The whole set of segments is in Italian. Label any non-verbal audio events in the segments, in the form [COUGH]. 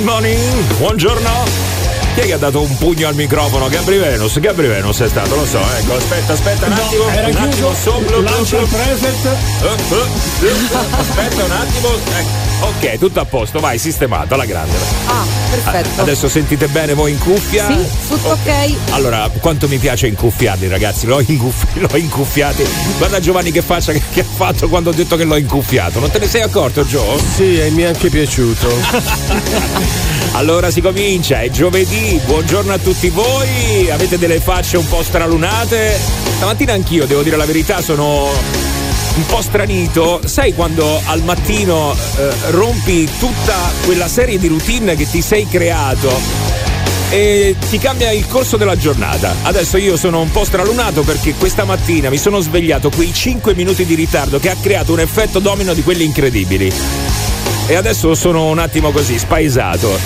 Good morning. Buongiorno. Chi è che ha dato un pugno al microfono? Gabri Venus, Gabri Venus è stato, lo so, ecco, aspetta, aspetta un attimo. era un attimo, chiuso, soplo, lancia il preset. aspetta un attimo. ecco. Ok, tutto a posto, vai, sistemato, alla grande. Ah, perfetto. Adesso sentite bene voi in cuffia? Sì, tutto ok. Allora, quanto mi piace incuffiarli, ragazzi, l'ho, inguffi- [LAUGHS] l'ho incuffiati. Guarda Giovanni che faccia che, che ha fatto quando ho detto che l'ho incuffiato. Non te ne sei accorto, Gio? Sì, e mi è anche piaciuto. [LAUGHS] Allora si comincia, è giovedì, buongiorno a tutti voi, avete delle facce un po' stralunate. Stamattina anch'io, devo dire la verità, sono un po' stranito. Sai quando al mattino eh, rompi tutta quella serie di routine che ti sei creato e ti cambia il corso della giornata. Adesso io sono un po' stralunato perché questa mattina mi sono svegliato quei 5 minuti di ritardo che ha creato un effetto domino di quelli incredibili. E adesso sono un attimo così, spaesato.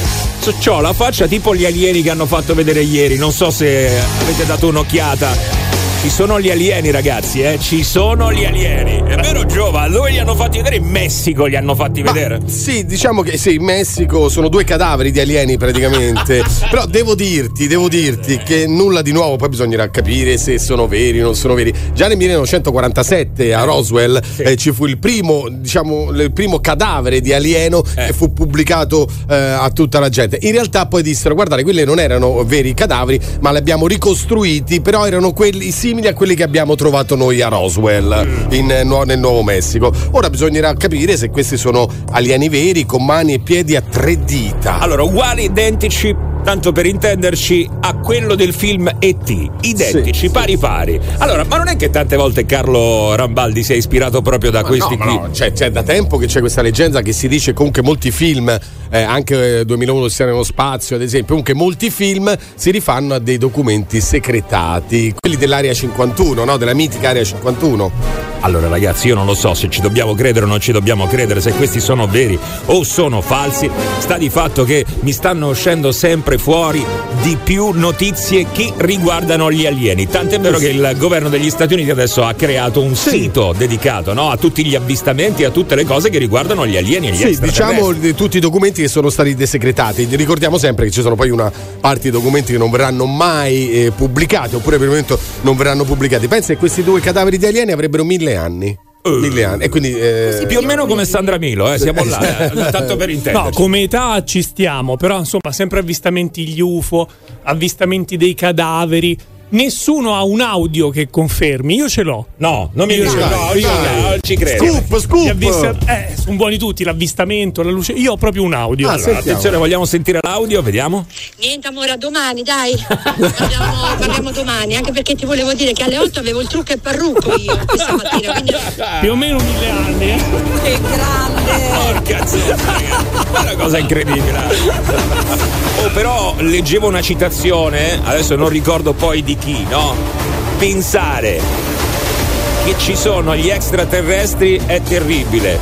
Ho la faccia tipo gli alieni che hanno fatto vedere ieri, non so se avete dato un'occhiata. Ci sono gli alieni, ragazzi, eh? Ci sono gli alieni. È vero, Giova? Dove li hanno fatti vedere? In Messico li hanno fatti Ma vedere. Sì, diciamo che sì, in Messico sono due cadaveri di alieni praticamente. [LAUGHS] Però devo dirti, devo dirti che nulla di nuovo, poi bisognerà capire se sono veri o non sono veri. Già nel 1947 a Roswell eh, ci fu il primo, diciamo, il primo cadavere di alieno Eh. che fu pubblicato eh, a tutta la gente. In realtà poi dissero, guardate, quelli non erano veri cadaveri, ma li abbiamo ricostruiti, però erano quelli simili a quelli che abbiamo trovato noi a Roswell in, eh, nel Nuovo Messico. Ora bisognerà capire se questi sono alieni veri con mani e piedi a tre dita. Allora, uguali, identici, tanto per intenderci, a quello del film E.T. Identici, Sì, pari pari. Allora, ma non è che tante volte Carlo Rambaldi si è ispirato proprio da Ma questi no, qui? no, c'è, c'è da tempo che c'è questa leggenda che si dice comunque molti film, eh, anche eh, 2001 sia nello spazio ad esempio, comunque molti film si rifanno a dei documenti secretati, quelli dell'area 51, no? della mitica area 51. Allora ragazzi, io non lo so se ci dobbiamo credere o non ci dobbiamo credere, se questi sono veri o sono falsi. Sta di fatto che mi stanno uscendo sempre fuori di più notizie che riguardano gli alieni. Tant'è vero che il governo degli Stati Uniti adesso ha creato un sito dedicato no, a tutti gli avvistamenti e a tutte le cose che riguardano gli alieni e gli Sì, diciamo di tutti i documenti che sono stati desecretati. Ricordiamo sempre che ci sono poi una parte di documenti che non verranno mai eh, pubblicati, oppure per il momento non verranno pubblicati. Pensa che questi due cadaveri di alieni avrebbero mille anni. Mille anni. E quindi. eh, Più o meno come Sandra Milo, eh, siamo là, eh, tanto per No, intenderci. come età ci stiamo, però insomma, sempre avvistamenti gli UFO, avvistamenti dei cadaveri. Nessuno ha un audio che confermi, io ce l'ho. No, non mi Io dice, ce l'ho, no, io non ci credo. Scoop, scoop! avvista- eh, sono buoni tutti, l'avvistamento, la luce. Io ho proprio un audio. Ah, Allora. Attenzione, vogliamo sentire l'audio? Vediamo. Niente amore, a domani, dai. Parliamo, parliamo domani, anche perché ti volevo dire che alle 8 avevo il trucco e parrucco io questa mattina, quindi più o meno mille anni, eh. Che grande! Porca è una cosa incredibile. Oh, però leggevo una citazione, adesso non ricordo poi di chi, no? Pensare che ci sono gli extraterrestri è terribile.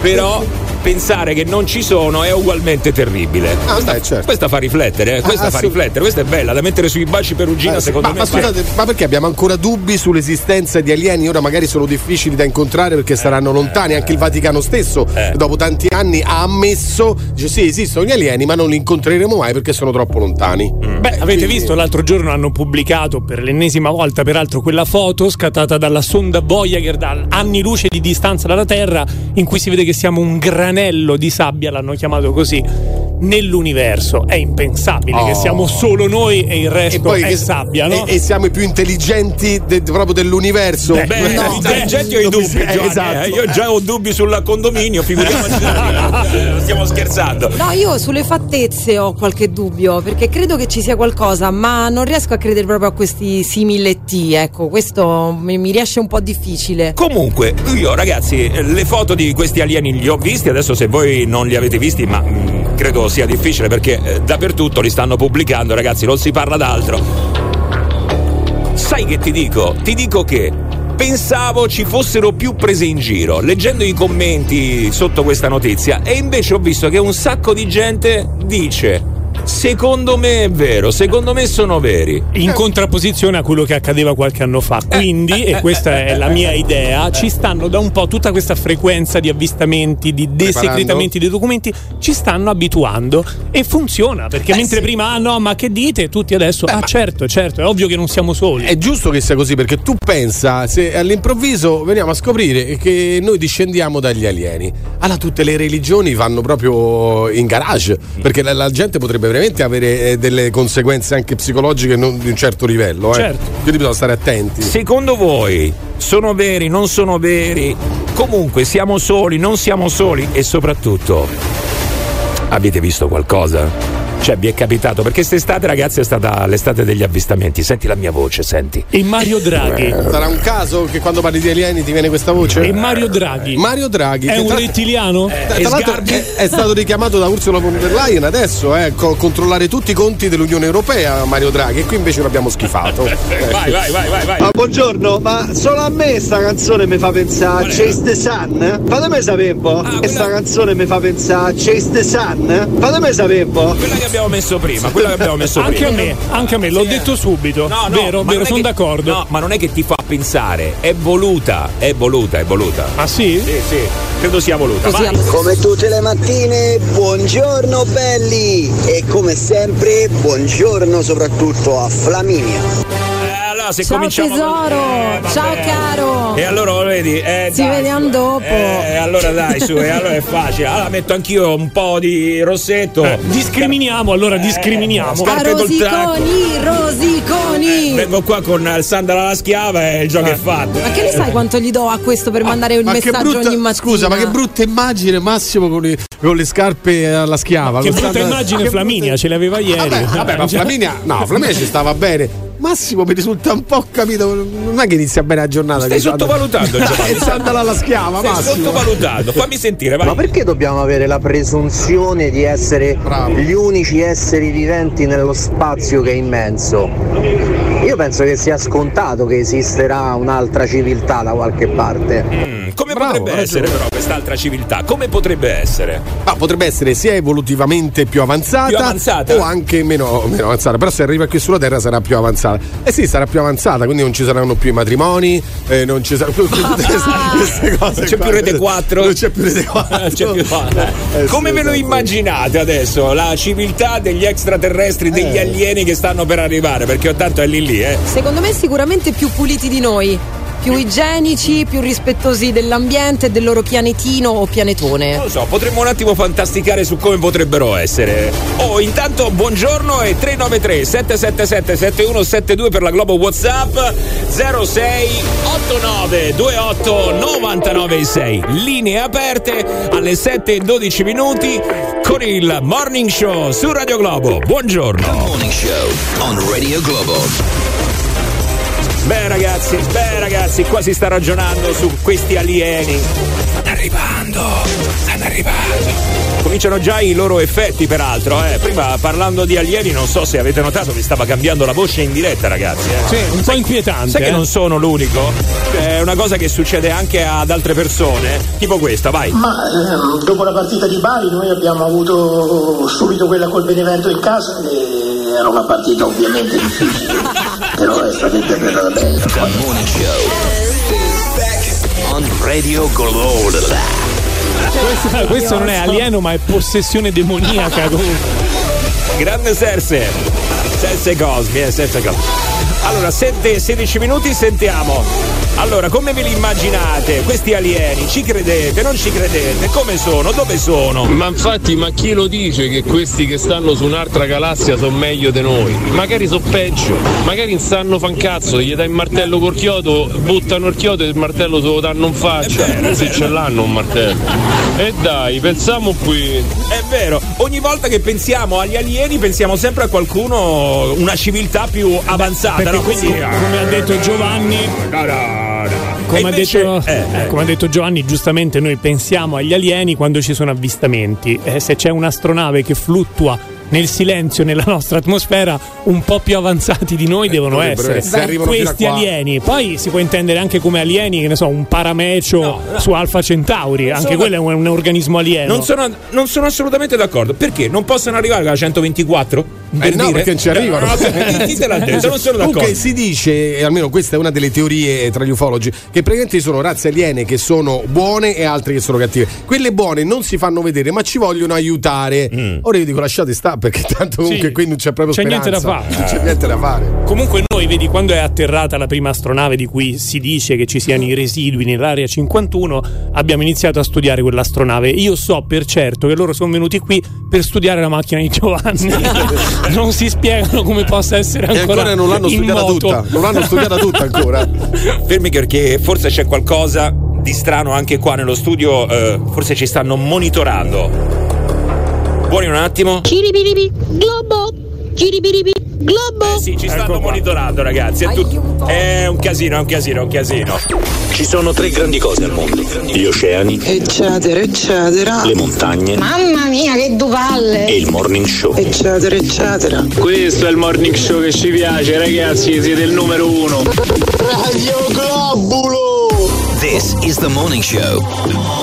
Però pensare che non ci sono è ugualmente terribile. Ah, dai, certo. Questa fa riflettere, eh? questa Ah, fa assolut- riflettere, questa è bella, da mettere sui baci perugina Eh, sì. secondo ma, me. ma scusate, ma perché abbiamo ancora dubbi sull'esistenza di alieni? Ora magari sono difficili da incontrare perché saranno lontani. Anche il Vaticano stesso, Eh. dopo tanti anni, ha ammesso: dice sì, esistono gli alieni, ma non li incontreremo mai perché sono troppo lontani. Beh, avete quindi- visto l'altro giorno hanno pubblicato per l'ennesima volta, peraltro, quella foto scattata dalla sonda Voyager da anni luce di distanza dalla Terra, in cui si vede che siamo un granello di sabbia, l'hanno chiamato così. Nell'universo è impensabile Oh. che siamo solo noi e il resto è che- sabbia, no? e, e siamo i più intelligenti de- proprio dell'universo. Beh, Beh, No, intelligenti ho i dubbi, eh, Giovanni, esatto. eh. Io già ho dubbi sul condominio, figuriamoci. Stiamo scherzando. No, io sulle fattezze ho qualche dubbio, perché credo che ci sia qualcosa, ma non riesco a credere proprio a questi simile T, ecco, questo mi, mi riesce un po' difficile. Comunque, io ragazzi, le foto di questi alieni li ho visti, adesso se voi non li avete visti, ma mh, credo sia difficile perché eh, dappertutto li stanno pubblicando, ragazzi, non si parla d'altro. Sai che ti dico? Ti dico che pensavo ci fossero più prese in giro, leggendo i commenti sotto questa notizia, e invece ho visto che un sacco di gente dice Secondo me è vero, secondo me sono veri. In contrapposizione a quello che accadeva qualche anno fa. Quindi, e questa è la mia idea, ci stanno da un po' tutta questa frequenza di avvistamenti, di desecretamenti dei documenti, ci stanno abituando e funziona. Perché Eh, mentre sì. prima, ah no, ma che dite? Tutti adesso, ah certo, certo, è ovvio che non siamo soli. È giusto che sia così perché tu pensa se all'improvviso veniamo a scoprire che noi discendiamo dagli alieni. Allora tutte le religioni vanno proprio in garage perché la, la gente potrebbe veramente avere eh, delle conseguenze anche psicologiche non di un certo livello. Eh. Certo. Quindi bisogna stare attenti. Secondo voi sono veri, non sono veri? Comunque siamo soli, non siamo soli e soprattutto avete visto qualcosa? Cioè vi è capitato perché quest'estate ragazzi è stata l'estate degli avvistamenti, senti la mia voce, senti. E Mario Draghi. Sarà un caso che quando parli di alieni ti viene questa voce? E Mario Draghi. Mario Draghi. È un tra- rettiliano? Tra E l'altro Sgarbi? è, è stato richiamato da Ursula von der Leyen adesso, eh, co- controllare tutti i conti dell'Unione Europea, Mario Draghi, e qui invece l'abbiamo schifato. [LAUGHS] Eh. Vai, vai, vai, vai, vai. Ma buongiorno, ma solo a me sta canzone mi fa pensare a Chase the Sun? Fatemi sapere un po'. Ah, Questa quella- canzone mi fa pensare a Chase the Sun? Fatemi sapere un po'. Quella che abbiamo messo prima, quella che abbiamo messo Anche prima. a me, anche a me, l'ho detto subito. No, no, vero, vero, sono che- d'accordo. No, ma non è che ti fa pensare, è voluta, è voluta, è voluta. Ah sì? Sì, sì, credo sia voluta. Come tutte le mattine, buongiorno belli e come sempre buongiorno soprattutto a Flaminia. Eh, allora, se Ciao cominciamo con- tesoro, Eh, ciao caro. E allora lo vedi? Eh, Ci dai, vediamo su. dopo. Eh, allora dai, su, e allora è facile. Allora metto anch'io un po' di rossetto. Eh, discriminiamo, allora Eh, discriminiamo. A scarpe col tacco. rosiconi, rosiconi. Vengo qua con il sandalo alla schiava e il gioco è fatto. Ma che ne sai quanto gli do a questo per mandare un Ma messaggio brutta- ogni mattina? Scusa, ma che brutta immagine, Massimo, con, i- con le scarpe alla schiava. Che brutta immagine che Flaminia, brutta- ce l'aveva ieri. Vabbè, vabbè, ma [LAUGHS] Flaminia, no, Flaminia ci stava bene. Massimo mi risulta un po' capito. Non è che inizia bene la giornata. Stai sottovalutando il [LAUGHS] Giovanni. Sandalo alla schiava, Stai Massimo. sottovalutando. Fammi sentire, vai. Ma perché dobbiamo avere la presunzione di essere Bravo. gli unici esseri viventi nello spazio che è immenso? Io penso che sia scontato che esisterà un'altra civiltà da qualche parte. Mm, come Bravo, potrebbe essere però quest'altra civiltà? Come potrebbe essere? Ma potrebbe essere sia evolutivamente più avanzata, Più avanzata? o anche meno, meno avanzata. Però se arriva qui sulla Terra sarà più avanzata. Eh sì, sarà più avanzata, quindi non ci saranno più i matrimoni, eh, non ci saranno più tutte queste, queste cose. Non c'è qua. più Rete 4. Non c'è più Rete 4. Non c'è più- Eh, Come sì, ve lo esatto. immaginate adesso? La civiltà degli extraterrestri, degli Eh. alieni che stanno per arrivare? Perché tanto è lì lì, eh. Secondo me sicuramente più puliti di noi. Più igienici, più rispettosi dell'ambiente e del loro pianetino o pianetone. Non lo so, potremmo un attimo fantasticare su come potrebbero essere. Oh, intanto buongiorno e 393 777 7172 per la Globo WhatsApp 06 89 28 996. Linee aperte alle 7 e 12 minuti con il Morning Show su Radio Globo. Buongiorno. Morning Show on Radio Globo. Beh ragazzi, beh ragazzi, qua si sta ragionando su questi alieni. Stanno arrivando, stanno arrivando. Cominciano già i loro effetti peraltro, eh. Prima parlando di alieni non so se avete notato mi stava cambiando la voce in diretta ragazzi. Eh. Sì, un po' inquietante. Sai che eh. non sono l'unico? È una cosa che succede anche ad altre persone, tipo questa, vai. Ma ehm, dopo la partita di Bari noi abbiamo avuto subito quella col Benevento in casa e era una partita ovviamente difficile, [LAUGHS] The Morning Show on Radio Globo. Questo, questo non è alieno, ma è possessione demoniaca. Grande Serse. Serse Cosmi, eh, Serse Cosmi. Allora, 7 e 16 minuti, sentiamo. Allora, come ve li immaginate? Questi alieni, ci credete, non ci credete? Come sono? Dove sono? Ma infatti, ma chi lo dice che questi che stanno su un'altra galassia sono meglio di noi? Magari sono peggio, magari non sanno fan cazzo, gli dai il martello col chiodo, buttano il chiodo e il martello se lo danno in faccia, se ce l'hanno un martello. E dai, pensiamo qui. È vero, ogni volta che pensiamo agli alieni pensiamo sempre a qualcuno, una civiltà più avanzata, Perché no? come, Quindi, come ha detto Giovanni, no. Come, E ha invece- detto, eh, eh. come ha detto Giovanni, giustamente noi pensiamo agli alieni quando ci sono avvistamenti. Eh, se c'è un'astronave che fluttua nel silenzio, nella nostra atmosfera, un po' più avanzati di noi devono dovrebbero essere. a Questi alieni. Poi si può intendere anche come alieni, che ne so, un paramecio su Alfa Centauri. Anche sono- quello è un, un organismo alieno. Non sono, non sono assolutamente d'accordo. Perché? Non possono arrivare alla 124? Eh Per no, dire? perché non ci arrivano. No, no, detto? Non sono d'accordo. Comunque si dice, e almeno questa è una delle teorie tra gli ufologi, che praticamente ci sono razze aliene che sono buone e altre che sono cattive. Quelle buone non si fanno vedere, ma ci vogliono aiutare. Mm. Ora io dico lasciate stare perché tanto comunque Sì. qui non c'è proprio C'è niente da speranza. fare. Non c'è niente da fare. Comunque noi, vedi, quando è atterrata la prima astronave di cui si dice che ci siano i residui nell'area 51, abbiamo iniziato a studiare quell'astronave. Io so per certo che loro sono venuti qui per studiare la macchina di Giovanni. [LAUGHS] non si spiegano come possa essere E ancora, ancora non l'hanno studiata moto. tutta. Non l'hanno studiata tutta ancora. [LAUGHS] Fermi perché forse c'è qualcosa di strano anche qua nello studio. eh, forse ci stanno monitorando. Buoni un attimo. Ciribiribi, globo, ciribiribi, globo. Eh sì, ci stanno monitorando, ragazzi. È, tut- è un casino, è un casino, è un casino. Ci sono tre grandi cose al mondo: gli oceani, eccetera, eccetera, le montagne Mamma mia, che duvalle. e il morning show. eccetera, eccetera. Questo è il morning show che ci piace, ragazzi, siete il numero uno. Radio Globulo! This is the morning show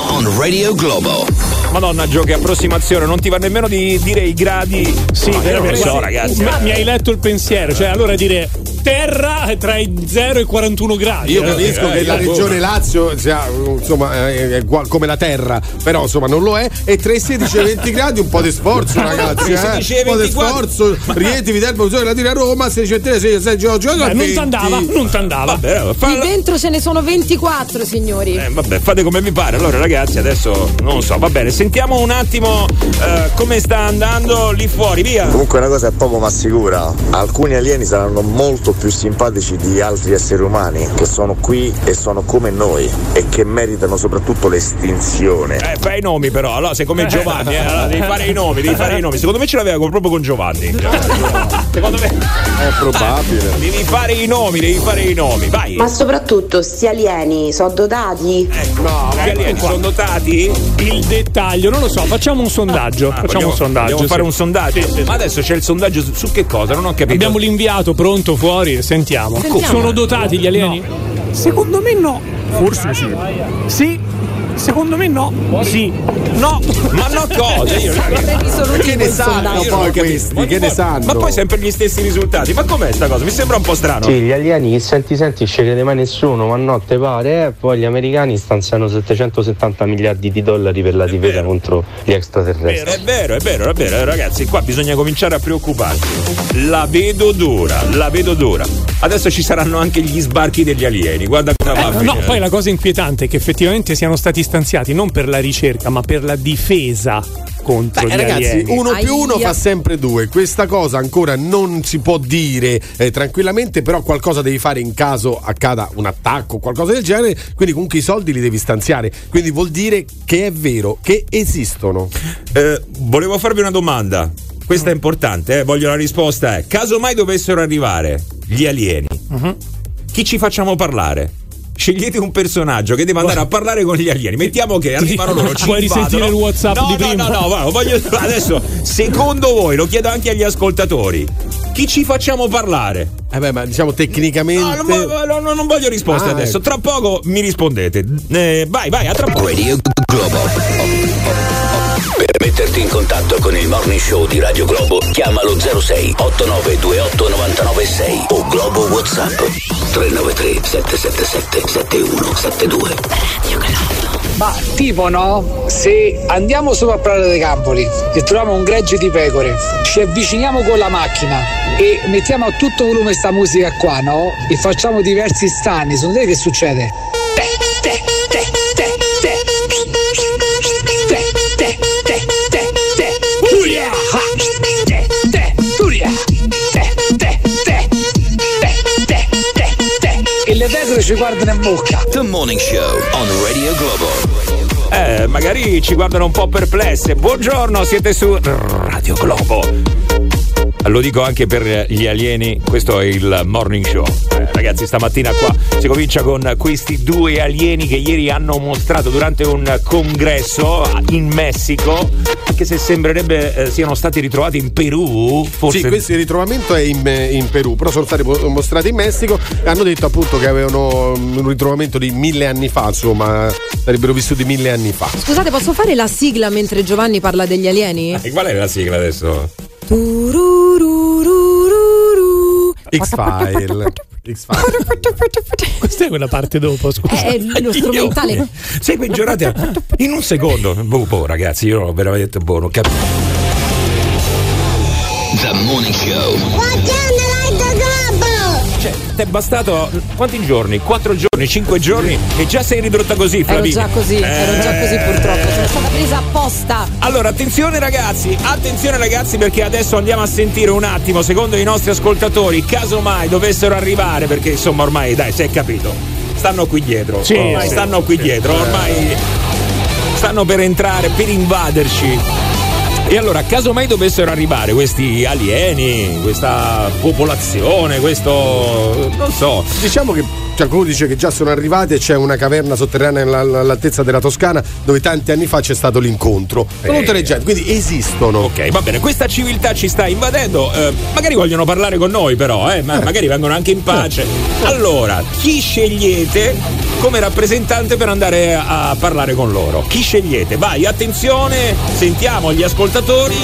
on Radio Globo. Madonna, Gio, che approssimazione, non ti va nemmeno di dire i gradi. Sì, No, io non lo so, ragazzi. Ma mi hai letto il pensiero, cioè allora dire terra è tra i 0 e i 41 gradi. Io eh. capisco eh, che la eh, regione Lazio sia insomma eh, è come la terra, però insomma non lo è. E tra i 16 e i 20 gradi un po' di sforzo, [LAUGHS] ragazzi. Eh? 16 i Un po' di 24. sforzo. Rieti, Viterbo, Busone, Latina, Roma, 16 e 6, 6 Giorgio, non 20. t'andava, non t'andava. Vabbè, Qui fa- dentro ce ne sono 24, signori. eh, vabbè, fate come vi pare. Allora, ragazzi, adesso non lo so. Va bene, sentiamo un attimo eh, come sta andando lì fuori, via. Comunque una cosa è poco ma sicura, alcuni alieni saranno molto più simpatici di altri esseri umani che sono qui e sono come noi e che meritano soprattutto l'estinzione. Eh, fai i nomi però, allora sei come Giovanni, eh, allora devi fare i nomi, devi fare i nomi. Secondo me ce l'aveva proprio con Giovanni. [LAUGHS] Secondo me È probabile. devi fare i nomi, devi fare i nomi. Vai. Ma soprattutto sti alieni sono dotati? Ecco, gli alieni sono dotati? Il dettaglio, non lo so, facciamo un sondaggio. Ah, facciamo vogliamo- un sondaggio. Vogliamo sì. fare un sondaggio. Sì, sì, sì. Ma adesso c'è il sondaggio su, su che cosa? Non ho capito. Abbiamo l'inviato pronto fuori, sentiamo. Sentiamo. Sono dotati gli alieni? Secondo me no. Forse sì. Sì. Secondo me no. Sì. No. Ma no [LAUGHS] cosa? Io, Che ne sanno poi questi? Ma Che ne poi- sanno? Ma poi sempre gli stessi risultati. Ma com'è sta cosa? Mi sembra un po' strano. Sì, gli alieni che senti senti sceglie mai nessuno, ma no, te pare, eh? poi gli americani stanziano 770 miliardi di dollari per la difesa contro gli extraterrestri. È vero, è vero, è vero, eh, ragazzi, qua bisogna cominciare a preoccuparsi. La vedo dura, la vedo dura. Adesso ci saranno anche gli sbarchi degli alieni. Guarda come va a Eh, no, poi la cosa inquietante è che effettivamente siano stati stanziati non per la ricerca, ma per la difesa contro Beh, gli ragazzi, alieni. uno più uno Aia. fa sempre due. Questa cosa ancora non si può dire eh, tranquillamente, però qualcosa devi fare in caso accada un attacco o qualcosa del genere. Quindi comunque i soldi li devi stanziare. Quindi vuol dire che è vero, che esistono. Eh, volevo farvi una domanda. Questa è importante, eh, voglio la risposta. È: caso mai dovessero arrivare gli alieni, Mhm. chi ci facciamo parlare? Scegliete un personaggio che deve andare a parlare con gli alieni. Mettiamo che arrivano loro. ci Puoi invadono. risentire il WhatsApp no, di no, prima. No, no, no, voglio adesso. Secondo voi, lo chiedo anche agli ascoltatori. Chi ci facciamo parlare? Eh beh, ma diciamo tecnicamente. No, no, no, non voglio risposte Ah, adesso. ecco. Tra poco mi rispondete. Eh, vai, vai, a tra poco. Radio Globo. Per metterti in contatto con il morning show di Radio Globo, chiamalo 06 8928 996 o Globo WhatsApp 393 777 7172. Ma tipo no, se andiamo sopra a Prato dei Campoli e troviamo un gregge di pecore, ci avviciniamo con la macchina e mettiamo a tutto volume sta musica qua, no? E facciamo diversi stani, secondo te che succede? Pecore ci guardano in bocca. The Morning Show on Radio Globo. Eh, magari ci guardano un po' perplesse. Buongiorno, siete su Radio Globo. Lo dico anche per gli alieni, questo è il morning show. Eh, ragazzi, stamattina qua si comincia con questi due alieni che ieri hanno mostrato durante un congresso in Messico, anche se sembrerebbe eh, siano stati ritrovati in Perù. Forse Sì, questo ritrovamento è in, in Perù, però sono stati mostrati in Messico e hanno detto appunto che avevano un ritrovamento di mille anni fa, insomma, sarebbero vissuti mille anni fa. Scusate, posso fare la sigla mentre Giovanni parla degli alieni? E qual è la sigla adesso? X-File. X-File. Questa è quella parte dopo, scusa. È lo strumentale. Sei peggiorati in un secondo. Boh, boh, ragazzi, io veramente boh, non capisco. The Morning Show. Cioè, ti è bastato quanti giorni? Quattro giorni, cinque giorni e già sei ridotta così, Ero Flavinia. già così, ero già così Eh. purtroppo. Sono stata presa apposta. Allora, attenzione ragazzi, attenzione ragazzi perché adesso andiamo a sentire un attimo, secondo i nostri ascoltatori, caso mai dovessero arrivare, perché insomma ormai, dai, si è capito, stanno qui dietro, Sì, ormai sì. stanno qui dietro, ormai stanno per entrare, per invaderci. E allora, caso mai dovessero arrivare questi alieni, questa popolazione, questo... non so, Diciamo che qualcuno dice che già sono arrivati e c'è una caverna sotterranea alla- all'altezza della Toscana dove tanti anni fa c'è stato l'incontro. Con tutte le gente, quindi esistono. Ok, va bene, questa civiltà ci sta invadendo. eh, magari vogliono parlare con noi, però, eh, ma magari vengono anche in pace. Allora, chi scegliete come rappresentante per andare a parlare con loro? Chi scegliete? Vai, attenzione, sentiamo gli ascoltatori.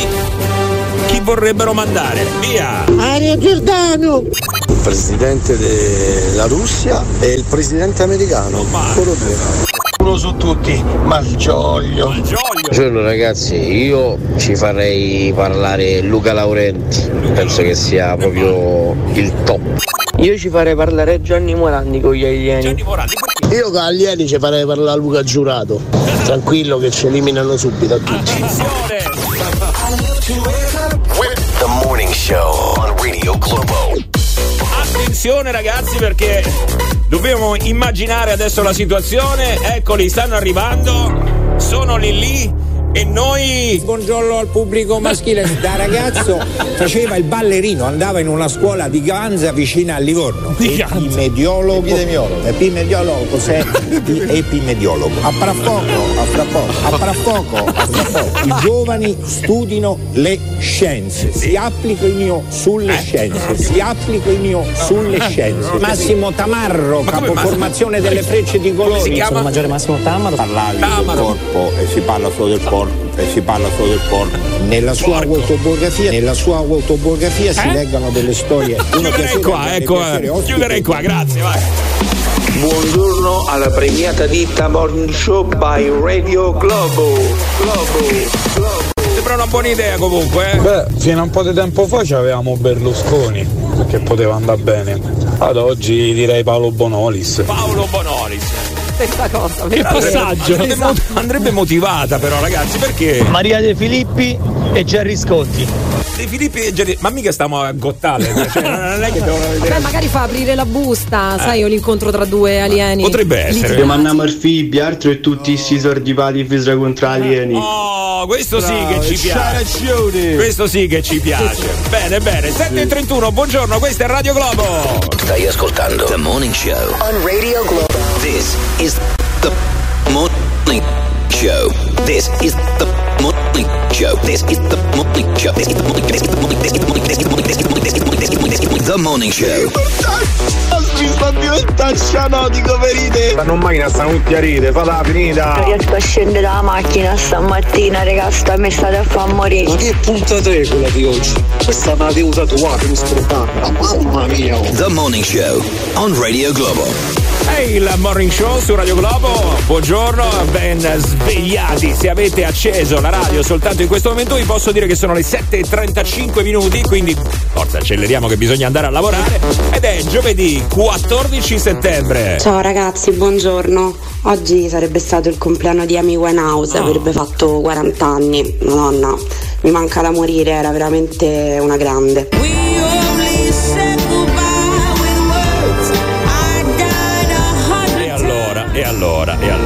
Chi vorrebbero mandare? Via! Aria Giordano! Presidente della Russia e il presidente americano. Solo due. Uno su tutti, Malgioglio. Buongiorno ragazzi, io ci farei parlare Luca Laurenti, penso che sia proprio il top. Io ci farei parlare Gianni Morandi con gli alieni. Io con alieni ci farei parlare Luca Giurato. Tranquillo che ci eliminano subito a tutti. The Morning Show on Radio Globo. Attenzione ragazzi perché dobbiamo immaginare adesso la situazione. Eccoli, stanno arrivando. Sono lì lì e noi Buongiorno al pubblico maschile. Da ragazzo faceva il ballerino, andava in una scuola di Ganza vicina a Livorno. Epimediologo. Epidemiologo. Epimediologo, cos'è? [LAUGHS] Di- Epimediologo. A fra poco, a fra poco, a fra poco, a fra poco. I giovani studino le scienze. Si applichino sulle scienze. Si applichino sulle scienze. Massimo Tamarro, capoformazione delle frecce di colori. Sono maggiore Massimo Tamaro. Parlavi del corpo e si parla solo del corpo e si parla solo del corpo. Nella sua autobiografia, nella sua autobiografia si Eh? leggono delle storie. [LAUGHS] Chiuderei qua, ne ecco, eh, chiuderei qua, grazie, vai. Buongiorno alla premiata ditta Morning Show by Radio Globo. Globo. Sembra una buona idea comunque, eh. Beh, fino a un po' di tempo fa avevamo Berlusconi, che poteva andare bene. Ad oggi direi Paolo Bonolis. Paolo Bonolis. Stessa cosa. Che passaggio! Andrebbe, mo- andrebbe motivata però ragazzi, perché? Maria De Filippi e Gerry Scotti. De Filippi e Gerry- Ma mica stiamo a gottale, cioè, [LAUGHS] non è che devono Beh, vedere. magari fa aprire la busta, sai, o l'incontro tra due alieni. Litigati. Mandiamo al fibi, altro e tutti questi sordipati fisra contro alieni. Oh, questo sì Bravo, che ci piace. Questo sì che ci piace. Bene, bene. 7.31, buongiorno, questo è Radio Globo. Stai ascoltando The Morning Show. On Radio Globo. This is the morning show. This is the morning show. This is the morning show. This is the morning. This is the morning. This is the morning. This is the morning. This is the morning. This is the morning. This is the morning. This is the morning. The morning show. Mi sta diventando cianotico ferite. Stanno in macchina, stanno tutti a ride, falla finita. Non riesco a scendere dalla macchina stamattina, raga, sta mi state a far morire. Ma che puntata è quella di oggi? Questa è una tenuta tua, che mi strottata. Mamma mia. The morning show on Radio Globo. È il morning show su Radio Globo. Buongiorno, ben svegliati. Se avete acceso la radio soltanto in questo momento, vi posso dire che sono le 7.35 minuti. Quindi, forza, acceleriamo che bisogna andare a lavorare. Ed è giovedì 14 settembre. Ciao ragazzi, buongiorno. Oggi sarebbe stato il compleanno di Amy Winehouse, avrebbe fatto 40 anni. Madonna, mi manca da morire, era veramente una grande. Allora, e allora,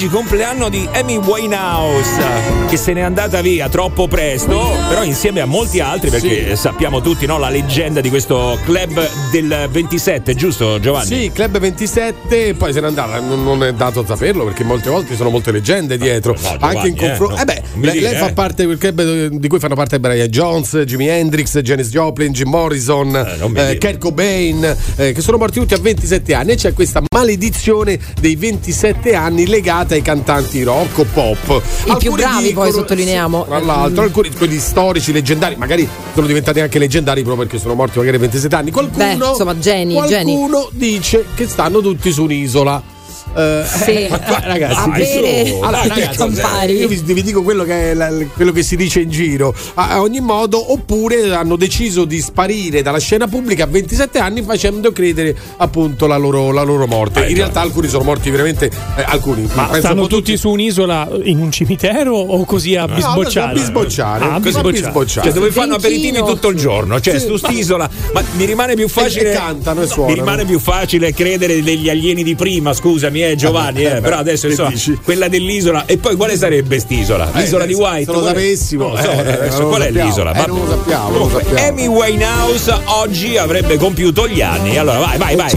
oggi compleanno di Amy Winehouse, che se n'è andata via troppo presto, però insieme a molti altri, perché sappiamo tutti no, la leggenda di questo club del 27, giusto Giovanni? Sì, Club 27, poi se n'è andata, non, non è dato saperlo perché molte volte ci sono molte leggende dietro. no, anche in Giovanni, confronto. eh, Eh, no, beh, mi lei, dire, lei fa eh. parte di quel club di cui fanno parte Brian Jones, Jimi Hendrix, Janis Joplin, Jim Morrison, eh, dire. Kurt Cobain, eh, che sono morti tutti a 27 anni e c'è questa maledizione dei 27 anni legata ai cantanti rock o pop. I più bravi, poi, sottolineiamo. Tra l'altro, alcuni quelli storici, leggendari, magari sono diventati anche leggendari proprio perché sono morti magari a 27 anni. Qualcuno, Beh, insomma, geni, qualcuno dice che stanno tutti su un'isola. Eh, Sì. ma qua, ragazzi, A mi bere allora, i ragazzi, io vi, vi dico quello che, è la- quello che si dice in giro. A, a ogni modo, oppure hanno deciso di sparire dalla scena pubblica a 27 anni facendo credere appunto la loro, la loro morte. in realtà alcuni sono morti veramente. eh, alcuni Ma penso stanno po' tutti su un'isola in un cimitero o così a No, bisbocciare? a bisbocciare, Ah, a bisbocciare. Cioè, dove fanno aperitivi tutto il giorno, cioè Sì. su st'isola. Ma mi rimane più facile. E- e cantano e mi suonano. rimane più facile credere degli alieni di prima, scusami, eh, Giovanni, eh, [LAUGHS] però adesso insomma, quella dell'isola. E poi quale sarebbe st'isola? Eh, L'isola di se- White? se lo Qual è? sapessimo, Non lo so, eh, adesso qual è sappiamo. l'isola? Eh, non lo sappiamo, non lo Comunque, sappiamo. Amy Winehouse oggi avrebbe compiuto gli anni. Allora, vai, vai, vai.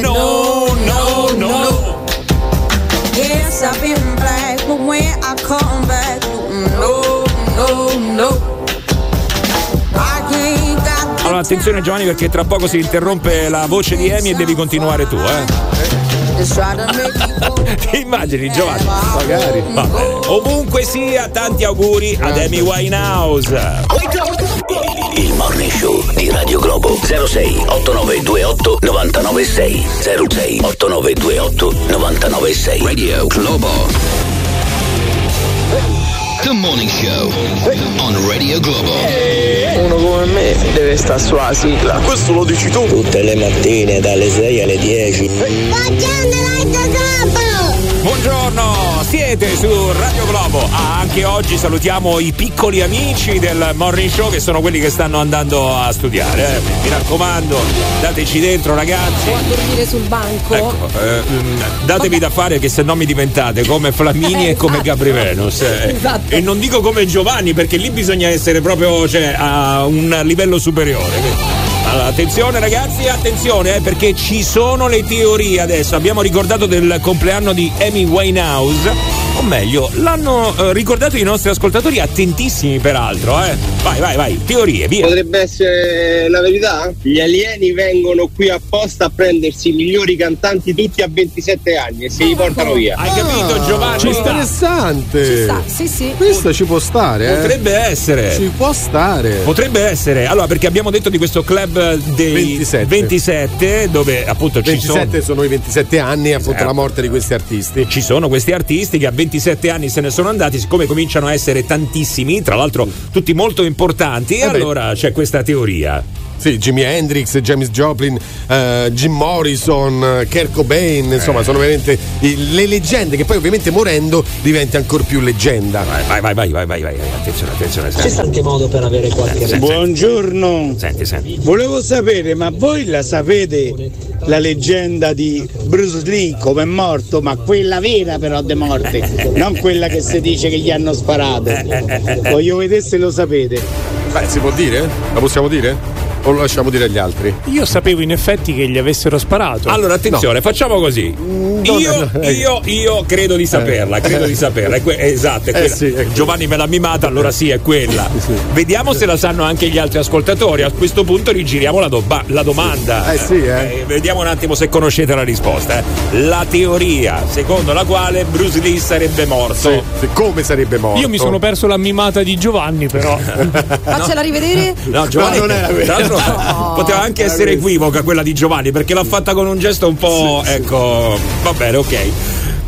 No, no, no. Yes, I've been black, but when I come Allora, attenzione Giovanni perché tra poco si interrompe la voce di Amy e devi continuare tu, eh. [LAUGHS] Ti immagini Giovanni? Magari. Vabbè. Ovunque sia, tanti auguri ad Amy Winehouse. Il morning show di Radio Globo 06 8928 996 06 8928 996 Radio Globo The Morning Show on Radio Globo Uno come me deve stare sulla sigla. Questo lo dici tu. Tutte le mattine dalle 6 alle 10. Buongiorno, siete su Radio Globo. Ah, anche oggi salutiamo i piccoli amici del Morning Show che sono quelli che stanno andando a studiare. eh. Mi raccomando, dateci dentro ragazzi. O a dormire sul banco. Ecco, eh, mm, datevi da fare che se no mi diventate come Flamini e come Gabri Venus. eh. Esatto. E non dico come Giovanni perché lì bisogna essere proprio cioè, a un livello superiore. Allora, attenzione ragazzi, attenzione eh, perché ci sono le teorie adesso. Abbiamo ricordato del compleanno di Amy Winehouse, o meglio, l'hanno eh, ricordato i nostri ascoltatori attentissimi peraltro. Eh. Vai, vai, vai, teorie, via. Potrebbe essere la verità? Gli alieni vengono qui apposta a prendersi i migliori cantanti tutti a 27 anni e se li portano via. Hai capito Giovanni? Ci interessante. Ci sta, sì, sì. Questo ci può stare, eh. Potrebbe essere. Ci può stare. Potrebbe essere, allora perché abbiamo detto di questo club dei 27. 27, dove appunto ci 27 sono i 27 anni appunto Eh. la morte di questi artisti. ci sono questi artisti che a 27 anni se ne sono andati, siccome cominciano a essere tantissimi, tra l'altro tutti molto importanti, e Eh allora c'è questa teoria. Sì, Jimi Hendrix, James Joplin, eh, Jim Morrison, eh, Kurt Cobain, insomma, sono veramente le leggende che poi ovviamente morendo diventa ancora più leggenda. Vai, vai, vai, vai, vai, vai, vai, attenzione, attenzione. C'è anche modo per avere qualche senti, Buongiorno. senti, senti. Volevo sapere, ma voi la sapete la leggenda di Bruce Lee come è morto, ma quella vera però di morte, non quella che si dice che gli hanno sparato. [LAUGHS] Voglio vedere se lo sapete. Beh, si può dire? La possiamo dire? O lo lasciamo dire agli altri? Io sapevo in effetti che gli avessero sparato. Allora, attenzione, facciamo così. Io, no, eh. io, io credo di saperla, credo di saperla. È que- esatto, è Eh, sì, Giovanni me l'ha mimata, allora sì, è quella. Vediamo se la sanno anche gli altri ascoltatori. A questo punto rigiriamo la, doba- la domanda. Eh, sì, eh. vediamo un attimo se conoscete la risposta. eh. La teoria secondo la quale Bruce Lee sarebbe morto. Sì, sì, come sarebbe morto? Io mi sono perso la mimata di Giovanni, però. [LAUGHS] Faccela rivedere. [LAUGHS] No, Giovanni, No, non era tra l'altro, No. [LAUGHS] poteva anche essere equivoca quella di Giovanni perché l'ha fatta con un gesto un po'. ecco, va bene, ok.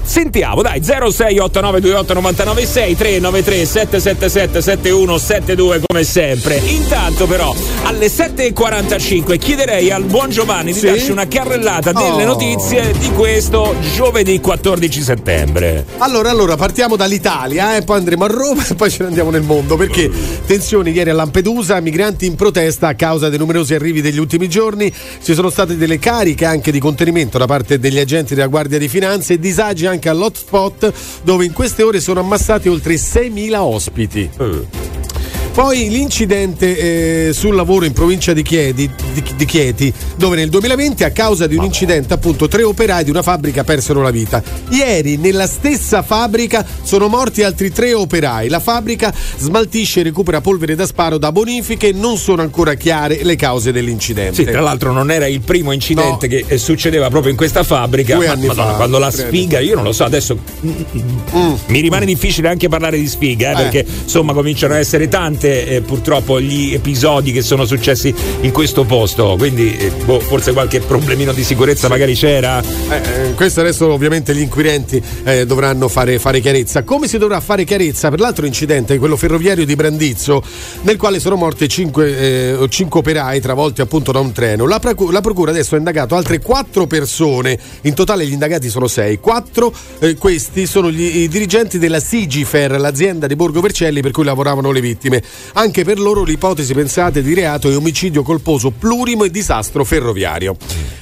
Sentiamo, dai, 0689289996 393 777 7172 come sempre. Intanto però alle 7.45 chiederei al buon Giovanni di Sì? darci una carrellata delle Oh. notizie di questo giovedì 14 settembre. Allora, allora, partiamo dall'Italia e poi andremo a Roma e poi ce ne andiamo nel mondo perché tensioni ieri a Lampedusa, migranti in protesta a causa dei numerosi arrivi degli ultimi giorni, ci sono state delle cariche anche di contenimento da parte degli agenti della Guardia di Finanza e disagi anche all'hotspot dove in queste ore sono ammassati oltre 6.000 ospiti. Poi l'incidente eh, sul lavoro in provincia di Chieti, di, di Chieti, dove nel 2020 a causa di un incidente appunto tre operai di una fabbrica persero la vita. Ieri nella stessa fabbrica sono morti altri tre operai. La fabbrica smaltisce e recupera polvere da sparo da bonifiche, non sono ancora chiare le cause dell'incidente. Sì, tra l'altro non era il primo incidente che eh, succedeva proprio in questa fabbrica. Due anni Madonna, fa, quando la sfiga, io non lo so, adesso mi rimane difficile anche parlare di sfiga, eh, Eh. perché insomma cominciano ad essere tante eh, purtroppo gli episodi che sono successi in questo posto. Quindi eh, boh, forse qualche problemino di sicurezza magari c'era. Eh, eh, questo adesso ovviamente gli inquirenti eh, dovranno fare, fare chiarezza. Come si dovrà fare chiarezza per l'altro incidente, quello ferroviario di Brandizzo, nel quale sono morte cinque, eh, cinque operai travolti appunto da un treno. La, procu- la procura adesso ha indagato altre quattro persone, in totale gli indagati sono sei. Quattro, eh, questi sono gli, i dirigenti della Sigifer, l'azienda di Borgo Vercelli per cui lavoravano le vittime. Anche per loro l'ipotesi pensate di reato è omicidio colposo plurimo e disastro ferroviario.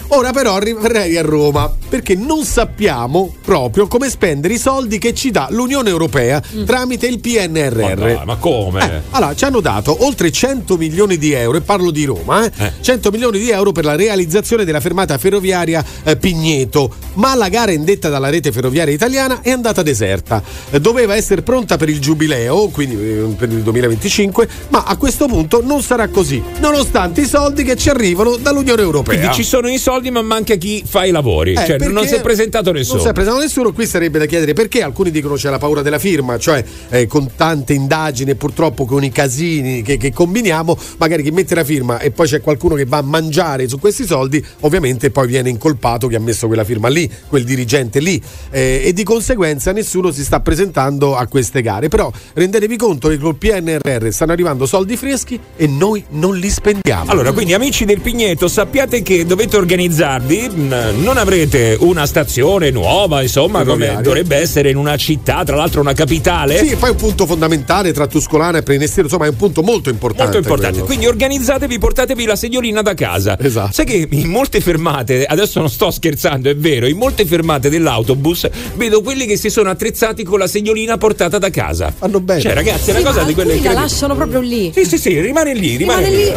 Ora però arriverei a Roma perché non sappiamo proprio come spendere i soldi che ci dà l'Unione Europea tramite il PNRR. Ma, dai, ma come? Eh, allora, ci hanno dato oltre 100 milioni di euro, e parlo di Roma, eh, 100 milioni di euro per la realizzazione della fermata ferroviaria eh, Pigneto, ma la gara indetta dalla rete ferroviaria italiana è andata deserta. Eh, doveva essere pronta per il giubileo, quindi eh, per il 2025, ma a questo punto non sarà così, nonostante i soldi che ci arrivano dall'Unione Europea. Quindi ci sono i soldi, ma manca chi fa i lavori. Eh, cioè, non si è presentato nessuno. Non si è presentato nessuno, qui sarebbe da chiedere perché alcuni dicono c'è la paura della firma, cioè eh, con tante indagini e purtroppo con i casini che, che combiniamo, magari chi mette la firma e poi c'è qualcuno che va a mangiare su questi soldi, ovviamente poi viene incolpato chi ha messo quella firma lì, quel dirigente lì eh, e di conseguenza nessuno si sta presentando a queste gare. Però rendetevi conto che col PNRR stanno arrivando soldi freschi e noi non li spendiamo. Allora, quindi amici del Pigneto, sappiate che dovete organizzarvi, mh, non avrete una stazione nuova, insomma, come dovrebbe essere in una città, tra l'altro una capitale. Sì, poi un punto fondamentale tra Tuscolana e Prenestero, insomma è un punto molto importante. Molto importante, quello. quindi organizzatevi, portatevi la sediolina da casa. Esatto. Sai che in molte fermate, adesso non sto scherzando, è vero, in molte fermate dell'autobus vedo quelli che si sono attrezzati con la sediolina portata da casa. Fanno bene. Cioè, ragazzi, è Sì, una cosa ma di quelle alcuni la lasciano proprio lì. Sì, sì, sì, rimane lì, rimane, Rimane lì. lì.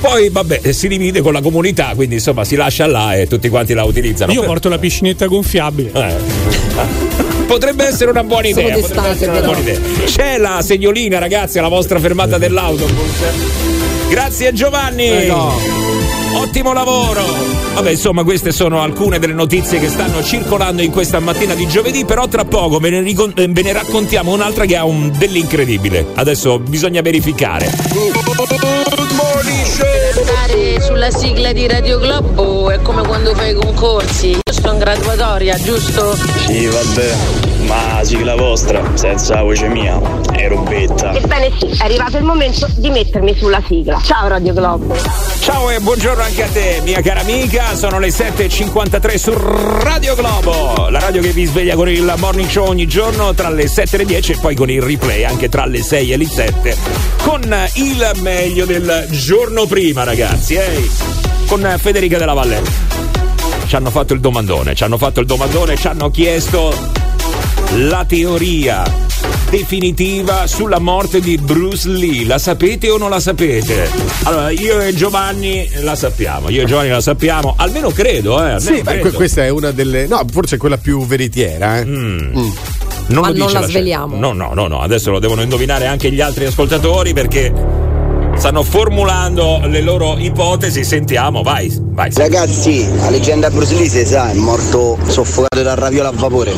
Poi, vabbè, eh, si divide con la comunità, quindi insomma si lascia là e tutti quanti la utilizzano. Io porto la piscinetta gonfiabile. Eh. [LAUGHS] Potrebbe essere una buona Sono idea. potrebbe d'estate, essere una buona idea. C'è la sediolina, ragazzi, alla vostra fermata dell'autobus. Grazie Giovanni. Ottimo lavoro. Vabbè, insomma, queste sono alcune delle notizie che stanno circolando in questa mattina di giovedì, però tra poco ve ne, ricon- eh, ve ne raccontiamo un'altra che ha un dell'incredibile. Adesso bisogna verificare. Stare sulla sigla di Radio Globo è come quando fai i concorsi. In graduatoria, giusto? Sì, vabbè, ma sigla vostra, senza voce mia, è robetta. Ebbene sì, è arrivato il momento di mettermi sulla sigla. Ciao Radio Globo. Ciao e buongiorno anche a te, mia cara amica. Sono le 7.53 su Radio Globo, la radio che vi sveglia con il morning show ogni giorno tra le 7 e le 10 e poi con il replay anche tra le 6 e le 7. Con il meglio del giorno prima, ragazzi, eh? Con Federica della Valle. Ci hanno fatto il domandone, ci hanno fatto il domandone, ci hanno chiesto la teoria definitiva sulla morte di Bruce Lee. La sapete o non la sapete? Allora, io e Giovanni la sappiamo, io e Giovanni la sappiamo, almeno credo, eh. almeno Sì, credo. que- questa è una delle. No, forse è quella più veritiera. Eh. Mm. Non Ma lo non dice la scelta. sveliamo. No, no, no, no, adesso lo devono indovinare anche gli altri ascoltatori perché stanno formulando le loro ipotesi. Sentiamo, vai, vai. Ragazzi, la leggenda Bruce Lee si sa, è morto soffocato dal raviolo a vapore.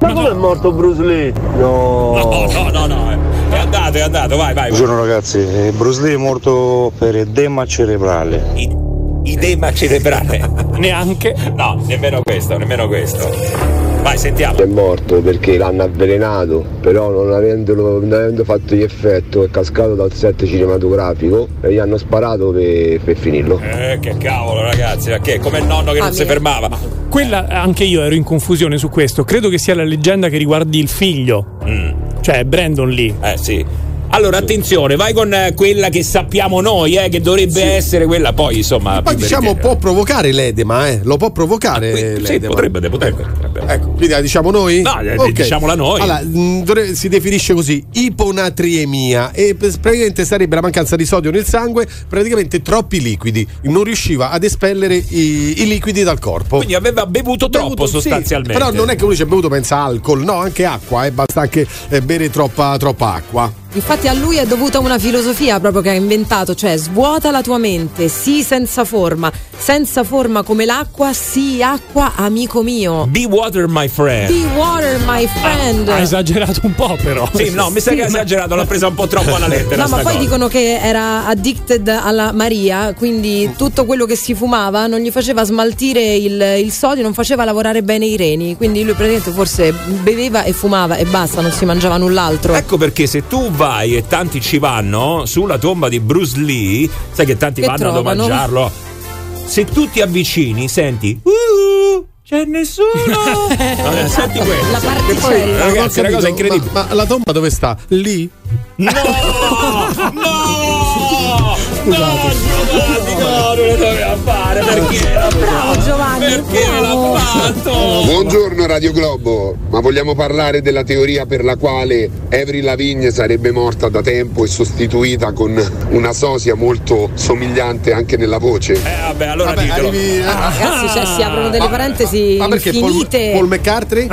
Ma come è morto Bruce Lee? No. No, no, no, no. È andato, è andato, vai, vai. Buongiorno ragazzi, eh, Bruce Lee è morto per edema cerebrale. Idema cerebrale. [LAUGHS] Neanche. No, nemmeno questo, nemmeno questo. Vai, sentiamo. È morto perché l'hanno avvelenato, però non, avendolo, non avendo fatto gli effetto è cascato dal set cinematografico e gli hanno sparato per, per finirlo. Eh, che cavolo, ragazzi, che come il nonno che non si fermava. Quella anche io ero in confusione su questo. Credo che sia la leggenda che riguardi il figlio. Cioè Brandon Lee. Eh sì. Allora, attenzione, vai con eh, quella che sappiamo noi, eh, che dovrebbe essere quella, poi insomma. Poi diciamo può provocare l'edema, eh? Lo può provocare l'edema. sì, potrebbe, potrebbe. Ecco, quindi la diciamo noi? No, eh, Ok. diciamola noi. Allora, mh, dovre- si definisce così, iponatriemia e praticamente sarebbe la mancanza di sodio nel sangue, praticamente troppi liquidi. Non riusciva ad espellere i, i liquidi dal corpo. Quindi aveva bevuto troppo Bevuto, sì, sostanzialmente. però non è che uno ci ha bevuto pensa alcol, no, anche acqua, eh, basta anche eh, bere troppa, troppa acqua. Infatti a lui è dovuta una filosofia proprio che ha inventato, cioè svuota la tua mente, sii senza forma, senza forma come l'acqua, sii acqua amico mio. Be water, my friend. Be water my friend. Ha esagerato un po', però. Sì, no, mi sa Sì, che ha ma- esagerato, l'ha presa un po' troppo alla lettera. No, ma poi cosa. dicono che era addicted alla Maria, quindi tutto quello che si fumava non gli faceva smaltire il, il sodio, non faceva lavorare bene i reni. Quindi lui praticamente forse beveva e fumava e basta, non si mangiava null'altro. Ecco perché se tu vai e tanti ci vanno sulla tomba di Bruce Lee, sai che tanti Che vanno trovano? a mangiarlo. Se tu ti avvicini, senti. "Uh, c'è nessuno! Vabbè, [LAUGHS] senti questo. La particella. poi, ragazzi, è una cosa incredibile. Ma, ma la tomba dove sta? Lì? No! No! [LAUGHS] No, Giovanni, no, non lo doveva fare perché l'ha Bravo Giovanni, Perché l'ha fatto? Buongiorno Radio Globo, ma vogliamo parlare della teoria per la quale Avril Lavigne sarebbe morta da tempo e sostituita con una sosia molto somigliante anche nella voce? Eh vabbè, allora Vabbè, ditelo. arrivi- Ah, ragazzi, cioè, si aprono delle parentesi Ma perché Paul, infinite. Paul McCartney?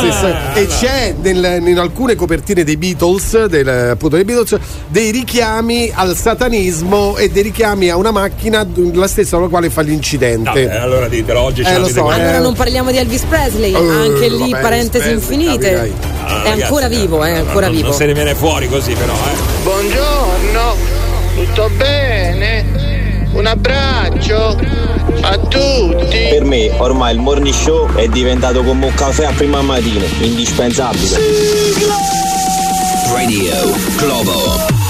Sì, sì. E c'è nel- in alcune copertine dei Beatles, del, appunto dei Beatles, dei richiami al satanismo e dei richiami a una macchina la stessa con la quale fa l'incidente. Vabbè, allora ditelo, oggi ce Eh, lo so, Allora non parliamo di Elvis Presley, Eh, anche lì vabbè, parentesi Presley, infinite. capirai. Ah, è ragazzi, ancora vivo, è ancora non, vivo. Non se ne viene fuori così però, eh. Buongiorno, tutto bene? Un abbraccio a tutti. Per me ormai il morning show è diventato come un caffè a prima mattina, indispensabile. Radio Globo.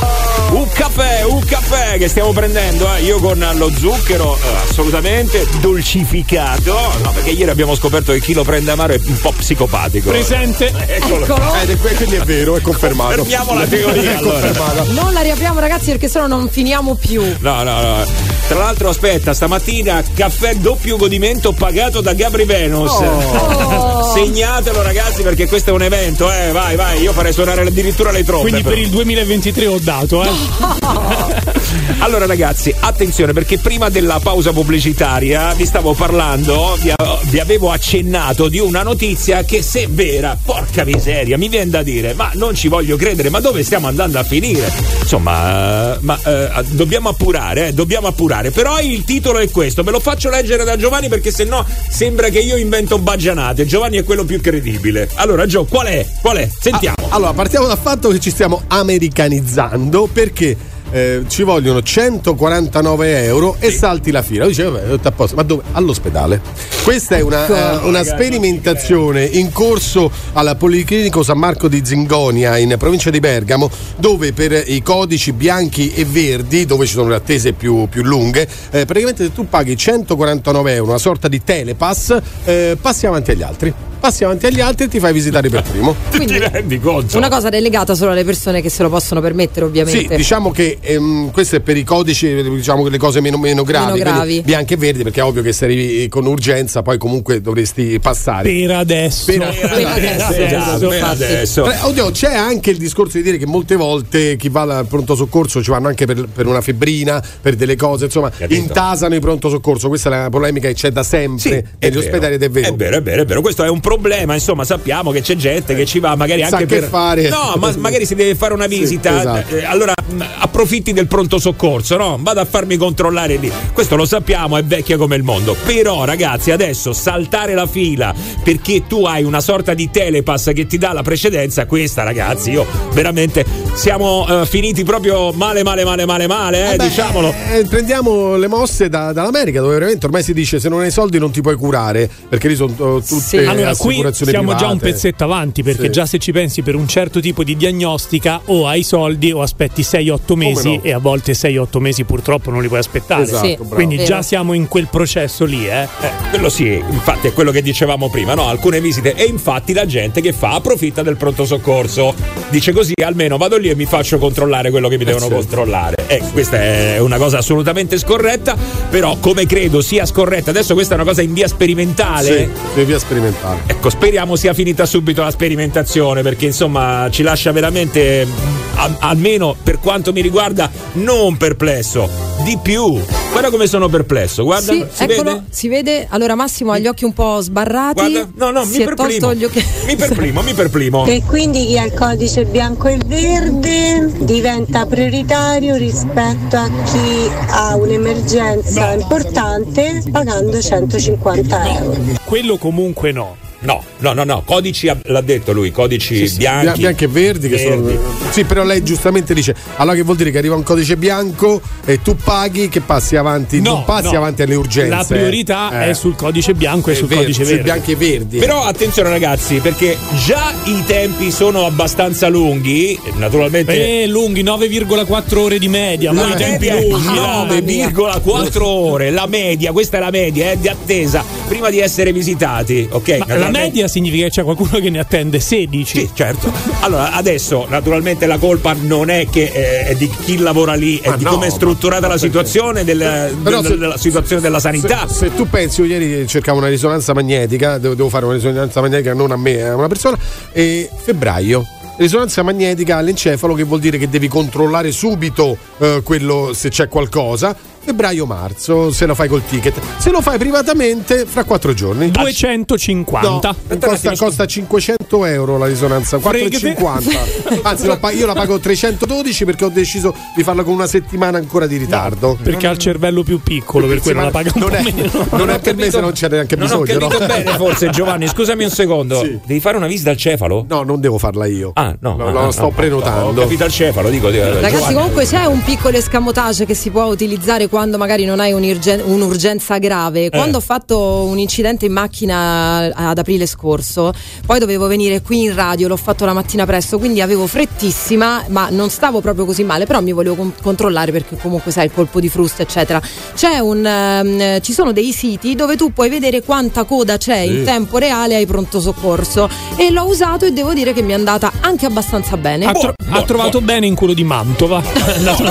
Un caffè, un caffè che stiamo prendendo, eh, io con lo zucchero eh, assolutamente dolcificato. No, perché ieri abbiamo scoperto che chi lo prende amaro è un po' psicopatico. Presente. Eccolo. Eccolo. Ed è, quindi è vero, è confermato. Fermiamo la teoria [LAUGHS] È allora. confermata. Non la riapriamo ragazzi perché sennò non finiamo più. No, no, no. Tra l'altro, aspetta, stamattina caffè doppio godimento pagato da Gabri Venus. Oh. [LAUGHS] Segnatelo, ragazzi, perché questo è un evento, eh. Vai, vai, io farei suonare addirittura le trombe. Quindi per però. il 2023 ho dato, eh. [LAUGHS] Allora ragazzi, attenzione perché prima della pausa pubblicitaria vi stavo parlando, vi, vi avevo accennato di una notizia che se vera, porca miseria, mi viene da dire, ma non ci voglio credere, ma dove stiamo andando a finire? Insomma, ma eh, dobbiamo appurare, eh, dobbiamo appurare, però il titolo è questo, me lo faccio leggere da Giovanni perché sennò sembra che io invento baggianate, Giovanni è quello più credibile. Allora Gio, qual è? Qual è? Sentiamo. Allora, partiamo dal fatto che ci stiamo americanizzando perché eh, ci vogliono 149 euro e salti la fila. Dice, vabbè, tutto a posto. Ma dove? All'ospedale. Questa è una, eh, una sperimentazione in corso al Policlinico San Marco di Zingonia in provincia di Bergamo, dove per i codici bianchi e verdi, dove ci sono le attese più, più lunghe, eh, praticamente se tu paghi 149 euro, una sorta di telepass, eh, passi avanti agli altri. Passi avanti agli altri e ti fai visitare per primo. [LAUGHS] Quindi, rendi conto? Una cosa relegata solo alle persone che se lo possono permettere, ovviamente. Sì, diciamo che ehm, questo è per i codici, diciamo le cose meno, meno gravi, Meno gravi. bianchi e verdi, perché è ovvio che se arrivi con urgenza poi comunque dovresti passare. Per adesso. Per, Per adesso, Esatto, per infatti. adesso. Eh, Oddio, c'è anche il discorso di dire che molte volte chi va al pronto soccorso ci vanno anche per, per una febbrina, per delle cose, insomma, Capito. intasano i pronto soccorso. Questa è la polemica che c'è da sempre è negli ospedali ed è vero. È vero, è vero, è vero. Questo è un problema. Insomma, sappiamo che c'è gente che ci va magari anche che per. fare. No, ma [LAUGHS] magari si deve fare una visita. esatto. Eh, allora mh, approfitti del pronto soccorso, no? Vado a farmi controllare lì. Questo lo sappiamo, è vecchia come il mondo. Però, ragazzi, adesso saltare la fila perché tu hai una sorta di telepass che ti dà la precedenza, questa, ragazzi, io veramente siamo eh, finiti proprio male, male, male, male, male, eh, Beh, diciamolo. eh, prendiamo le mosse da- dall'America dove veramente ormai si dice se non hai soldi non ti puoi curare perché lì sono eh, tutte Sì. Allora, assicurazioni qui siamo private. già un pezzetto avanti perché Sì. già se ci pensi per un certo tipo di diagnostica o hai soldi o aspetti 6-8 mesi no? e a volte 6-8 mesi purtroppo non li puoi aspettare. Esatto, Sì, bravo. Quindi vero. già siamo in quel processo lì, eh. Quello sì, infatti è quello che dicevamo prima, no? Alcune visite e infatti la gente che fa approfitta del pronto soccorso. Dice così almeno vado lì e mi faccio controllare quello che mi devono certo. controllare. E questa è una cosa assolutamente scorretta, però come credo sia scorretta, adesso questa è una cosa in via sperimentale. Sì, in via sperimentale. Ecco, speriamo sia finita subito la sperimentazione perché insomma ci lascia veramente, mm, a- almeno per quanto mi riguarda, non perplesso, di più. Guarda come sono perplesso, guarda, Sì, si eccolo, vede? si vede. Allora Massimo ha gli occhi un po' sbarrati. Guarda, no, no, mi perplimo. gli occhi. Mi perplimo, mi perplimo. E quindi chi ha il codice bianco e verde diventa prioritario rispetto a chi ha un'emergenza importante pagando 150 euro. Quello comunque no. No, no, no, no, codici l'ha detto lui, codici bianchi. Bia- bianchi e verdi, che verdi. sono. Sì, però lei giustamente dice: allora che vuol dire che arriva un codice bianco e tu paghi che passi avanti, No, non passi no. avanti alle urgenze. La priorità Eh. è sul codice bianco e È sul verde, codice sui verde. bianchi e verdi. Però attenzione ragazzi, perché già i tempi sono abbastanza lunghi, naturalmente Eh, lunghi, 9,4 ore di media, ma La i tempi lunghi. dai. 9,4 ore, la media, questa è la media eh, di attesa prima di essere visitati, ok? Ma media significa che c'è qualcuno che ne attende 16. Sì, certo. Allora, adesso naturalmente la colpa non è che eh, è di chi lavora lì, è Ma di no, come è ma- strutturata la situazione del- del- se- della situazione della sanità. Se, se tu pensi, io ieri cercavo una risonanza magnetica, devo, devo fare una risonanza magnetica non a me, a una persona, e febbraio. Risonanza magnetica all'encefalo che vuol dire che devi controllare subito eh, quello se c'è qualcosa. Febbraio-marzo, se lo fai col ticket. Se lo fai privatamente, fra quattro giorni. 250. No, costa, costa 500 euro la risonanza, 4,50. [LAUGHS] Anzi, lo pa- io la pago 312 perché ho deciso di farla con una settimana ancora di ritardo. Perché ha il cervello più piccolo, per quello la paga un non po' è, meno. non è per me se non c'è neanche Non ho bisogno. capito no? bene forse Giovanni, scusami un secondo. Sì. Devi fare una visita al cefalo? No, non devo farla io. Ah, no. Lo- ah, ah, sto ah, prenotando. Ho capito al cefalo, dico. dico, Ragazzi, Giovanni. comunque c'è un piccolo escamotage che si può utilizzare quando magari non hai un'urgen- un'urgenza grave. Quando ho fatto un incidente in macchina ad aprile scorso, poi dovevo venire qui in radio, l'ho fatto la mattina presto, quindi avevo frettissima, ma non stavo proprio così male, però mi volevo con- controllare perché comunque sai il colpo di frusta, eccetera. C'è un, ehm, ci sono dei siti dove tu puoi vedere quanta coda c'è Sì. in tempo reale ai pronto soccorso e l'ho usato e devo dire che mi è andata anche abbastanza bene. Ha, tro- ha trovato bene in quello di Mantova. È [LAUGHS] andato un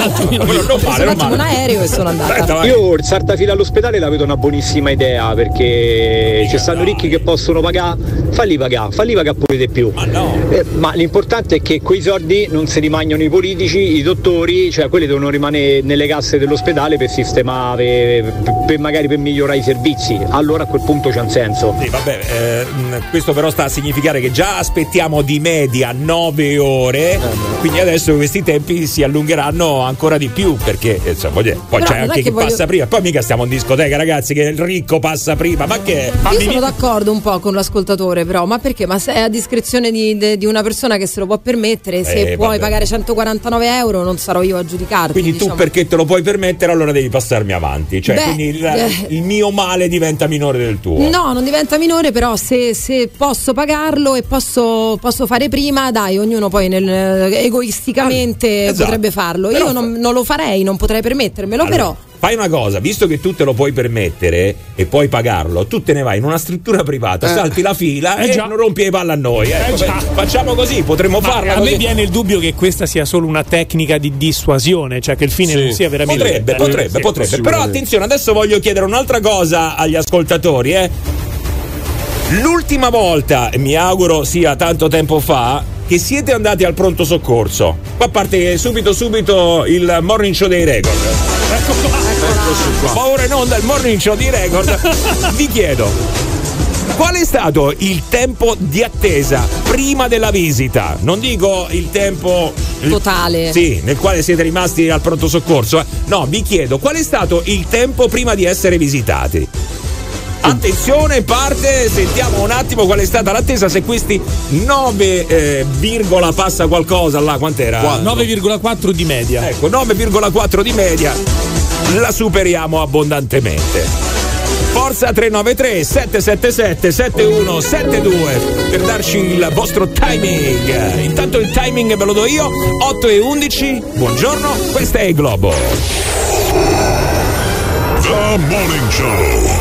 un attimo un aereo e sono andata. Io il saltafila all'ospedale la vedo una buonissima idea perché ci stanno ricchi che possono pagare, falli pagare, falli pagare pure di più. Eh, ma l'importante è che quei soldi non si rimangono i politici, i dottori, cioè quelli devono rimanere nelle casse dell'ospedale per sistemare, per, per magari per migliorare i servizi. Allora a quel punto c'è un senso. Sì, vabbè, eh, questo però sta a significare che già aspettiamo di media 9 ore, quindi adesso questi tempi si allungheranno ancora di più perché eh, insomma, voglio dire, poi Però c'è anche che chi voglio- passa prima, poi mica stiamo in discoteca ragazzi che il ricco passa prima, ma che... Io sono d'accordo un po' con l'ascoltatore, però, ma perché? Ma se è a discrezione di, de- di una persona che se lo può permettere, se Eh, puoi vabbè. pagare 149 euro, non sarò io a giudicarti. Quindi tu diciamo. perché te lo puoi permettere allora devi passarmi avanti, cioè Beh, quindi il, eh. il mio male diventa minore del tuo. No, non diventa minore, però se, se posso pagarlo e posso, posso fare prima, dai, ognuno poi nel- egoisticamente esatto. potrebbe farlo. Però Io non, non lo farei, non potrei permettermelo, Allora, però. Fai una cosa, visto che tu te lo puoi permettere e puoi pagarlo, tu te ne vai in una struttura privata, Eh. salti la fila Eh e già. non rompi le palle a noi. ecco. Eh già. Facciamo così, potremmo Ma farla a così. me viene il dubbio che questa sia solo una tecnica di dissuasione, cioè che il fine Sì. non sia veramente. Potrebbe, Eh, potrebbe, sì, potrebbe. Però attenzione, adesso voglio chiedere un'altra cosa agli ascoltatori, eh. L'ultima volta, e mi auguro sia tanto tempo fa, che siete andati al pronto soccorso. Qua parte subito subito il morning show dei record. Ma ora in onda il morning show di record. [LAUGHS] Vi chiedo. Qual è stato il tempo di attesa prima della visita? Non dico il tempo Totale. Sì, nel quale siete rimasti al pronto soccorso. eh. No, vi chiedo qual è stato il tempo prima di essere visitati? Attenzione, parte, sentiamo un attimo qual è stata l'attesa. Se questi 9, eh, virgola passa qualcosa là, quant'era? 9,4 di media. Ecco, 9,4 di media la superiamo abbondantemente. Forza 393 777 7172 per darci il vostro timing. Intanto il timing ve lo do io, 8 e 11. Buongiorno, questa è Globo. The Morning Show.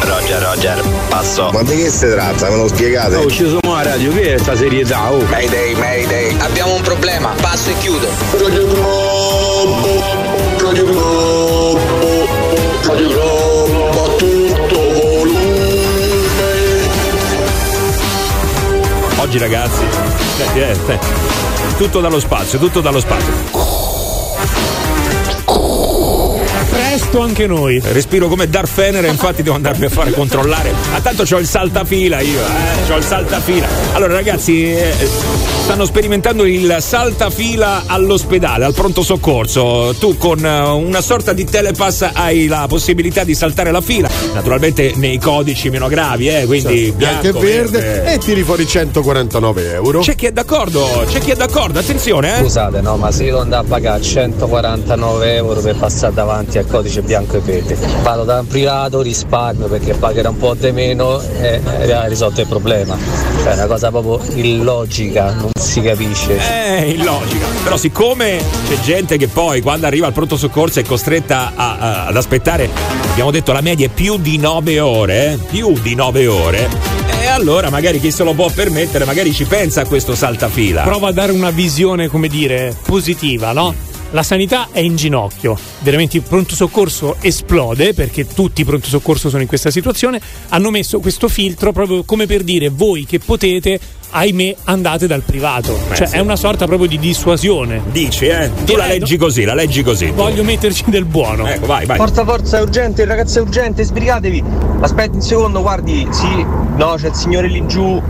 Roger, Roger, passo. Ma di che si tratta? Me lo spiegate? Oh, ci sono a radio, che è sta serietà? Oh. Mayday, Mayday. Abbiamo un problema, passo e chiudo. Radio Globo, Radio Globo, Radio Globo, a tutto volume. Oggi ragazzi, senti, eh, senti. tutto dallo spazio, tutto dallo spazio. Presto anche noi. Respiro come Darth Fener, infatti devo andarmi a fare controllare. Ma tanto c'ho il saltafila io, eh, c'ho il saltafila. Allora ragazzi, eh, stanno sperimentando il saltafila all'ospedale, al pronto soccorso. Tu con eh, una sorta di telepass hai la possibilità di saltare la fila, naturalmente nei codici meno gravi, eh, quindi bianco e verde, e tiri fuori 149 euro. C'è chi è d'accordo, c'è chi è d'accordo, attenzione, eh. Scusate, no, ma se io andavo a pagare 149 euro per passare davanti al codice bianco e verde, vado da un privato, risparmio perché pagherà un po' di meno e e risolto il problema. Cioè, è una cosa proprio illogica, non si capisce. Eh, illogica. Però siccome c'è gente che poi quando arriva al pronto soccorso è costretta a- a- ad aspettare, abbiamo detto la media è più di 9 ore, eh, più di 9 ore, e allora magari chi se lo può permettere magari ci pensa a questo saltafila. Prova a dare una visione, come dire, positiva, no? La sanità è in ginocchio, veramente il pronto soccorso esplode perché tutti i pronto soccorso sono in questa situazione. Hanno messo questo filtro proprio come per dire voi che potete, ahimè, andate dal privato. Beh, cioè sì. è una sorta proprio di dissuasione. Dici, eh? Tu la leggi così, la leggi così. Voglio metterci del buono. Ecco, vai, vai. Forza, forza, è urgente, ragazzi, è urgente, sbrigatevi. Aspetti un secondo, guardi, sì, no, c'è il signore lì giù,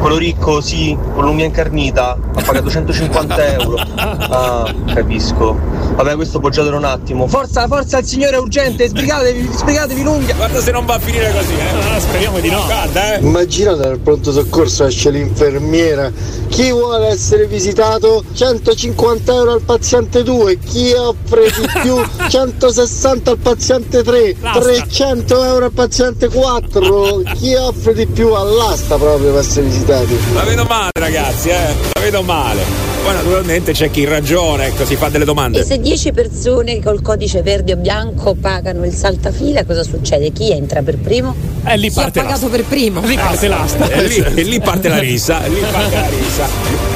quello ricco, sì, con l'umia incarnita, ha pagato 150 [LAUGHS] euro. Ah, capisco. Vabbè, questo poggiatelo un attimo. Forza, forza, il signore è urgente, sbrigatevi, sbrigatevi l'unghia. Guarda se non va a finire così, eh. Ah, speriamo di no. Guarda, eh. Immaginate al pronto soccorso esce l'infermiera. Chi vuole essere visitato? 150 euro al paziente 2. Chi offre di [LAUGHS] più? 160 al paziente 3. 300 euro al paziente 4. Chi offre di più all'asta proprio per essere visitati? La vedo male, ragazzi, eh. La vedo male. Poi naturalmente c'è chi ragiona, ecco, si fa delle domande. E se 10 persone col codice verde o bianco pagano il saltafila, cosa succede? Chi entra per primo? E lì Chi ha parte pagato per primo? Lì parte l'asta. E lì, e lì parte la risa, e lì parte la risa.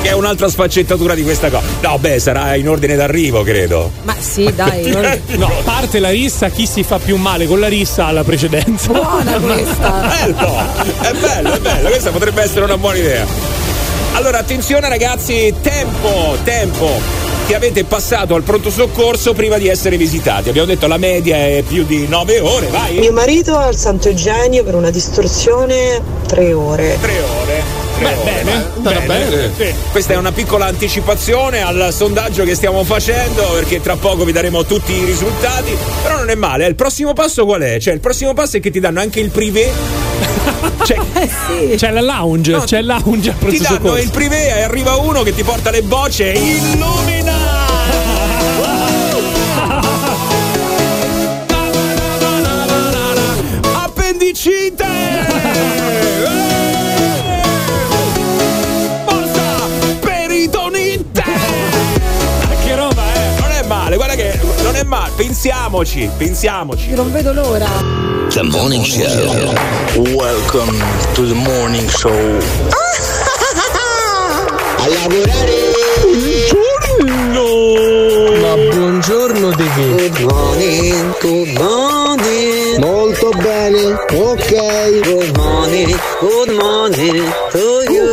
Che è un'altra sfaccettatura di questa cosa. No, beh, sarà in ordine d'arrivo, credo. Ma sì, dai. non- [LAUGHS] No, parte la rissa, chi si fa più male con la rissa ha la precedenza. Buona questa. Bello, è bello, è bello, questa potrebbe essere una buona idea. Allora, attenzione ragazzi, tempo, tempo che avete passato al pronto soccorso prima di essere visitati. Abbiamo detto la media è più di 9 ore, vai. Mio marito al Santo Eugenio per una distorsione tre ore. Tre ore. Beh, bene, bene. Sì. Questa è una piccola anticipazione al sondaggio che stiamo facendo perché tra poco vi daremo tutti i risultati. Però non è male. eh. Il prossimo passo qual è? Cioè, il prossimo passo è che ti danno anche il privé. [LAUGHS] Cioè, C'è la lounge, c'è il lounge al ti pronto danno soccorso. il privé e arriva uno che ti porta le bocce e illumina! [LAUGHS] Appendicite! [LAUGHS] male. Pensiamoci, pensiamoci. Io non vedo l'ora. The Morning Show. Welcome to the morning show. [LAUGHS] A lavorare! Ma buongiorno di che? Good morning, good morning. Molto bene, ok. Good morning, good morning to you.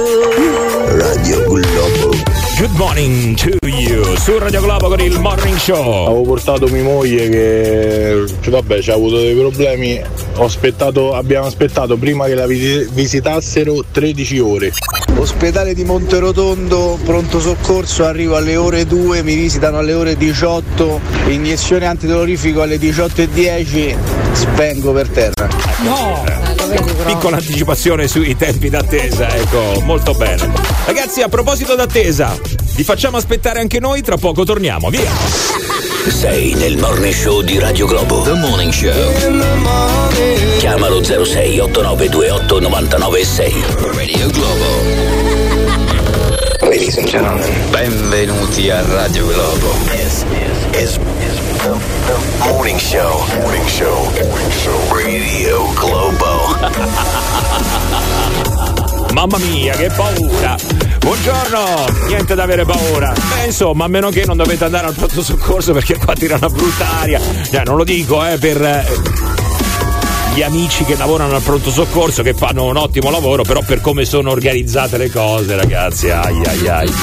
Good morning to you su Radio Globo con il Morning Show. Avevo portato mia moglie che cioè, vabbè c'ha avuto dei problemi. Ho aspettato, abbiamo aspettato prima che la visi- visitassero 13 ore. Ospedale di Monterotondo, pronto soccorso, arrivo alle ore 2, mi visitano alle ore 18, iniezione antidolorifico alle 18.10, spengo per terra. No! Vedi. Piccola anticipazione sui tempi d'attesa, ecco, molto bene. Ragazzi, a proposito d'attesa, vi facciamo aspettare anche noi, tra poco torniamo, via! Sei nel morning show di Radio Globo. The Morning Show. Chiamalo 06 8928 996. Radio Globo. Ladies and gentlemen, benvenuti a Radio Globo. This is the morning show. Morning show. Morning show. Radio Globo. [LAUGHS] Mamma mia, che paura! Buongiorno! Niente da avere paura. Beh, insomma, a meno che non dovete andare al pronto soccorso perché qua tira una brutta aria. Cioè, non lo dico, eh, per. eh, gli amici che lavorano al pronto soccorso che fanno un ottimo lavoro, però per come sono organizzate le cose, ragazzi, ai ai ai.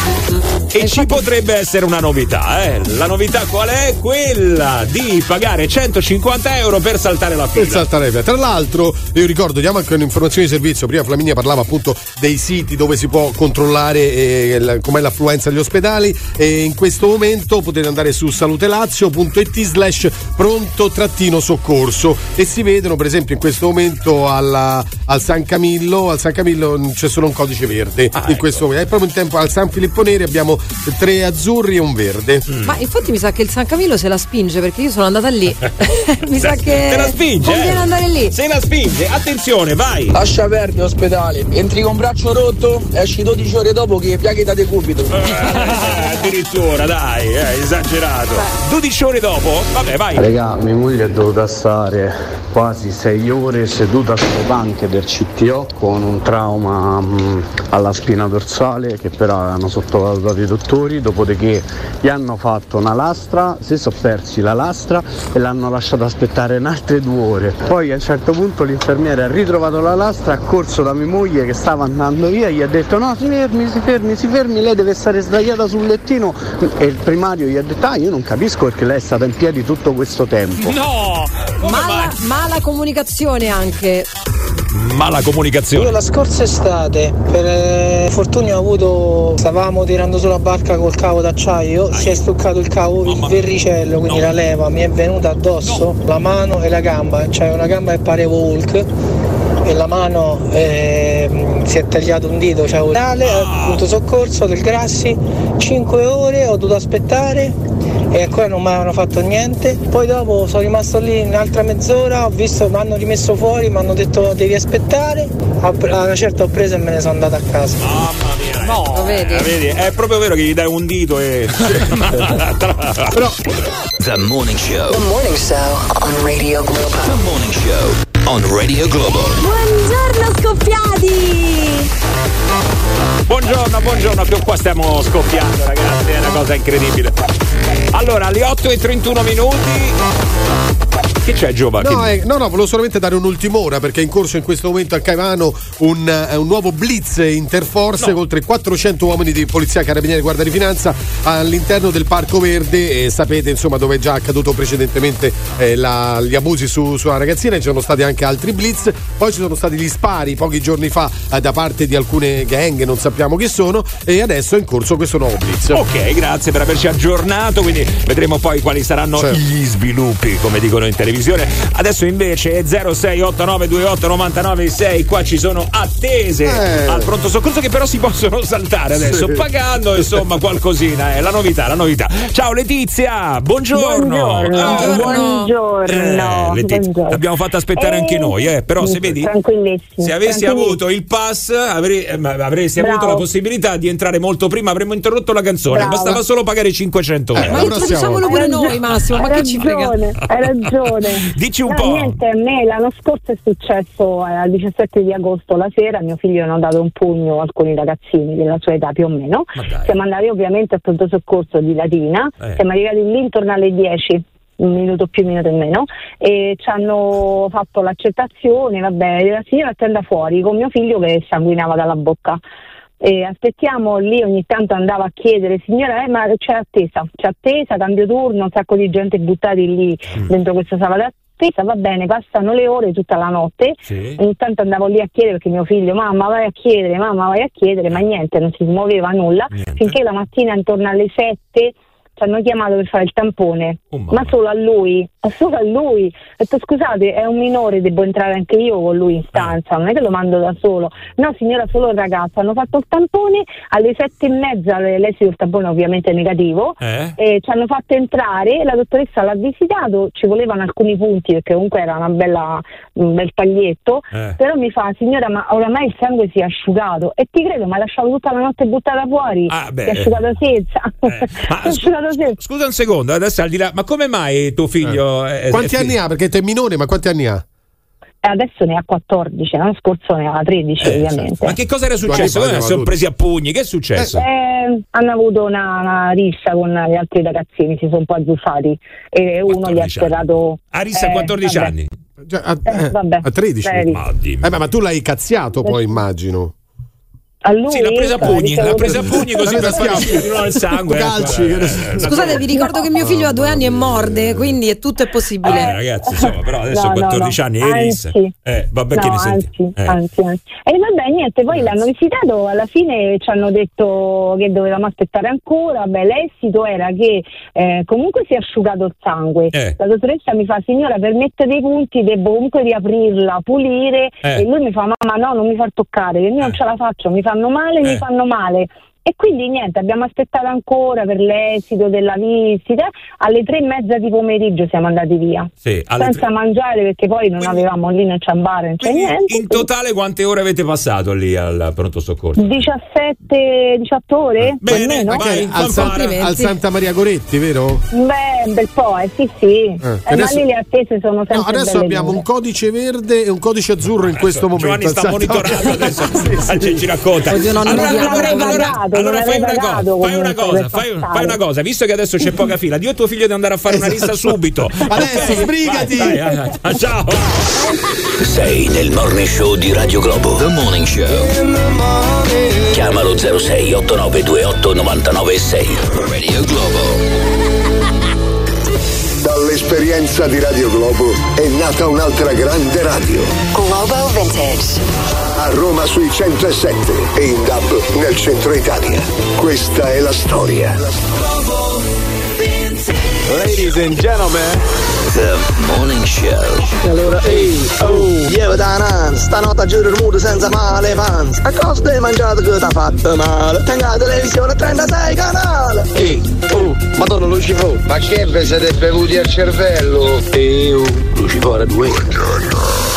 E ci potrebbe essere una novità, eh? La novità qual è? Quella di pagare 150 euro per saltare la fila. Per saltare via. Tra l'altro, io ricordo, diamo anche un'informazione di servizio. Prima Flaminia parlava appunto dei siti dove si può controllare eh, la- com'è l'affluenza agli ospedali. E in questo momento potete andare su salutelazio.it slash pronto trattino soccorso e si vedono, per esempio, in questo momento alla- al San Camillo, al San Camillo mm, c'è solo un codice verde. Ah, in questo momento. È proprio in tempo al San Filippo Neri abbiamo tre azzurri e un verde. Ma infatti mi sa che il San Camillo se la spinge perché io sono andata lì. [LAUGHS] mi sa che Te la spinge? conviene eh? andare lì. Se la spinge, attenzione, vai! Lascia perdere ospedale, entri con braccio rotto, esci 12 ore dopo che piaghi da decubito. Eh, addirittura, dai, eh, esagerato. 12 ore dopo? Vabbè, vai. Raga, mia moglie è dovuta stare quasi 6 ore seduta sulle panche del CTO con un trauma mh, alla spina dorsale che però hanno sottovalutato i dottori, dopodiché gli hanno fatto una lastra, si sono persi la lastra e l'hanno lasciata aspettare in altre due ore. Poi a un certo punto l'infermiere ha ritrovato la lastra, ha corso da mia moglie che stava andando via, gli ha detto no si fermi, si fermi, si fermi, lei deve stare sdraiata sul lettino e il primario gli ha detto ah io non capisco perché lei è stata in piedi tutto questo tempo. No! Mala, mala comunicazione anche. Mala comunicazione. Io la scorsa estate, per eh, fortuna ho avuto. Stavamo tirando sulla barca col cavo d'acciaio, si è stuccato il cavo, il verricello, quindi la leva mi è venuta addosso, la mano e la gamba, cioè una gamba che parevo Hulk e la mano eh, si è tagliato un dito, cioè un tale, Ah. punto soccorso del Grassi, 5 ore ho dovuto aspettare e ancora non mi hanno fatto niente. Poi dopo sono rimasto lì un'altra mezz'ora, ho visto, mi hanno rimesso fuori, mi hanno detto devi aspettare, a a una certa ho preso e me ne sono andato a casa. Mamma mia. No, lo vedi? Eh, vedi, è proprio vero che gli dai un dito e. [LAUGHS] Però The Morning Show. The Morning Show on Radio Globo. The Morning Show on Radio Globo. Buongiorno scoppiati! Buongiorno, buongiorno, più qua stiamo scoppiando, ragazzi, è una cosa incredibile. Allora, alle 8 e 31 minuti. Che c'è, Giova? No, Che- eh, no, no, volevo solamente dare un'ultima ora perché è in corso in questo momento a Caivano un, eh, un nuovo blitz interforce con oltre 400 uomini di polizia, carabinieri e guardia di finanza all'interno del Parco Verde. E sapete insomma dove è già accaduto precedentemente eh, la- gli abusi su- sulla ragazzina, ci sono stati anche altri blitz, poi ci sono stati gli spari pochi giorni fa eh, da parte di alcune gang, non sappiamo chi sono, e adesso è in corso questo nuovo blitz. Ok, grazie per averci aggiornato, quindi vedremo poi quali saranno Certo. gli sviluppi, come dicono in televisione. Adesso invece è 0689289996, qua ci sono attese Eh. al pronto soccorso che però si possono saltare adesso, Sì. pagando insomma [LAUGHS] qualcosina, è la novità, la novità. Ciao Letizia, buongiorno. Buongiorno, Eh, buongiorno. eh, Letizia, buongiorno. L'abbiamo fatto aspettare Eh, anche noi, eh, però se vedi se avessi avuto il pass avrei- eh, avresti Bravo. avuto la possibilità di entrare molto prima, avremmo interrotto la canzone, Bravo. bastava solo pagare 500 euro. Ma introduciamolo pure noi, Massimo, ma hai che ci frega? Hai ragione. Dici un No, po'. Niente, a me l'anno scorso è successo eh, al 17 di agosto la sera, mio figlio hanno dato un pugno a alcuni ragazzini della sua età più o meno. Siamo andati ovviamente al pronto soccorso di Latina, Eh. siamo arrivati lì intorno alle 10 un minuto più, un minuto in meno, e ci hanno fatto l'accettazione, vabbè, la signora attenda fuori con mio figlio che sanguinava dalla bocca. E aspettiamo lì, ogni tanto andava a chiedere, signora, eh, ma c'è attesa, c'è attesa, cambio turno, un sacco di gente buttati lì dentro questa sala d'attesa, va bene, passano le ore tutta la notte, ogni tanto andavo lì a chiedere perché mio figlio, mamma vai a chiedere, mamma vai a chiedere, ma niente, non si muoveva nulla, finché la mattina intorno alle 7 ci hanno chiamato per fare il tampone, Oh, ma solo a lui, solo a lui. Ho detto scusate, è un minore, devo entrare anche io con lui in stanza, non è che lo mando da solo. No signora, solo il ragazzo, hanno fatto il tampone, alle sette e mezza l'esito del tampone ovviamente è negativo, Eh? e ci hanno fatto entrare, la dottoressa l'ha visitato, ci volevano alcuni punti perché comunque era una bella, un bel taglietto, Eh. però mi fa signora ma oramai il sangue si è asciugato e ti credo ma hai lasciato tutta la notte buttata fuori, Ah, beh. si è asciugato senza. [LAUGHS] Ma si è asciugato senza. Scusa un secondo, adesso al di là, ma come mai tuo figlio è, Quanti è- anni ha? Perché te è minore, ma quanti anni ha? E adesso ne ha 14, l'anno scorso ne aveva 13 Eh, ovviamente. Ma che cosa era successo? Come sono presi a pugni? Che è successo? Eh, hanno avuto una, una rissa con gli altri ragazzini, si sono un po' azzuffati e uno gli ha 14 anni. sperato. A rissa a eh, 14 vabbè. anni. Cioè, a, Eh, eh, vabbè. a 13? Vedi. Ma. Eh, ma tu l'hai cazziato poi, immagino. A lui Sì, l'ha presa a pugni, ricevuto- l'ha presa a pugni così per far il sangue. Calci, eh, eh, Scusate, vi ricordo che mio figlio ha due anni e morde, quindi è tutto è Eh, possibile. ragazzi, insomma, però adesso No, no, 14 no. anni e. Anzi. Eh, vabbè No, che ne senti. anzi, Eh. anzi, anzi. E vabbè, niente, poi l'hanno visitato, alla fine ci hanno detto che dovevamo aspettare ancora, beh, l'esito era che eh, comunque si è asciugato il sangue. Eh. La dottoressa mi fa, signora, per mettere i punti devo comunque riaprirla, pulire, Eh. e lui mi fa, mamma no, non mi far toccare, che io non ce la faccio, mi fanno male, Eh. mi fanno male. E quindi niente, abbiamo aspettato ancora per l'esito della visita. Alle tre e mezza di pomeriggio siamo andati via. Sì, Senza tre- mangiare perché poi non avevamo lì né ciambare, non c'è Quindi niente. in totale quante ore avete passato lì al pronto soccorso? 17, 18 ore? Bene, almeno? vai. Al, San- Complimenti. al Santa Maria Goretti, vero? Beh, un bel po', eh, sì, sì. Eh, adesso- ma lì le attese sono sempre No, adesso abbiamo dure. un codice verde e un codice azzurro in questo momento. Giovanni sta Santa monitorando adesso, [LAUGHS] Sì, sì. Ci, racconta. Allora, allora, allora, pagato, allora fai una cosa, pagato fai una cosa, fai, fai una cosa, visto che adesso c'è poca fila, dio a tuo figlio di andare a fare una rissa [LAUGHS] subito. Adesso, sbrigati. Vai, vai, vai, vai, ciao. Sei nel morning show di Radio Globo. The Morning Show. Chiamalo 06 8928 996. Radio Globo. Dall'esperienza di Radio Globo è nata un'altra grande radio. Globo Vintage. A Roma sui 107 e in DAB nel centro Italia. Questa è la storia. Ladies and gentlemen. The Morning Show. Allora, ehi, oh, io da nan, stanotte giro il mondo senza male pants. A cosa hai mangiato che ti ha fatto male? Tengo la televisione 36 canale. Ehi, oh, madonna Lucifo. Ma che vi siete bevuti al cervello? Ehi, oh, Lucifora 2.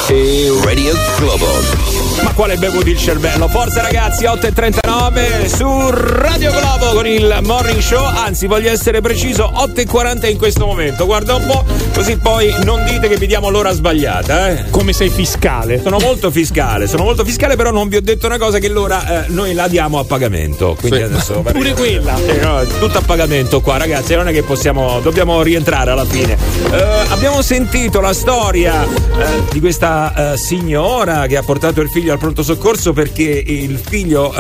Ehi, oh. Radio Globo. Ma quale bevuti il cervello? Forza ragazzi, 8.39 su Radio Globo con il morning show. Anzi, voglio essere preciso, 8.40 in questo momento. Guarda un po', così poi non dite che vi diamo l'ora sbagliata. Eh. Come sei fiscale. Sono molto fiscale, sono molto fiscale, però non vi ho detto una cosa che l'ora eh, noi la diamo a pagamento. Quindi adesso [LAUGHS] Pure quella. Eh, no, tutto a pagamento qua, ragazzi. Non è che possiamo. Dobbiamo rientrare alla fine. Eh, abbiamo sentito la storia eh, di questa eh, signora che ha portato il figlio al pronto soccorso perché il figlio.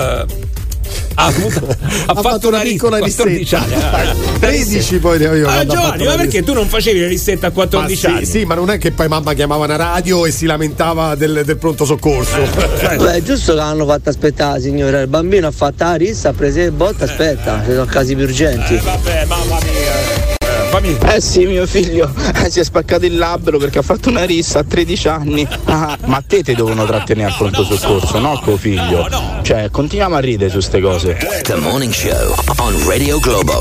Eh, ha, avuto- [LAUGHS] ha fatto, una piccola [LAUGHS] rissa a 14 anni. rissetta. eh, 13 poi ne avevo Ah, ha Giovanni, fatto ma la perché tu non facevi le rissette a Ma 14 sì, anni? sì, ma non è che poi mamma chiamava una radio e si lamentava del, del pronto soccorso. Eh, [LAUGHS] Beh, giusto che hanno fatto aspettare, signore. Il bambino ha fatto la rissa, ha preso il botto, aspetta, ci sono casi più urgenti. Eh, vabbè, mamma mia. Eh, fammi. Eh sì, mio figlio eh, si è spaccato il labbro perché ha fatto una rissa a 13 anni. Ah, ma te ti devono trattenere al pronto soccorso, no tuo figlio? Cioè, continuiamo a ridere su ste cose. The Morning Show on Radio Globo.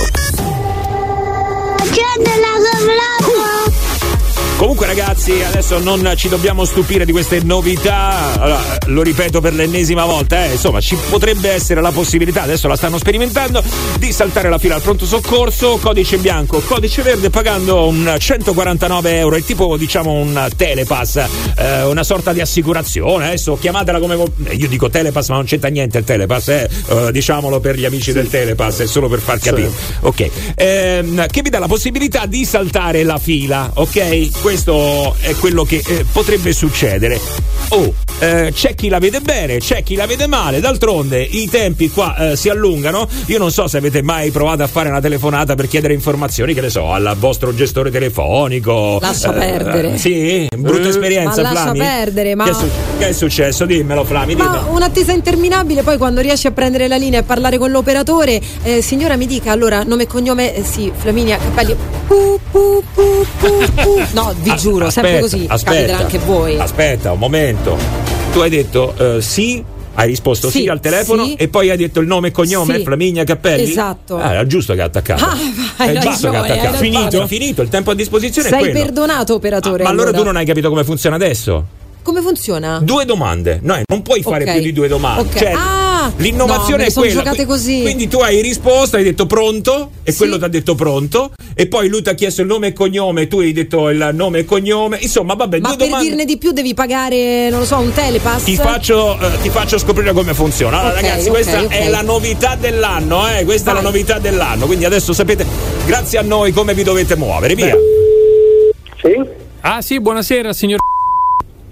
Comunque ragazzi, adesso non ci dobbiamo stupire di queste novità, allora, lo ripeto per l'ennesima volta, eh, insomma ci potrebbe essere la possibilità, adesso la stanno sperimentando, di saltare la fila al pronto soccorso, codice bianco, codice verde pagando un 149 euro, è tipo diciamo un telepass, eh, una sorta di assicurazione, adesso chiamatela come... vo- eh, Io dico telepass ma non c'entra niente il telepass, eh, eh, diciamolo per gli amici del telepass, è solo per far capire. Ok, Ehm, che vi dà la possibilità di saltare la fila, ok? Questo è quello che eh, potrebbe succedere. Oh, eh, c'è chi la vede bene, c'è chi la vede male. D'altronde i tempi qua eh, si allungano. Io non so se avete mai provato a fare una telefonata per chiedere informazioni, che ne so, al vostro gestore telefonico. Lascia Eh, perdere. Sì, brutta esperienza, ma lascia Flami. perdere, ma- Che è, su- che è successo? Dimmelo, Flami, Ma dimmelo. un'attesa interminabile, poi quando riesci a prendere la linea e parlare con l'operatore, eh, signora mi dica allora nome e cognome, eh, sì, Flaminia Cappelli. Pu, pu, pu, pu, pu. [LAUGHS] No, vi giuro, sempre Aspetta, così, aspetta. capiterà anche voi. Aspetta, un momento. Tu hai detto eh, sì, hai risposto sì, Sì, al telefono sì. e poi hai detto il nome e cognome, Sì. Flaminia Cappelli. Esatto. Ah, era giusto che ha attaccato. Ah, vai, è giusto che ha ragione, attaccato. ragione. Finito? Finito, il tempo a disposizione è Sei perdonato, operatore. Ma allora allora. tu non hai capito come funziona adesso? Come funziona? Due domande. No, non puoi fare Ok. più di due domande. Ok. Cioè, Ah, l'innovazione le è quella. giocate così. Quindi tu hai risposto, hai detto pronto e quello ti ha detto pronto e poi lui ti ha chiesto il nome e cognome, tu hai detto il nome e cognome. Insomma, vabbè, Ma due per domande. dirne di più devi pagare, non lo so, un telepass? Ti faccio, eh, ti faccio scoprire come funziona. Allora, Ok, ragazzi, ok, questa ok. è la novità dell'anno, eh? Questa è la Vai. novità dell'anno. Quindi adesso sapete, grazie a noi, come vi dovete muovere. Via. Sì? Ah sì, buonasera signor.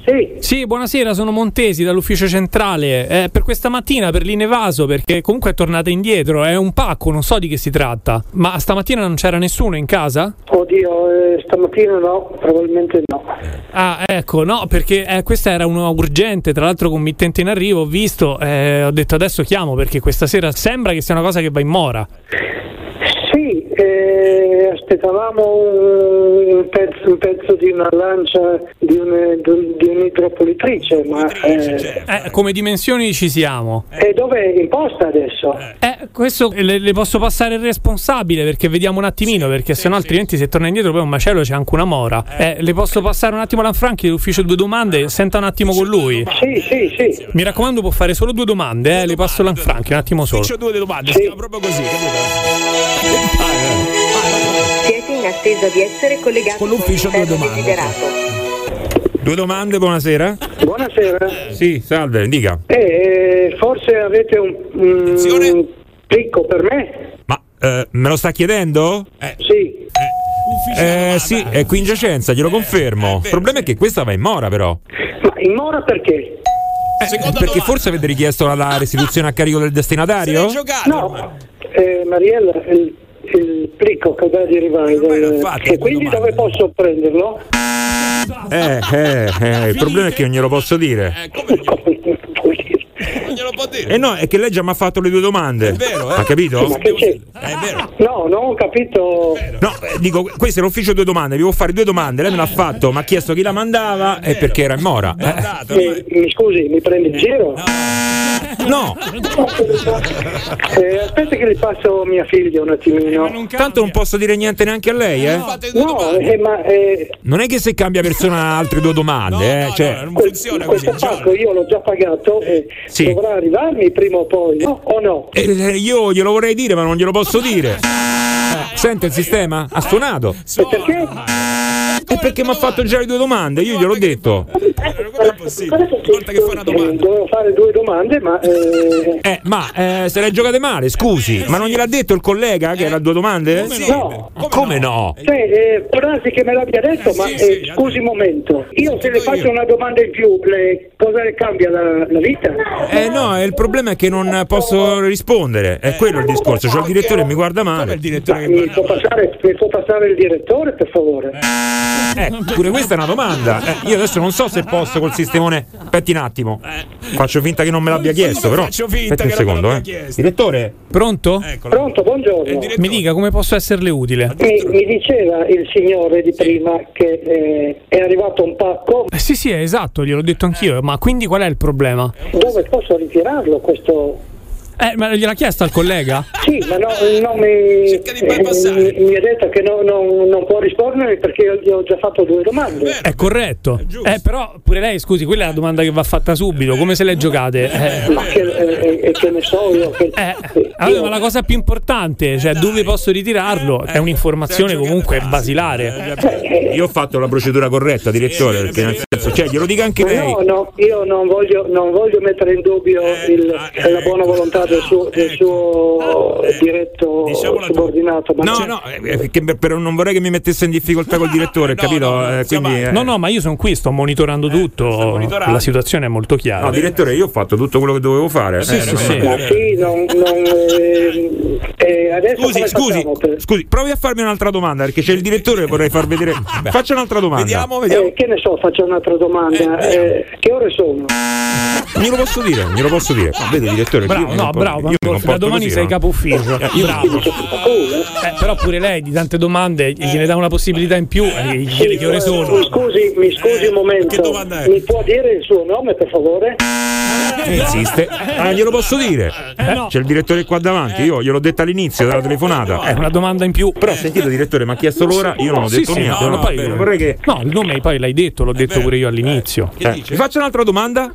Sì. Sì, buonasera, sono Montesi dall'ufficio centrale. Eh, per questa mattina, per l'Inevaso, perché comunque è tornata indietro, è un pacco, non so di che si tratta. Ma stamattina non c'era nessuno in casa? Oddio, eh, stamattina no, probabilmente no. Ah, ecco, no, perché eh, questa era una urgente, tra l'altro committente in arrivo, ho visto, eh, ho detto adesso chiamo perché questa sera sembra che sia una cosa che va in mora. Sì, eh, aspettavamo un, pezzo, un pezzo di una lancia di, un- di un'idropolitrice, ma eh, Eh, come dimensioni ci siamo. e dove è in posta adesso? Eh, questo le, le posso passare il responsabile perché vediamo un attimino, perché sennò altrimenti se torna indietro poi un macello c'è anche una mora. Eh, le posso passare un attimo Lanfranchi dell'ufficio due domande, senta un attimo con lui. Sì, sì, sì. Mi raccomando può fare solo due domande, eh, le passo Lanfranchi un attimo solo. Faccio due domande, chiama proprio così, capito? Siete in attesa di essere collegati Con l'ufficio due domande. desiderato. Due domande, buonasera. Buonasera. Sì, salve, dica. Eh, forse avete un, un picco per me? Ma eh, me lo sta chiedendo? Sì. Eh, sì, è qui in giacenza, glielo confermo. Il problema è che questa va in mora, però. Ma in mora perché? Eh, perché forse avete richiesto la- la restituzione a carico del destinatario? No, eh, Mariella, il, plicco che deve arrivare dal- e quindi dove posso prenderlo? Eh, eh, eh, il problema è che non glielo posso dire. Eh no, è che lei già mi ha fatto le due domande. È vero, Ha capito? Ma che c'è? È vero. No, non ho capito. No, eh, dico, questo è l'ufficio due domande, vi devo fare due domande, lei me l'ha fatto, mi ha chiesto chi la mandava e perché era in mora. Eh, Eh, mi scusi, mi prende in giro? No. Eh, aspetta che le passo mia figlia un attimino. Tanto non posso dire niente neanche a lei, eh? No, eh, ma eh, Non è che se cambia persona altre due domande, eh? Cioè, questo pacco io l'ho già pagato e Sì. dovrà arrivarmi prima o poi, no? O no? eh, io glielo vorrei dire, ma non glielo posso dire. Eh, Sente il sistema? Ha suonato. E perché? E perché mi ha fatto già le due domande? Io gliel'ho detto. Eh, dovevo fare due domande, ma eh, Eh, ma eh, se le giocate male, scusi. Ma non gliel'ha detto il collega che era due domande? no. Come no? Cioè, eh, può darsi che me l'abbia detto, ma eh, scusi un momento. Io se le faccio una domanda in più, le- cosa le cambia la, la vita? Eh no, eh, il problema è che non posso rispondere. È quello il discorso. C'ho il direttore che mi guarda male. Ma mi, può passare, mi può passare il direttore, per favore? Eh, pure questa è una domanda. Eh, io adesso non so se posso col sistemone. Aspetti un attimo. Faccio finta che non me l'abbia chiesto, però. faccio finta Aspetti un che non me secondo, l'abbia eh. Direttore? Pronto? Pronto, buongiorno. Mi dica come posso esserle utile. Mi, mi diceva il signore di prima che eh, è arrivato un pacco. Eh, sì, sì, esatto, gliel'ho detto anch'io, ma quindi qual è il problema? Dove posso ritirarlo questo? Eh, ma gliel'ha chiesto al collega? [LAUGHS] Sì, ma no, non mi, eh, mi, mi ha detto che no- non- non può rispondere perché io gli ho già fatto due domande. È corretto. Eh, però pure lei, scusi, quella è la domanda che va fatta subito. Come se le giocate? Eh. Ma che, eh, eh, che ne so io? Che, Allora, ma la cosa più importante, cioè dove posso ritirarlo, è un'informazione comunque basilare. Io ho fatto la procedura corretta, direttore, perché nel senso, cioè, glielo dica anche lei. No, no, io non voglio, non voglio mettere in dubbio il- la buona volontà del suo, del suo diretto subordinato. Ma No, c'è- no, eh, perché per- per- non vorrei che mi mettesse in difficoltà col direttore, capito? Eh, quindi, eh, No, no, ma io sono qui, sto monitorando tutto. monitorando. La situazione è molto chiara. No, direttore, io ho fatto tutto quello che dovevo fare. Sì, Eh, sì, sì. Ma sì, non, non, eh, adesso Scusi, scusi, scusi, provi a farmi un'altra domanda perché c'è il direttore e vorrei far vedere. [LAUGHS] Faccia un'altra domanda. Vediamo, Eh, che ne so, faccio un'altra domanda. Eh, che ore sono? Glielo posso dire, glielo posso dire. No, vede, direttore, Bravo, no, comporto- bravo, Pandolfi, da domani così, sei no? capo ufficio. Eh, [LAUGHS] io- bravo. Eh, però pure lei di tante domande gliene dà una possibilità in più e gli chiede che ore sono. Mi scusi, mi scusi un momento. Mi può dire il suo nome, per favore? Eh, Insiste. Ah, glielo posso dire. Eh, C'è il direttore qua davanti, io gliel'ho detto all'inizio della telefonata. È una domanda in più. Però sentito direttore, mi ha chiesto l'ora, io non ho Sì, detto sì, niente. no, no, no, poi- vorrei che. No, il nome poi l'hai detto, l'ho detto pure io all'inizio. Eh, vi faccio un'altra domanda?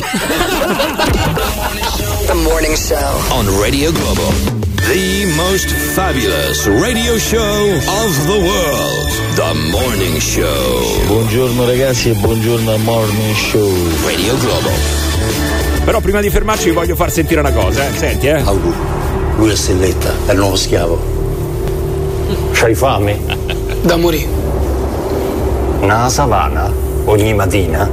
[LAUGHS] The morning show on Radio Globo. The most fabulous radio show of the world. The morning show. Buongiorno ragazzi e buongiorno al morning show. Radio Globo. Però prima di fermarci vi voglio far sentire una cosa, eh. Senti, eh. Lui è Stelletta, è il nuovo schiavo. C'hai fame? Da morire. Nella savana, ogni mattina,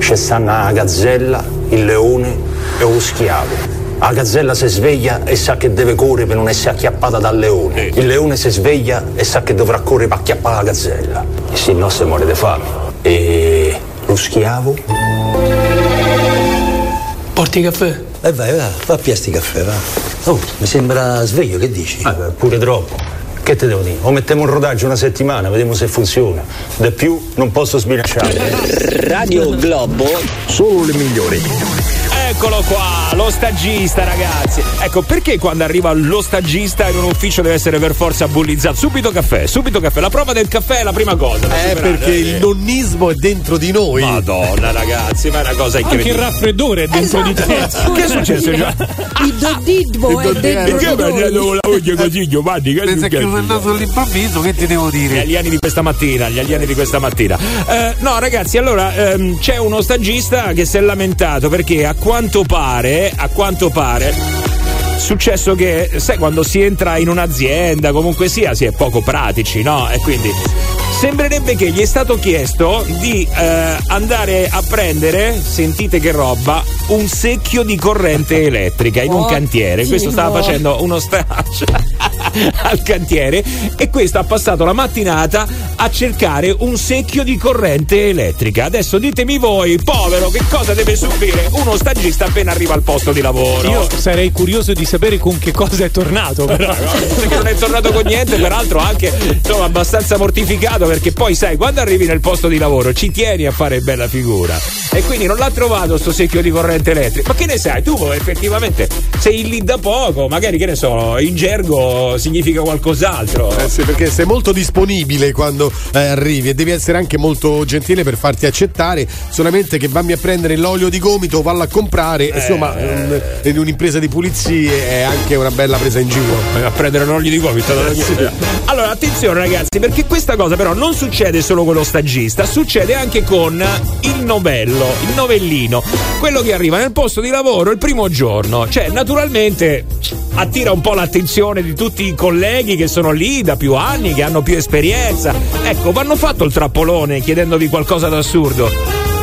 c'è stanno la gazzella, il leone e lo schiavo. La gazzella si sveglia e sa che deve correre per non essere acchiappata dal leone. Il leone si sveglia e sa che dovrà correre per acchiappare la gazzella. E se no si muore di fame. E lo schiavo? Porti caffè? E vai, va, va a piasti caffè, va. Oh, mi sembra sveglio, che dici? pure troppo. Che te devo dire? O mettiamo un rodaggio una settimana, vediamo se funziona. Da più non posso sbilanciare. Radio Globo. Solo le migliori. Eccolo qua, lo stagista, ragazzi. Ecco, perché quando arriva lo stagista in un ufficio deve essere per forza bullizzato? Subito caffè, subito caffè. La prova del caffè è la prima cosa. Eh, perché eh. il nonnismo è dentro di noi. Madonna, ragazzi, ma è una cosa Anche il incredibile. raffreddore è dentro di te. Che è successo? [LAUGHS] Il dodidbo è dentro Perché di mi hai dato noi. la voce così, Giovanni? Che è Pensa che successo? non è nato all'improvviso, che ti devo Gli dire? alieni di questa mattina, gli alieni di questa mattina. Eh, no, ragazzi, allora ehm, c'è uno stagista che si è lamentato perché a quanto pare, a quanto pare. Successo che, sai, quando si entra in un'azienda, comunque sia, si è poco pratici, no? E quindi sembrerebbe che gli è stato chiesto di eh, andare a prendere, sentite che roba, un secchio di corrente [LAUGHS] elettrica in un cantiere. Questo stava facendo uno stage [LAUGHS] al cantiere e questo ha passato la mattinata a cercare un secchio di corrente elettrica. Adesso ditemi voi, povero, che cosa deve subire uno stagista appena arriva al posto di lavoro? Io sarei curioso di sapere con che cosa è tornato, [LAUGHS] però. perché non è tornato con niente, peraltro anche insomma, abbastanza mortificato perché poi sai, quando arrivi nel posto di lavoro ci tieni a fare bella figura e quindi non l'ha trovato sto secchio di corrente elettrica. Ma che ne sai, tu effettivamente sei lì da poco, magari che ne so, in gergo significa qualcos'altro. Eh sì, perché sei molto disponibile quando eh, arrivi e devi essere anche molto gentile per farti accettare. Solamente che vammi a prendere l'olio di gomito, vallo a comprare. Eh. Insomma, un- in un'impresa di pulizie è anche una bella presa in giro. a prendere l'olio di gomito. Allora, attenzione ragazzi, perché questa cosa però non succede solo con lo stagista, succede anche con il novello, il novellino, quello che arriva nel posto di lavoro il primo giorno. Cioè, naturalmente attira un po' l'attenzione di tutti i colleghi che sono lì da più anni, che hanno più esperienza. Ecco, vanno fatto il trappolone chiedendovi qualcosa d'assurdo,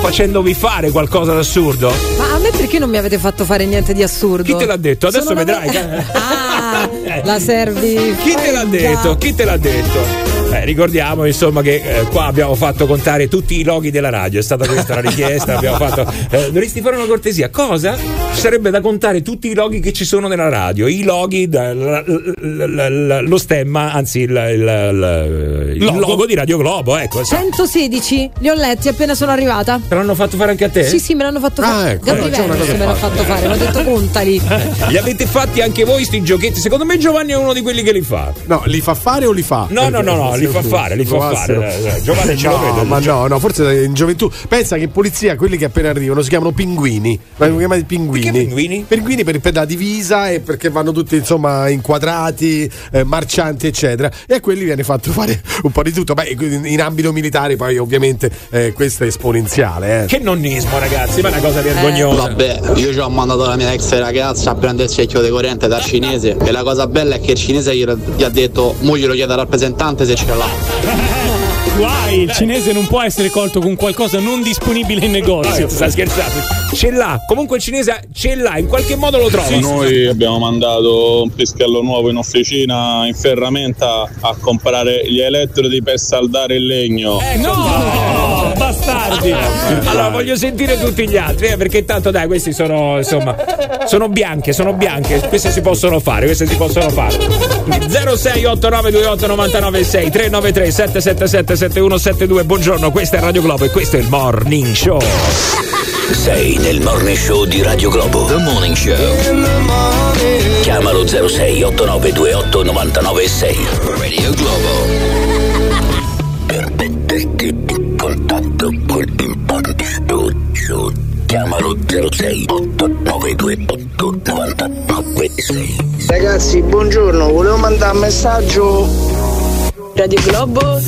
facendovi fare qualcosa d'assurdo. Ma a me perché non mi avete fatto fare niente di assurdo? Chi te l'ha detto? Adesso Sono vedrai. [LAUGHS] Ah, la servi. Chi te l'ha detto? Chi te l'ha detto? Eh, ricordiamo insomma che eh, qua abbiamo fatto contare tutti i loghi della radio, è stata questa la [LAUGHS] richiesta, abbiamo fatto. Eh, dovresti fare una cortesia. Cosa? Ci sarebbe da contare tutti i loghi che ci sono nella radio, i loghi, da- la- la- la- la- lo stemma, anzi il, il- il- il logo. di Radio Globo, ecco. sì. 116, li ho letti appena sono arrivata. Te l'hanno fatto fare anche a te? Sì, sì, me l'hanno fatto Ah, fare. ecco. Gabri Eh, Venus me l'ha fatto fare, mi ha detto contali. [LAUGHS] Li avete fatti anche voi sti giochetti? Secondo me Giovanni è uno di quelli che li fa. No, li fa fare o li fa? No, no, no, no, li fa fare, li fa fare. Eh, eh, Giovanni ce lo vede. ma no, no, forse in gioventù. Pensa che in polizia quelli che appena arrivano si chiamano pinguini. Vengono chiamati pinguini. Perché pinguini? Pinguini per, per la divisa e perché vanno tutti insomma inquadrati, eh, marcianti, eccetera. E a quelli viene fatto [LAUGHS] fare un po' di tutto. Beh, in in ambito militare, poi ovviamente eh, questo è esponenziale. Eh. Che nonnismo, ragazzi, ma è una cosa vergognosa. Vabbè, io ci ho mandato la mia ex ragazza a prendere il secchio di corrente dal cinese e la cosa bella è che il cinese gli, gli ha detto mo glielo chiede al rappresentante se ce l'ha. Guai, il cinese non può essere colto con qualcosa non disponibile in negozio. Sta scherzando. Ce l'ha. Comunque il cinese ce l'ha, in qualche modo lo trova. Noi abbiamo mandato un pischello nuovo in officina in ferramenta a comprare gli elettrodi per saldare il legno. No, bastardi. Allora voglio sentire tutti gli altri, eh, perché tanto dai, questi sono insomma sono bianche, sono bianche, queste si possono fare, queste si possono fare. 068928 996 393 777 7172. Buongiorno, questa è Radio Globo e questo è il Morning Show. Sei nel morning show di Radio Globo. The Morning Show. Chiamalo 06 8928 996. Radio Globo. Per metterti in contatto con il morning show. Chiamalo 06 8928 996. Ragazzi, buongiorno, volevo mandare un messaggio. Radio Globo.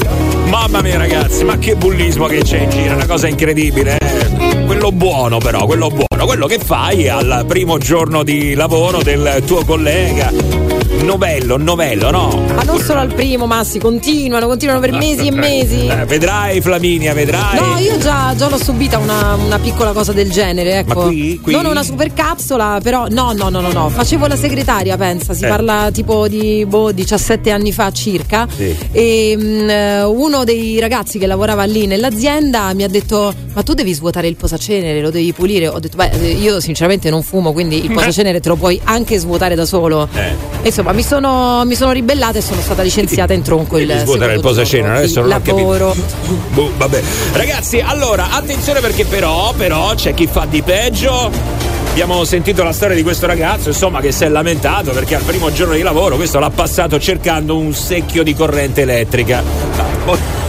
Mamma mia ragazzi, ma che bullismo che c'è in giro, è una cosa incredibile. eh. Quello buono però, quello buono, quello che fai al primo giorno di lavoro del tuo collega. Novello, novello, no? Ma non solo al primo, Massi, continuano, continuano per mesi e mesi. Eh, vedrai Flaminia, vedrai. No, io già, già l'ho subita una, una piccola cosa del genere, ecco. Qui- qui? Non una super capsula, però no, no, no, no, no. Facevo la segretaria, pensa, si Eh. parla tipo di boh, 17 anni fa circa. Sì. E eh, uno dei ragazzi che lavorava lì nell'azienda mi ha detto: Ma tu devi svuotare il posacenere, lo devi pulire. Ho detto, beh, eh, io sinceramente non fumo, quindi il posacenere te lo puoi anche svuotare da solo. Eh. E Insomma, mi sono, mi sono ribellata e sono stata licenziata in tronco il svuotare il giorno. adesso non ho capito. lavoro. Boh, vabbè. Ragazzi, allora, attenzione perché però, però c'è chi fa di peggio. Abbiamo sentito la storia di questo ragazzo, insomma, che si è lamentato perché al primo giorno di lavoro questo l'ha passato cercando un secchio di corrente elettrica.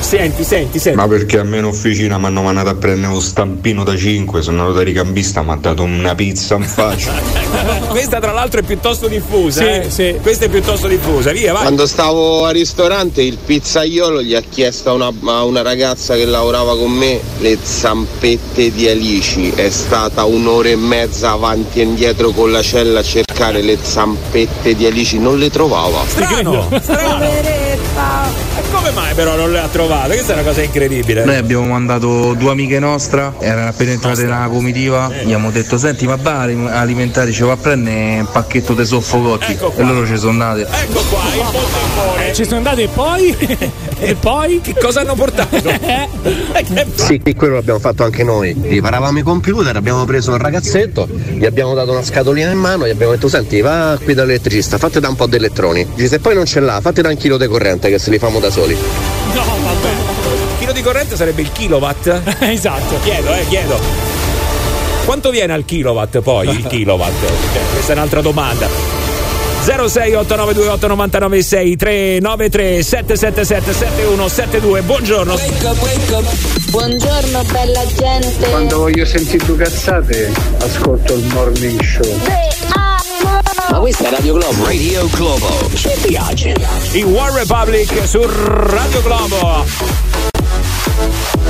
Senti, senti, senti. Ma perché a me in officina mi hanno mandato a prendere uno stampino da 5, sono andato da ricambista, mi ha dato una pizza in faccia. [LAUGHS] Questa tra l'altro è piuttosto diffusa, Sì, eh? sì. Questa è piuttosto diffusa, via, vai. Quando stavo al ristorante il pizzaiolo gli ha chiesto a una, a una ragazza che lavorava con me le zampette di Alici. È stata un'ora e mezza avanti e indietro con la cella a cercare le zampette di Alici, non le trovava. Strano, strano. E come mai però non le ha trovate? Questa è una cosa incredibile. Noi abbiamo mandato due amiche nostre, erano appena entrate nella comitiva, gli abbiamo detto senti ma va alimentare, ci va a prendere un pacchetto di soffocotti Ecco e loro ci sono andate. Ecco qua, il poltrone. Eh, Ci sono andate e poi? [LAUGHS] e poi? Che cosa hanno portato? [LAUGHS] Sì, quello l'abbiamo fatto anche noi. Riparavamo i computer, abbiamo preso il ragazzetto, gli abbiamo dato una scatolina in mano, gli abbiamo detto senti va qui dall'elettricista, fate da un po' di elettroni. Dice se poi non ce l'ha, fate da un chilo di corrente che se li famo da soli. No, vabbè. Il chilo di corrente sarebbe il kilowatt? [LAUGHS] esatto. Chiedo, eh, chiedo. Quanto viene al kilowatt poi il kilowatt? Cioè, [LAUGHS] questa è un'altra domanda. 068928 996 393 777 7172 Buongiorno. Buongiorno bella gente. Quando voglio sentire due cazzate, ascolto il morning show. Ma questa è Radio Globo. Radio Globo. Ci piace. I War Republic su Radio Globo.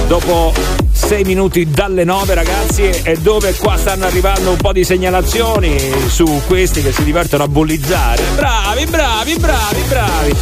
Dopo 6 minuti dalle 9 ragazzi e dove qua stanno arrivando un po' di segnalazioni su questi che si divertono a bullizzare. Bravi, bravi, bravi, bravi.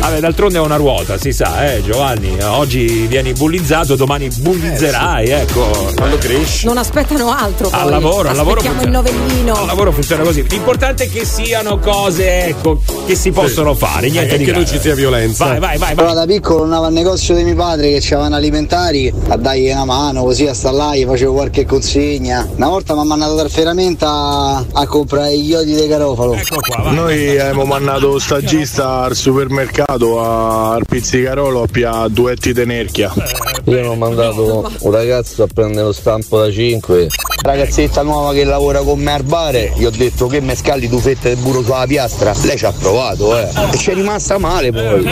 Vabbè, d'altronde è una ruota, si sa, eh, Giovanni. Oggi vieni bullizzato, domani bullizzerai, ecco. Quando cresci. Non aspettano altro. Al poi. lavoro, al lavoro Aspettiamo il funziona. novellino. Al lavoro funziona così. L'importante è che siano cose, ecco, che si possono fare. Niente E di che non grave. ci sia violenza. Vai, vai, vai, Però vai. da piccolo andavo al negozio di mio padre che c'avevano alimentari a dargli una mano così a sta là, gli facevo qualche consegna. Una volta mi ha mandato dal ferramenta a comprare gli iodi di garofalo. Ecco qua, vai. Noi abbiamo mandato stagista al supermercato al pizzicarolo a pia duetti di nerchia. Eh, Io ho mandato un ragazzo a prendere lo stampo da 5. Ragazzetta nuova che lavora con me al bar, gli ho detto che me scalli due fette di burro sulla piastra. Lei ci ha provato, eh. E ci è rimasta male poi.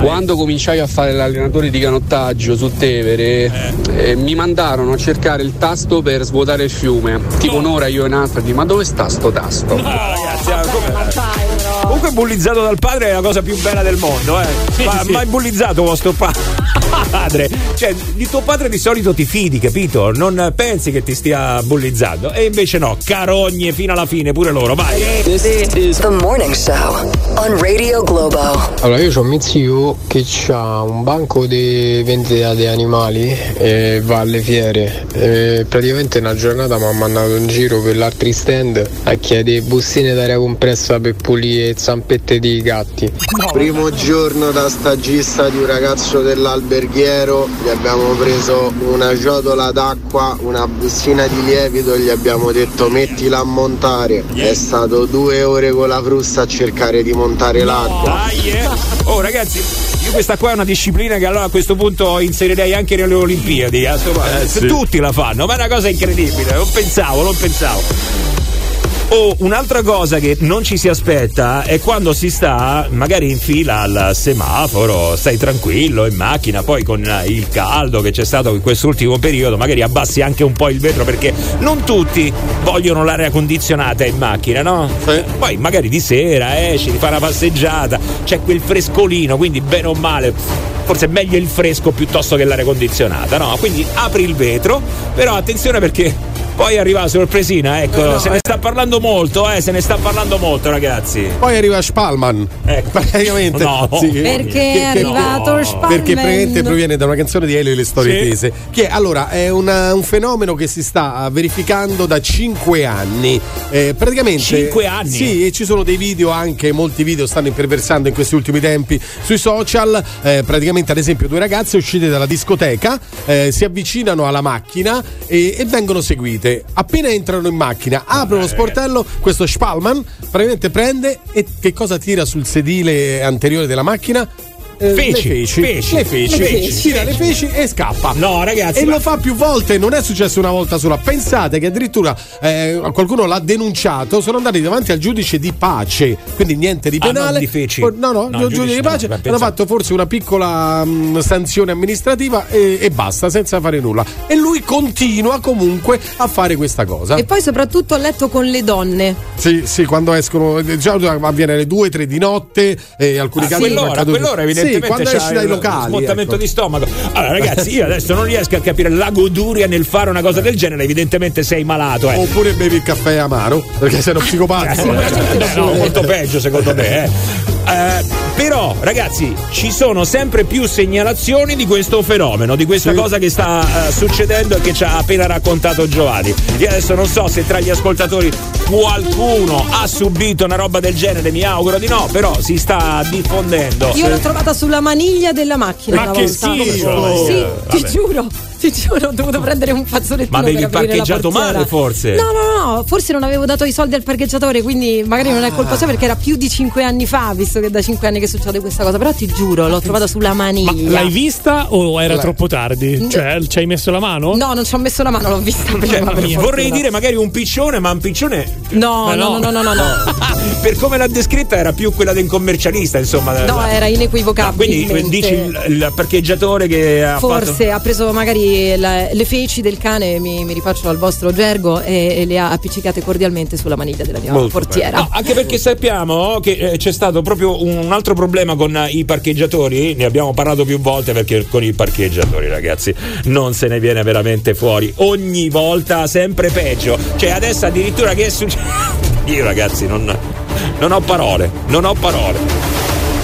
Quando cominciai a fare l'allenatore di canottaggio su Tevere, eh, mi mandarono a cercare il tasto per svuotare il fiume. Tipo un'ora io e un'altra di ma dove sta sto tasto? Ragazzi, ah, come- Comunque bullizzato dal padre è la cosa più bella del mondo, eh. Ma sì. mai bullizzato vostro pa- [LAUGHS] padre? Cioè, di tuo padre di solito ti fidi, capito? Non pensi che ti stia bullizzando. E invece no, carogne fino alla fine, pure loro, vai. The Morning Show on Radio Globo. Allora, io ho mio zio che ha un banco di vendita di animali e va alle fiere. E praticamente una giornata mi ha mandato in giro per l'altri stand a chiedere bustine d'aria compressa per pulire zampette di gatti. Primo giorno da stagista di un ragazzo dell'alberghiero, gli abbiamo preso una ciotola d'acqua, una bustina di lievito e gli abbiamo detto mettila a montare. È stato due ore con la frusta a cercare di montare l'acqua. Dai, eh. Oh ragazzi, io questa qua è una disciplina che allora a questo punto inserirei anche nelle Olimpiadi. eh, insomma, sì. Tutti la fanno, ma è una cosa incredibile. Non pensavo, non pensavo. Oh, un'altra cosa che non ci si aspetta è quando si sta magari in fila al semaforo, stai tranquillo in macchina, poi con il caldo che c'è stato in quest'ultimo periodo, magari abbassi anche un po' il vetro perché non tutti vogliono l'aria condizionata in macchina, no? Poi magari di sera esci, ti fai una passeggiata, c'è quel frescolino, quindi bene o male forse è meglio il fresco piuttosto che l'aria condizionata, no? Quindi apri il vetro, però attenzione perché poi arriva la sorpresina, ecco, Eh no, se ne eh. sta parlando molto, eh, se ne sta parlando molto, ragazzi. Poi arriva Spalman. [LAUGHS] Praticamente. No. sì. Perché è arrivato Spalman. Perché praticamente proviene da una canzone di Elio e le storie Sì. tese. Che allora è una- un fenomeno che si sta verificando da 5 anni. Eh, praticamente. Cinque anni? Sì, e ci sono dei video anche, molti video stanno imperversando in questi ultimi tempi sui social. Eh, praticamente, ad esempio, due ragazze uscite dalla discoteca eh, si avvicinano alla macchina e, e vengono seguite. Appena entrano in macchina, aprono lo sportello, questo Spalman praticamente prende e che cosa tira sul sedile anteriore della macchina? Eh, Feci, le feci, feci, le feci, le feci, tira le feci e scappa. No, ragazzi, E ma- lo fa più volte, non è successo una volta sola. Pensate che addirittura eh, qualcuno l'ha denunciato, sono andati davanti al giudice di pace, quindi niente di Ah, penale. non di feci. Oh, No, no, No, il giudice di no, pace beh, hanno fatto forse una piccola mh, sanzione amministrativa e, e basta, senza fare nulla. E lui continua comunque a fare questa cosa. E poi soprattutto a letto con le donne. Sì, sì, quando escono, già avviene alle 2-3 di notte e alcuni A casi quell'ora, quell'ora Sì, quando esci dai locali. smottamento ecco. di stomaco. Allora, ragazzi, io adesso non riesco a capire la goduria nel fare una cosa del genere. Evidentemente sei malato, eh. Oppure bevi il caffè amaro, perché sei uno psicopatico. [LAUGHS] Eh, no, molto peggio secondo me. eh. Eh, però, ragazzi, ci sono sempre più segnalazioni di questo fenomeno, di questa cosa che sta eh, succedendo e che ci ha appena raccontato Giovanni. Io adesso non so se tra gli ascoltatori qualcuno ha subito una roba del genere, mi auguro di no, però si sta diffondendo. Io l'ho trovata sulla maniglia della macchina Ma una che volta. schifo! Sì, ti Vabbè. giuro, ti giuro, ho dovuto prendere un fazzolettino Ma avevi per aprire la parcheggiato male, forse? No, no, no, forse non avevo dato i soldi al parcheggiatore, quindi magari non è colpa sua perché era più di cinque anni fa, visto che è da cinque anni che succede questa cosa. Però ti giuro, l'ho trovata sulla maniglia. L'hai vista o era La- troppo tardi? Cioè, ci hai messo la mano? No, non ci ho messo la mano, l'ho vista prima. Cioè, per vorrei dire magari un piccione, ma un piccione. No, Ma no, no, no, no, no, no. [LAUGHS] per come l'ha descritta era più quella del commercialista, insomma. No, era inequivocabile. Quindi dici il, il parcheggiatore che ha Forse fatto. ha preso magari la- le feci del cane, mi, mi rifaccio al vostro gergo, e, e le ha appiccicate cordialmente sulla maniglia della mia Molto portiera. No, anche perché sappiamo che eh, c'è stato proprio un altro problema con eh, i parcheggiatori, ne abbiamo parlato più volte perché con i parcheggiatori ragazzi non se ne viene veramente fuori, ogni volta sempre peggio, cioè adesso addirittura che è successo? [LAUGHS] Io ragazzi non, non ho parole, non ho parole.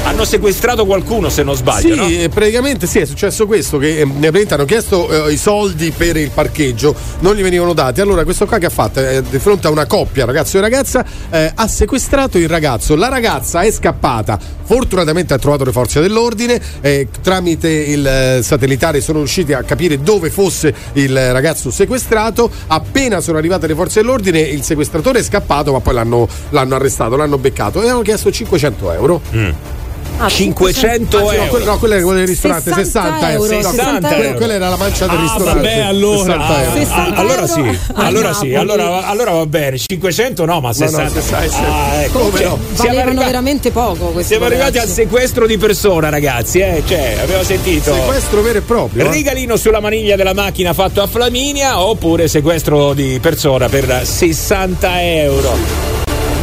Hanno sequestrato qualcuno se non sbaglio, Sì, no? eh, praticamente sì, è successo questo che eh, praticamente hanno chiesto eh, i soldi per il parcheggio, non gli venivano dati. Allora questo qua che ha fatto? Eh, di fronte a una coppia, ragazzo e ragazza, eh, ha sequestrato il ragazzo. La ragazza è scappata. Fortunatamente ha trovato le forze dell'ordine, eh, tramite il satellitare sono riusciti a capire dove fosse il ragazzo sequestrato. Appena sono arrivate le forze dell'ordine, il sequestratore è scappato, ma poi l'hanno, l'hanno arrestato, l'hanno beccato e hanno chiesto 500 euro. Ah, 500 Anzi, no, euro. quello, no, quello era quello del ristorante, 60, euro. 60 Quello- euro. Quella era la mancia del Ah, ristorante. vabbè, allora, 60 euro. ah, 60 allora euro sì, allora sì, allora, allora va bene. 500 no, ma 60. 60. Ah, ecco. Comunque, Cioè, siamo, valevano arrivati, veramente poco siamo arrivati al ragazzi. sequestro di persona, ragazzi. Eh? Cioè, abbiamo sentito. Sequestro vero e proprio. eh. Regalino sulla maniglia della macchina fatto a Flaminia oppure sequestro di persona per 60 euro.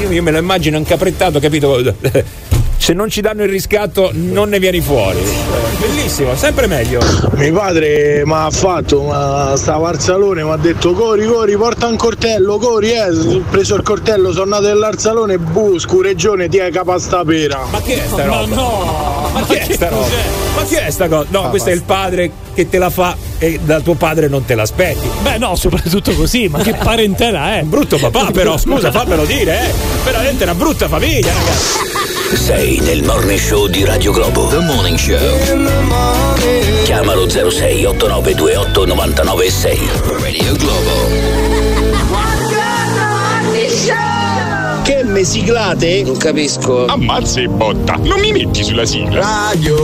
Io, io me lo immagino incaprettato, capito? Se non ci danno il riscatto non ne vieni fuori. Bellissimo, sempre meglio. Mio padre mi ha fatto, ma stava al salone, mi ha detto cori, cori, porta un coltello, cori, eh. Ho preso il coltello, sono andato nell'arzalone, bu, scureggione, ti hai capastapera. Ma che è sta roba? no! Ma che è sta roba? Ma che è sta cosa? No, questo è il padre che te la fa e dal tuo padre non te l'aspetti. Beh, no, soprattutto così, ma che parentela è? Brutto papà, però, [LAUGHS] scusa, fammelo dire, eh. Veramente una brutta famiglia, ragazzi. Sei nel morning show di Radio Globo. The Morning Show. Chiamalo 06 8928 996. Radio Globo. Che me siglate? Non capisco. Ammazza e botta, non mi metti sulla sigla. Radio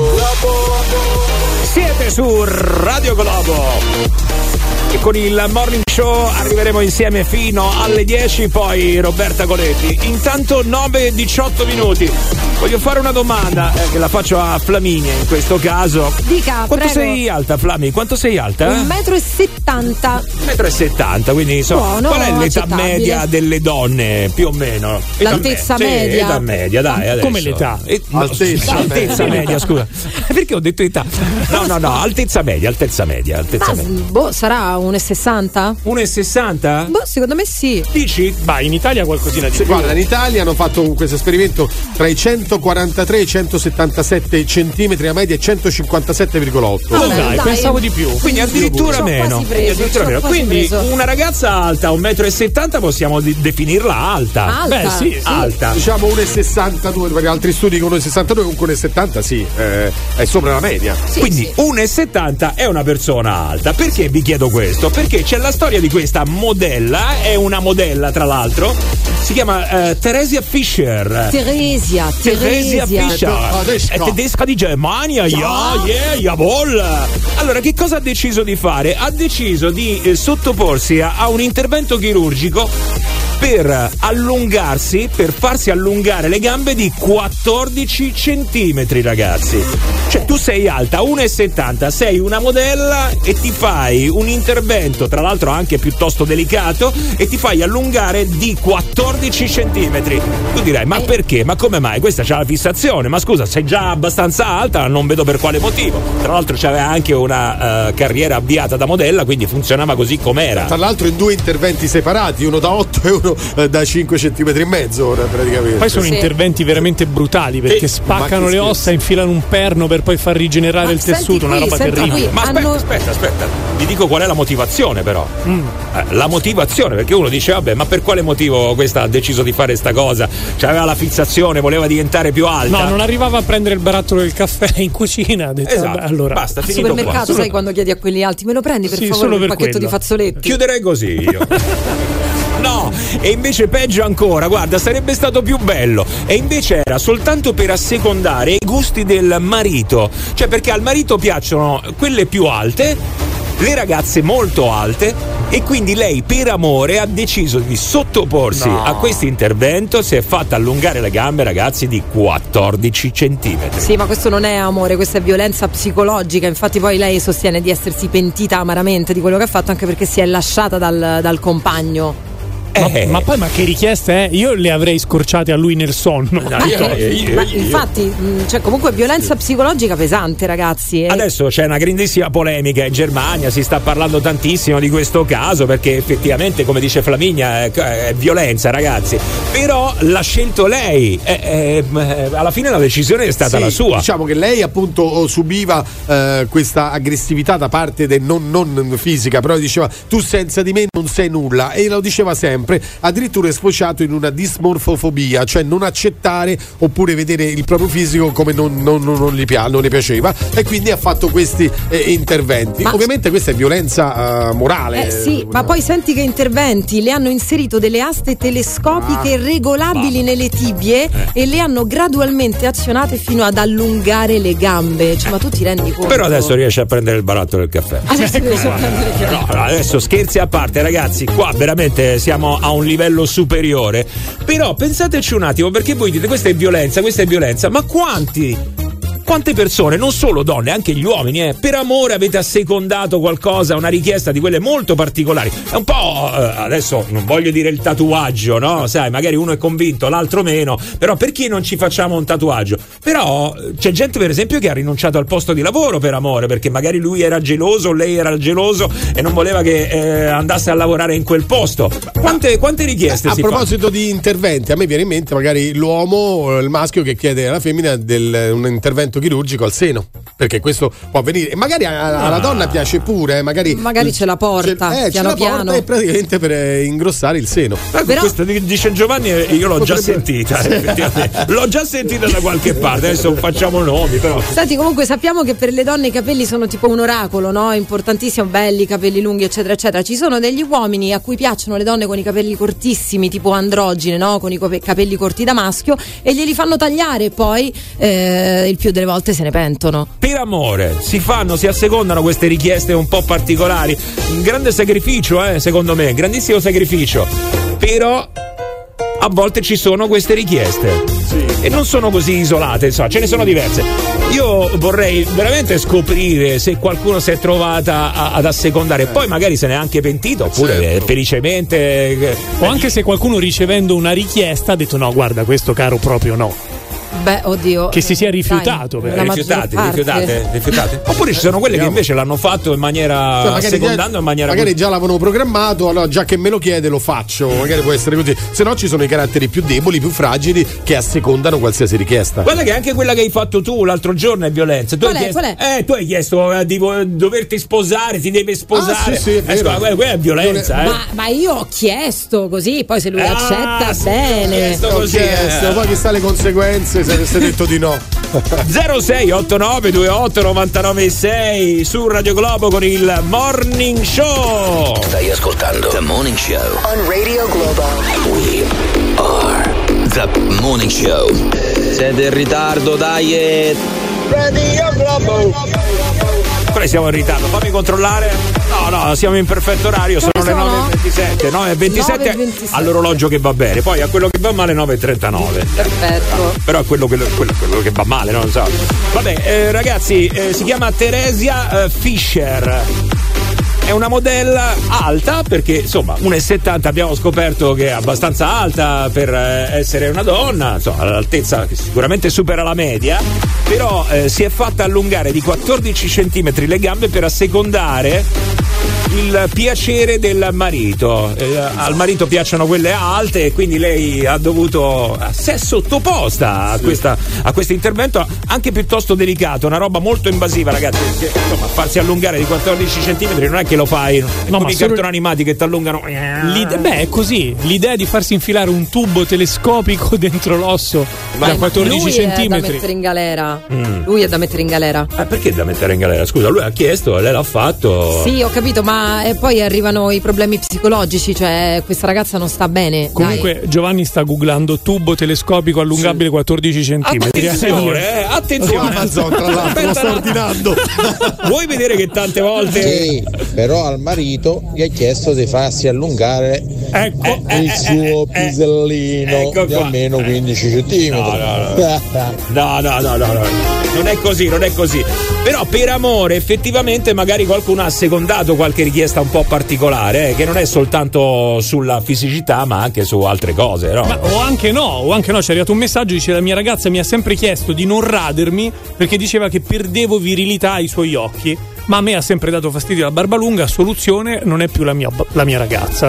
Siete su Radio Globo. E con il morning show arriveremo insieme fino alle 10, poi Roberta Coletti. Intanto 9-18 minuti. Voglio fare una domanda eh, che la faccio a Flaminia in questo caso. Dica, Quanto prego. sei alta, Flami? Quanto sei alta? Un metro e settanta. 1,70 m, quindi insomma, Buono, qual è l'età media delle donne più o meno? Età L'altezza me- sì, media. età media, dai, adesso. Come l'età? Eh, no, Altezza altezza media. media, scusa. [LAUGHS] Perché ho detto età? No, no, no, altezza media, altezza media, altezza Ma media. boh, sarà 1,60? 1,60? Boh, secondo me sì. Dici? Ma in Italia qualcosina di Sì, più. Guarda, in Italia hanno fatto questo esperimento tra i 143 e i 177 centimetri, la media è 157,8. Oh, Vabbè, dai, dai. pensavo di più. Quindi addirittura meno. preso, Addirittura meno. Quindi preso. una ragazza alta, 1,70 m possiamo di- definirla alta. Alta. Beh, sì, sì. Alta. Diciamo 1,62, perché altri studi con 1,62 comunque 1,70 sì, eh, è sopra la media. Sì, Quindi sì. 1,70 è una persona alta. Perché vi chiedo questo? Perché c'è la storia di questa modella, è una modella tra l'altro, si chiama eh, Theresia Fischer. Teresia, Teresia Fischer Tedesca. è tedesca di Germania, yeah, yeah, jawohl. Allora, che cosa ha deciso di fare? Ha deciso di eh, sottoporsi a, a un intervento chirurgico per allungarsi, per farsi allungare le gambe di 14 centimetri, ragazzi. Cioè, tu sei alta 1,70, sei una modella e ti fai un intervento, tra l'altro anche piuttosto delicato, e ti fai allungare di 14 centimetri. Tu dirai, ma perché? Ma come mai? Questa c'ha la fissazione, ma scusa, sei già abbastanza alta, non vedo per quale motivo. Tra l'altro c'aveva anche una eh, carriera avviata da modella, quindi funzionava così com'era. Tra l'altro in due interventi separati, uno da 8 e uno eh, da 5 centimetri e mezzo ora praticamente. Poi sono Sì. interventi veramente brutali perché Eh, spaccano le ossa, infilano un perno per poi far rigenerare Ma il tessuto, una qui, roba senti terribile. qui. Ma aspetta, Hanno- aspetta, aspetta. Vi dico qual è la motivazione, però. Eh, la motivazione, perché uno dice, vabbè, ma per quale motivo questa ha deciso di fare sta cosa? C'aveva la fissazione, voleva diventare più alta. No, non arrivava a prendere il barattolo del caffè [LAUGHS] in cucina. Ha detto, Esatto, allora. basta, Al finito supermercato, qua. sai quando chiedi a quelli alti, me lo prendi per Sì, favore solo un pacchetto quello. di fazzoletti? Chiuderei così io. [LAUGHS] No, e invece peggio ancora, guarda, sarebbe stato più bello. E invece era soltanto per assecondare i gusti del marito. Cioè, perché al marito piacciono quelle più alte, le ragazze molto alte, e quindi lei per amore ha deciso di sottoporsi No. a questo intervento. Si è fatta allungare le gambe, ragazzi, di 14 centimetri. Sì, ma questo non è amore, questa è violenza psicologica. Infatti, poi lei sostiene di essersi pentita amaramente di quello che ha fatto, anche perché si è lasciata dal, dal compagno. Ma, Eh. ma poi, ma che richieste è? Io le avrei scorciate a lui nel sonno. No, io- Eh, io- ma io- infatti, cioè, comunque violenza psicologica pesante, ragazzi. eh. Adesso c'è una grandissima polemica in Germania, si sta parlando tantissimo di questo caso perché effettivamente, come dice Flaminia, è, è violenza, ragazzi. Però l'ha scelto lei, eh, eh, alla fine la decisione è stata Sì, la sua. Diciamo che lei appunto subiva eh, questa aggressività da parte del non, non fisica, però diceva tu senza di me non sei nulla e lo diceva sempre. Sempre, addirittura è sfociato in una dismorfofobia, cioè non accettare oppure vedere il proprio fisico come non, non- non- non gli, pia- non gli piaceva e quindi ha fatto questi eh, interventi. Ma- Ovviamente questa è violenza eh, morale. Eh sì, ma poi senti che interventi, le hanno inserito delle aste telescopiche Ah, regolabili nelle tibie e le hanno gradualmente azionate fino ad allungare le gambe. Cioè, ma tu ti rendi conto? Però adesso riesce a prendere il baratto del caffè. Adesso No, no, adesso scherzi a parte, ragazzi, qua veramente siamo a un livello superiore. Però pensateci un attimo, perché voi dite questa è violenza, questa è violenza, ma quanti? Quante persone, non solo donne, anche gli uomini, eh, per amore avete assecondato qualcosa, una richiesta di quelle molto particolari? È un po', eh, adesso non voglio dire il tatuaggio, no? Sai, magari uno è convinto, l'altro meno, però perché non ci facciamo un tatuaggio? Però eh, c'è gente per esempio che ha rinunciato al posto di lavoro per amore, perché magari lui era geloso, lei era geloso e non voleva che eh, andasse a lavorare in quel posto. Quante, quante richieste A si proposito di interventi, a me viene in mente magari l'uomo, il maschio che chiede alla femmina del- un intervento chirurgico al seno, perché questo può avvenire. E magari a- alla Ah. donna piace pure, eh, magari, Magari ce la porta, ce, eh, ce piano la porta piano. e praticamente per eh, ingrossare il seno. Ecco, Questo di- dice Giovanni io l'ho già sentita, eh, effettivamente. l'ho già sentita da qualche parte, adesso non facciamo nomi, però. Senti, comunque sappiamo che per le donne i capelli sono tipo un oracolo, no? Importantissimo, belli, capelli lunghi, eccetera, eccetera. Ci sono degli uomini a cui piacciono le donne con i capelli cortissimi, tipo androgine, no? Con i capelli corti da maschio, e glieli fanno tagliare poi eh, il più delle volte se ne pentono. Per amore, si fanno, si assecondano queste richieste un po' particolari. Un grande sacrificio, eh, secondo me, grandissimo sacrificio. Però a volte ci sono queste richieste. E non sono così isolate, insomma, ce ne sono diverse. Io vorrei veramente scoprire se qualcuno si è trovata a- ad assecondare, poi magari se n'è anche pentito, oppure eh, felicemente. eh, O anche se qualcuno ricevendo una richiesta ha detto no, guarda, questo caro proprio no. Beh, oddio. Che si sia Dai, rifiutato, maggior rifiutate, rifiutate, rifiutate. Oppure ci sono quelle che invece l'hanno fatto in maniera Cioè, magari assecondando già, in maniera magari già l'avevano programmato, allora già che me lo chiede lo faccio, magari può essere così. Se no ci sono i caratteri più deboli, più fragili che assecondano qualsiasi richiesta. Guarda che anche quella che hai fatto tu l'altro giorno è violenza. Tu Qual hai è? chiesto, Qual Eh, tu hai chiesto eh, di doverti sposare, ti deve sposare. Ah, sì, sì, è Eh, vero. scusa, quella, quella è violenza, eh. Ma, ma io ho chiesto così, poi se lui Ah, accetta, sì, bene. ho chiesto Ho così, chiesto, eh. poi chissà le conseguenze se avesse detto di no. 0689 28 99 6 su Radio Globo con il Morning Show. Stai ascoltando The Morning Show. On Radio Globo. We are The Morning Show. Siete in ritardo, dai! Radio Globo. Però siamo in ritardo, fammi controllare. No, no, siamo in perfetto orario, sono le sono? 9.27. 9.27 9:27. all'orologio che va bene, poi a quello che va male 9.39. Perfetto. Però è quello, quello- quello- quello che va male, non so. Vabbè, eh, ragazzi, eh, si chiama Teresia eh, Fischer. È una modella alta perché insomma 1,70 abbiamo scoperto che è abbastanza alta per eh, essere una donna, insomma l'altezza che sicuramente supera la media, però eh, si è fatta allungare di 14 cm le gambe per assecondare il piacere del marito. Eh, al marito piacciono quelle alte e quindi lei ha dovuto. si è sottoposta a, questa- a questo intervento anche piuttosto delicato, una roba molto invasiva, ragazzi. Perché, insomma, farsi allungare di 14 cm non è che lo fai No, con ma i solo- cartoni animati che ti allungano. L'ide- beh, è così. L'idea di farsi infilare un tubo telescopico [LAUGHS] dentro l'osso da 14 lui è da mettere in galera. Mm. Lui è da mettere in galera. Ma perché da mettere in galera? Scusa, lui ha chiesto, lei l'ha fatto. Sì, ho capito, ma e poi arrivano i problemi psicologici, cioè questa ragazza non sta bene. Comunque Giovanni sta googlando tubo telescopico allungabile 14 centimetri. Attenzione, eh, attenzione. Amazon, tra l'altro, lo no. ordinando. [LAUGHS] Vuoi vedere che tante volte. Sì, però al marito gli ha chiesto di farsi allungare Ecco, il suo pisellino ecco di qua. almeno 15 centimetri. No, no, no, no, no. Non è così, non è così. Però per amore, effettivamente, magari qualcuno ha secondato qualche richiesta un po' particolare, eh, che non è soltanto sulla fisicità, ma anche su altre cose, no? Ma- o anche no, o anche no, ci è arrivato un messaggio, dice la mia ragazza mi ha sempre chiesto di non radermi perché diceva che perdevo virilità ai suoi occhi. Ma a me ha sempre dato fastidio la barba lunga, soluzione non è più la mia, la mia ragazza.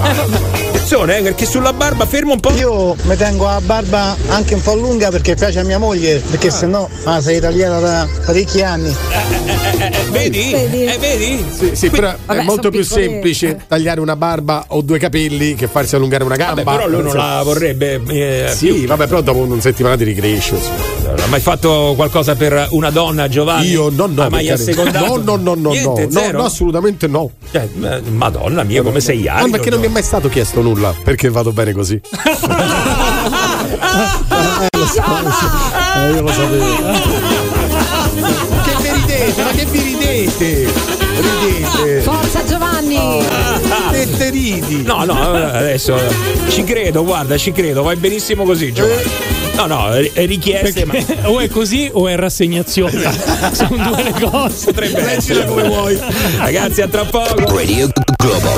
Attenzione, eh, perché sulla barba fermo un po'. Io mi tengo la barba anche un po' lunga perché piace a mia moglie, perché sennò ah, sei italiana da parecchi anni. vedi? Eh, vedi? Sì, sì, però Vabbè, è molto più piccolette. semplice tagliare una barba o due capelli che farsi allungare una gamba. Vabbè, però lui non la vorrebbe. eh, Sì, più. vabbè, però dopo una settimana ti ricresce. insomma. Ha mai fatto qualcosa per una donna, Giovanni? Io no, no, Ha mai per carità. assecondato? No, no, no, no, Niente, no, no, assolutamente no. Cioè, eh, Madonna mia, come sei Ma arido. perché non mi è mai stato chiesto nulla? Perché vado bene così. [LAUGHS] Eh, lo so, lo so. Eh, io lo sapevo. [LAUGHS] che vi ridete? Ma che vi ridete? Ridete. Te ridi. No, no, adesso ci credo, guarda, ci credo, vai benissimo così, Giovanni. No, no, è è richieste, ma Perché o è così o è rassegnazione. [LAUGHS] Sono due le cose. potrebbe essere come vuoi. Ragazzi, a tra poco. Radio Globo.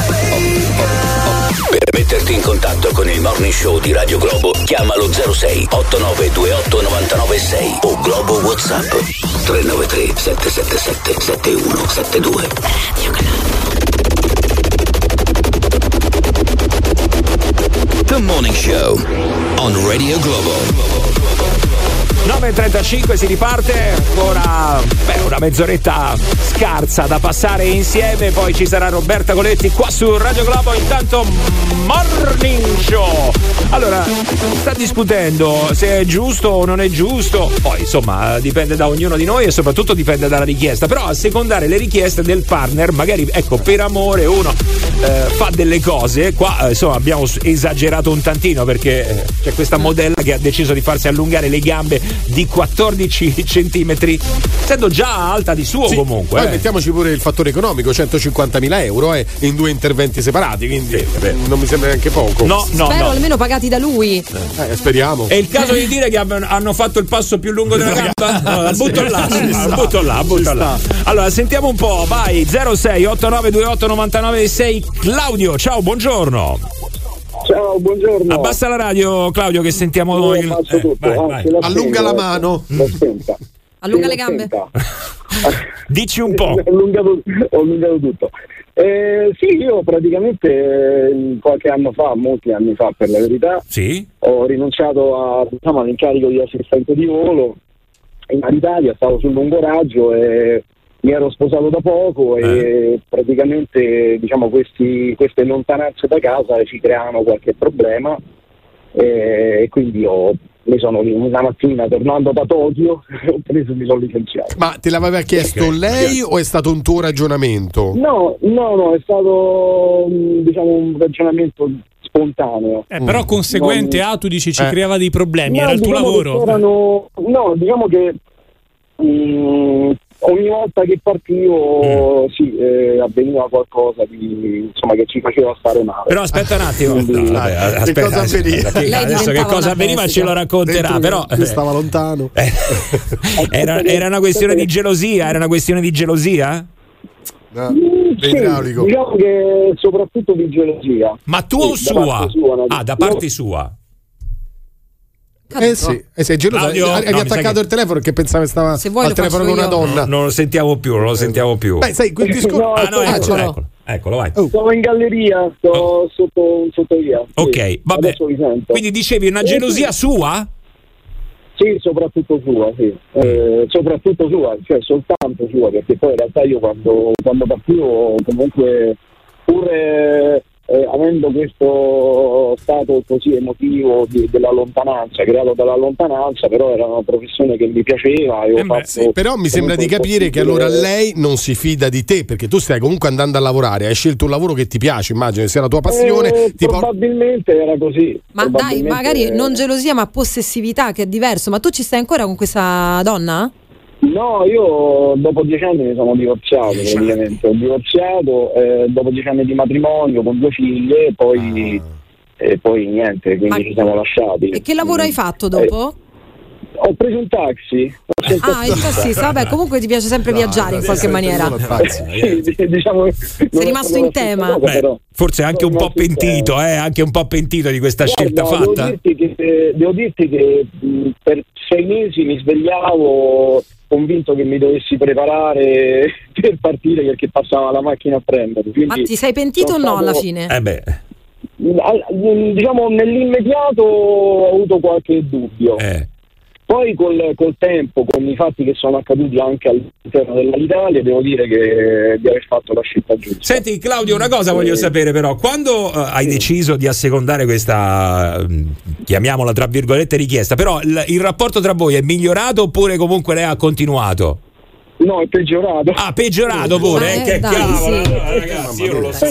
Per metterti in contatto con il morning show di Radio Globo, chiamalo 06 8928 996 o Globo WhatsApp 393 777 7172. The Morning Show on Radio Globo. 9.35 si riparte, ancora beh, una mezz'oretta scarsa da passare insieme, poi ci sarà Roberta Coletti qua su Radio Globo, intanto Morning Show. Allora, sta discutendo se è giusto o non è giusto, poi insomma dipende da ognuno di noi e soprattutto dipende dalla richiesta, però a secondare le richieste del partner, magari ecco per amore uno eh, fa delle cose, qua eh, insomma abbiamo esagerato un tantino perché eh, c'è questa modella che ha deciso di farsi allungare le gambe di 14 centimetri, essendo già alta di suo Sì, comunque. Poi eh. mettiamoci pure il fattore economico, 150.000 euro eh, in due interventi separati, quindi non mi sembra neanche poco. No, no, Spero no. almeno pagati da lui. Eh, speriamo. È il caso di dire che hanno fatto il passo più lungo della gamba? No, la butto là, la sta, butto là, butto là. Allora, sentiamo un po', vai, 06 8928 996 Claudio, ciao, buongiorno. Ciao, buongiorno. Abbassa la radio, Claudio, che sentiamo il... abbassa eh, tutto, vai, vai. ce la Allunga la mano. Spenta. Allunga le gambe. [LAUGHS] Dici un po'. [LAUGHS] ho, allungato, ho allungato tutto. Eh, sì, io praticamente eh, qualche anno fa, molti anni fa per la verità, Sì? ho rinunciato a, diciamo, all'incarico di assistente di volo in Alitalia, stavo sul lungo raggio e mi ero sposato da poco e praticamente diciamo, questi- queste lontananze da casa ci creavano qualche problema e, e quindi ho, mi sono una mattina tornando da Tokyo [LAUGHS] ho preso mi sono licenziato. Ma te l'aveva chiesto lei o è stato un tuo ragionamento? No, no, no, è stato mh, diciamo un ragionamento spontaneo. Eh, però conseguente Non- a tu dici ci Eh. creava dei problemi, No, era il tuo diciamo lavoro. c'erano- no, diciamo che mh, ogni volta che partivo Mm. sì, eh, avveniva qualcosa di, insomma, che ci faceva stare male. Però aspetta un attimo. Quindi- No, vabbè, aspetta, cosa avveniva? adesso che cosa avveniva ce lo racconterà, però che stava lontano. eh, [LAUGHS] era, era una questione di gelosia, era una questione di gelosia? No, Mm, sì, diciamo che soprattutto di gelosia. Ma tua o Sì, da sua? no? Ah, da parte sua. Eh sì, eh sì, è geloso. Claudio? Hai No, hai mi sa attaccato che- il telefono perché pensava che stava Se vuoi al telefono con una io. donna. Non lo sentiamo più, non lo sentiamo più. Beh, sai, quel discorso. No, ah, no, eccolo, eccolo. eccolo, eccolo, vai. Oh. Sono in galleria, sto sotto, sotto via. sì. Ok, vabbè. Quindi dicevi una gelosia sua? Sì, soprattutto sua, sì. Eh, soprattutto sua, cioè soltanto sua, perché poi in realtà io quando, quando partivo comunque pur eh, avendo questo stato così emotivo di- della lontananza, creato dalla lontananza, però era una professione che mi piaceva e ho Eh beh, fatto Sì, però mi sembra di capire che allora lei non si fida di te perché tu stai comunque andando a lavorare, hai scelto un lavoro che ti piace, immagino che sia la tua passione. Eh, ti probabilmente era così. Ma dai, magari non gelosia, ma possessività, che è diverso. Ma tu ci stai ancora con questa donna? No, io dopo dieci anni mi sono divorziato praticamente. Ho divorziato eh, dopo dieci anni di matrimonio con due figlie e poi, e poi niente, quindi Ma- ci siamo lasciati. E che lavoro hai fatto dopo? Ho preso un taxi. Ah, il tassista, vabbè, comunque ti piace sempre viaggiare in qualche maniera. Sì, diciamo, Sei rimasto in tema. cosa, Beh, forse anche un po' pentito, eh, anche un po' pentito di questa scelta Guarda, fatta. Devo dirti che, devo dirti che mh, per sei mesi mi svegliavo convinto che mi dovessi preparare [LAUGHS] per partire perché passava la macchina a prendere. Ma ti sei pentito o no alla fine? Eh beh. Diciamo nell'immediato ho avuto qualche dubbio. Eh. Poi col, col tempo, con i fatti che sono accaduti anche all'interno dell'Italia, devo dire che di aver fatto la scelta giusta. Senti Claudio, una cosa voglio Eh. sapere però, quando eh, hai deciso di assecondare questa, mm, chiamiamola tra virgolette richiesta, però il, il rapporto tra voi è migliorato oppure comunque lei ha continuato? No, è peggiorato. Ah, peggiorato pure, eh, Eh, che dai, cavolo, sì. allora, ragazzi, io non lo so.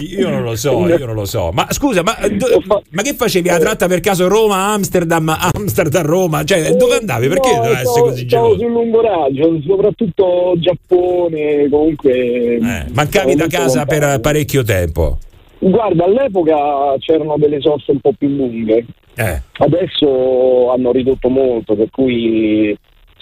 Io non lo so, io non lo so. Ma scusa, ma, do- ma che facevi la tratta per caso Roma-Amsterdam, Amsterdam-Roma? Cioè, dove andavi? Perché No, doveva essere stavo- così stavo geloso? sul lungo raggio, soprattutto Giappone, comunque. Eh, Mancavi da stavo casa lontano. per parecchio tempo. Guarda, all'epoca c'erano delle soste un po' più lunghe. Eh. Adesso hanno ridotto molto, per cui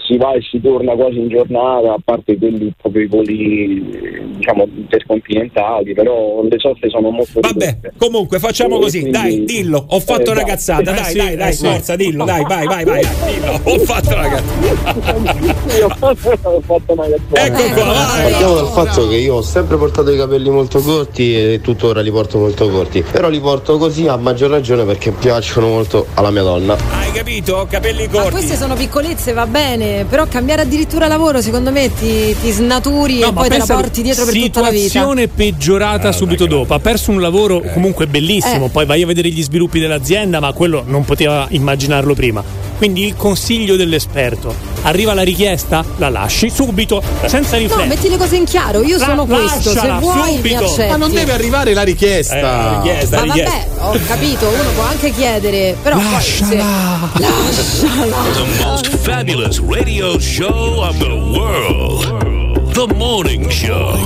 si va e si torna quasi in giornata, a parte quelli proprio i voli diciamo intercontinentali, però le soste sono molto ridotte. Comunque facciamo E così, quindi- dai, dillo, ho fatto Eh, dai. cazzata, Eh, dai, sì, dai, dai, eh, sì. forza, dillo, dai, vai, vai, vai, dillo, ho fatto una cazzata. Io ho fatto una cazzata. Ecco qua, vai. Partiamo dal fatto che io ho sempre portato i capelli molto corti e tuttora li porto molto corti. Però li porto così a maggior ragione perché piacciono molto alla mia donna. Hai capito? Capelli Ma corti. queste sono piccolezze, va bene, però cambiare addirittura lavoro secondo me ti, ti snaturi No, e poi te la porti dietro per tutta la vita. situazione peggiorata subito dopo. Ha perso un lavoro comunque bellissimo. Eh. Poi vai a vedere gli sviluppi dell'azienda, ma quello non poteva immaginarlo prima. Quindi il consiglio dell'esperto: arriva la richiesta, la lasci subito, senza No, riflettere. metti le cose in chiaro, io La- sono questo, se lasciala vuoi mi subito. accetti. Ma non deve arrivare la richiesta. Eh, la richiesta, Ma la richiesta. vabbè, ho capito, uno può anche chiedere, però poi se... Lasciala. The most fabulous radio show of the world. The Morning Show.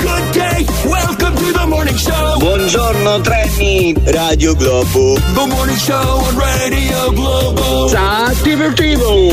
Good the Morning Show. Buongiorno treni, Radio Globo. The Morning Show on Radio Globo. Ciao, divertivo.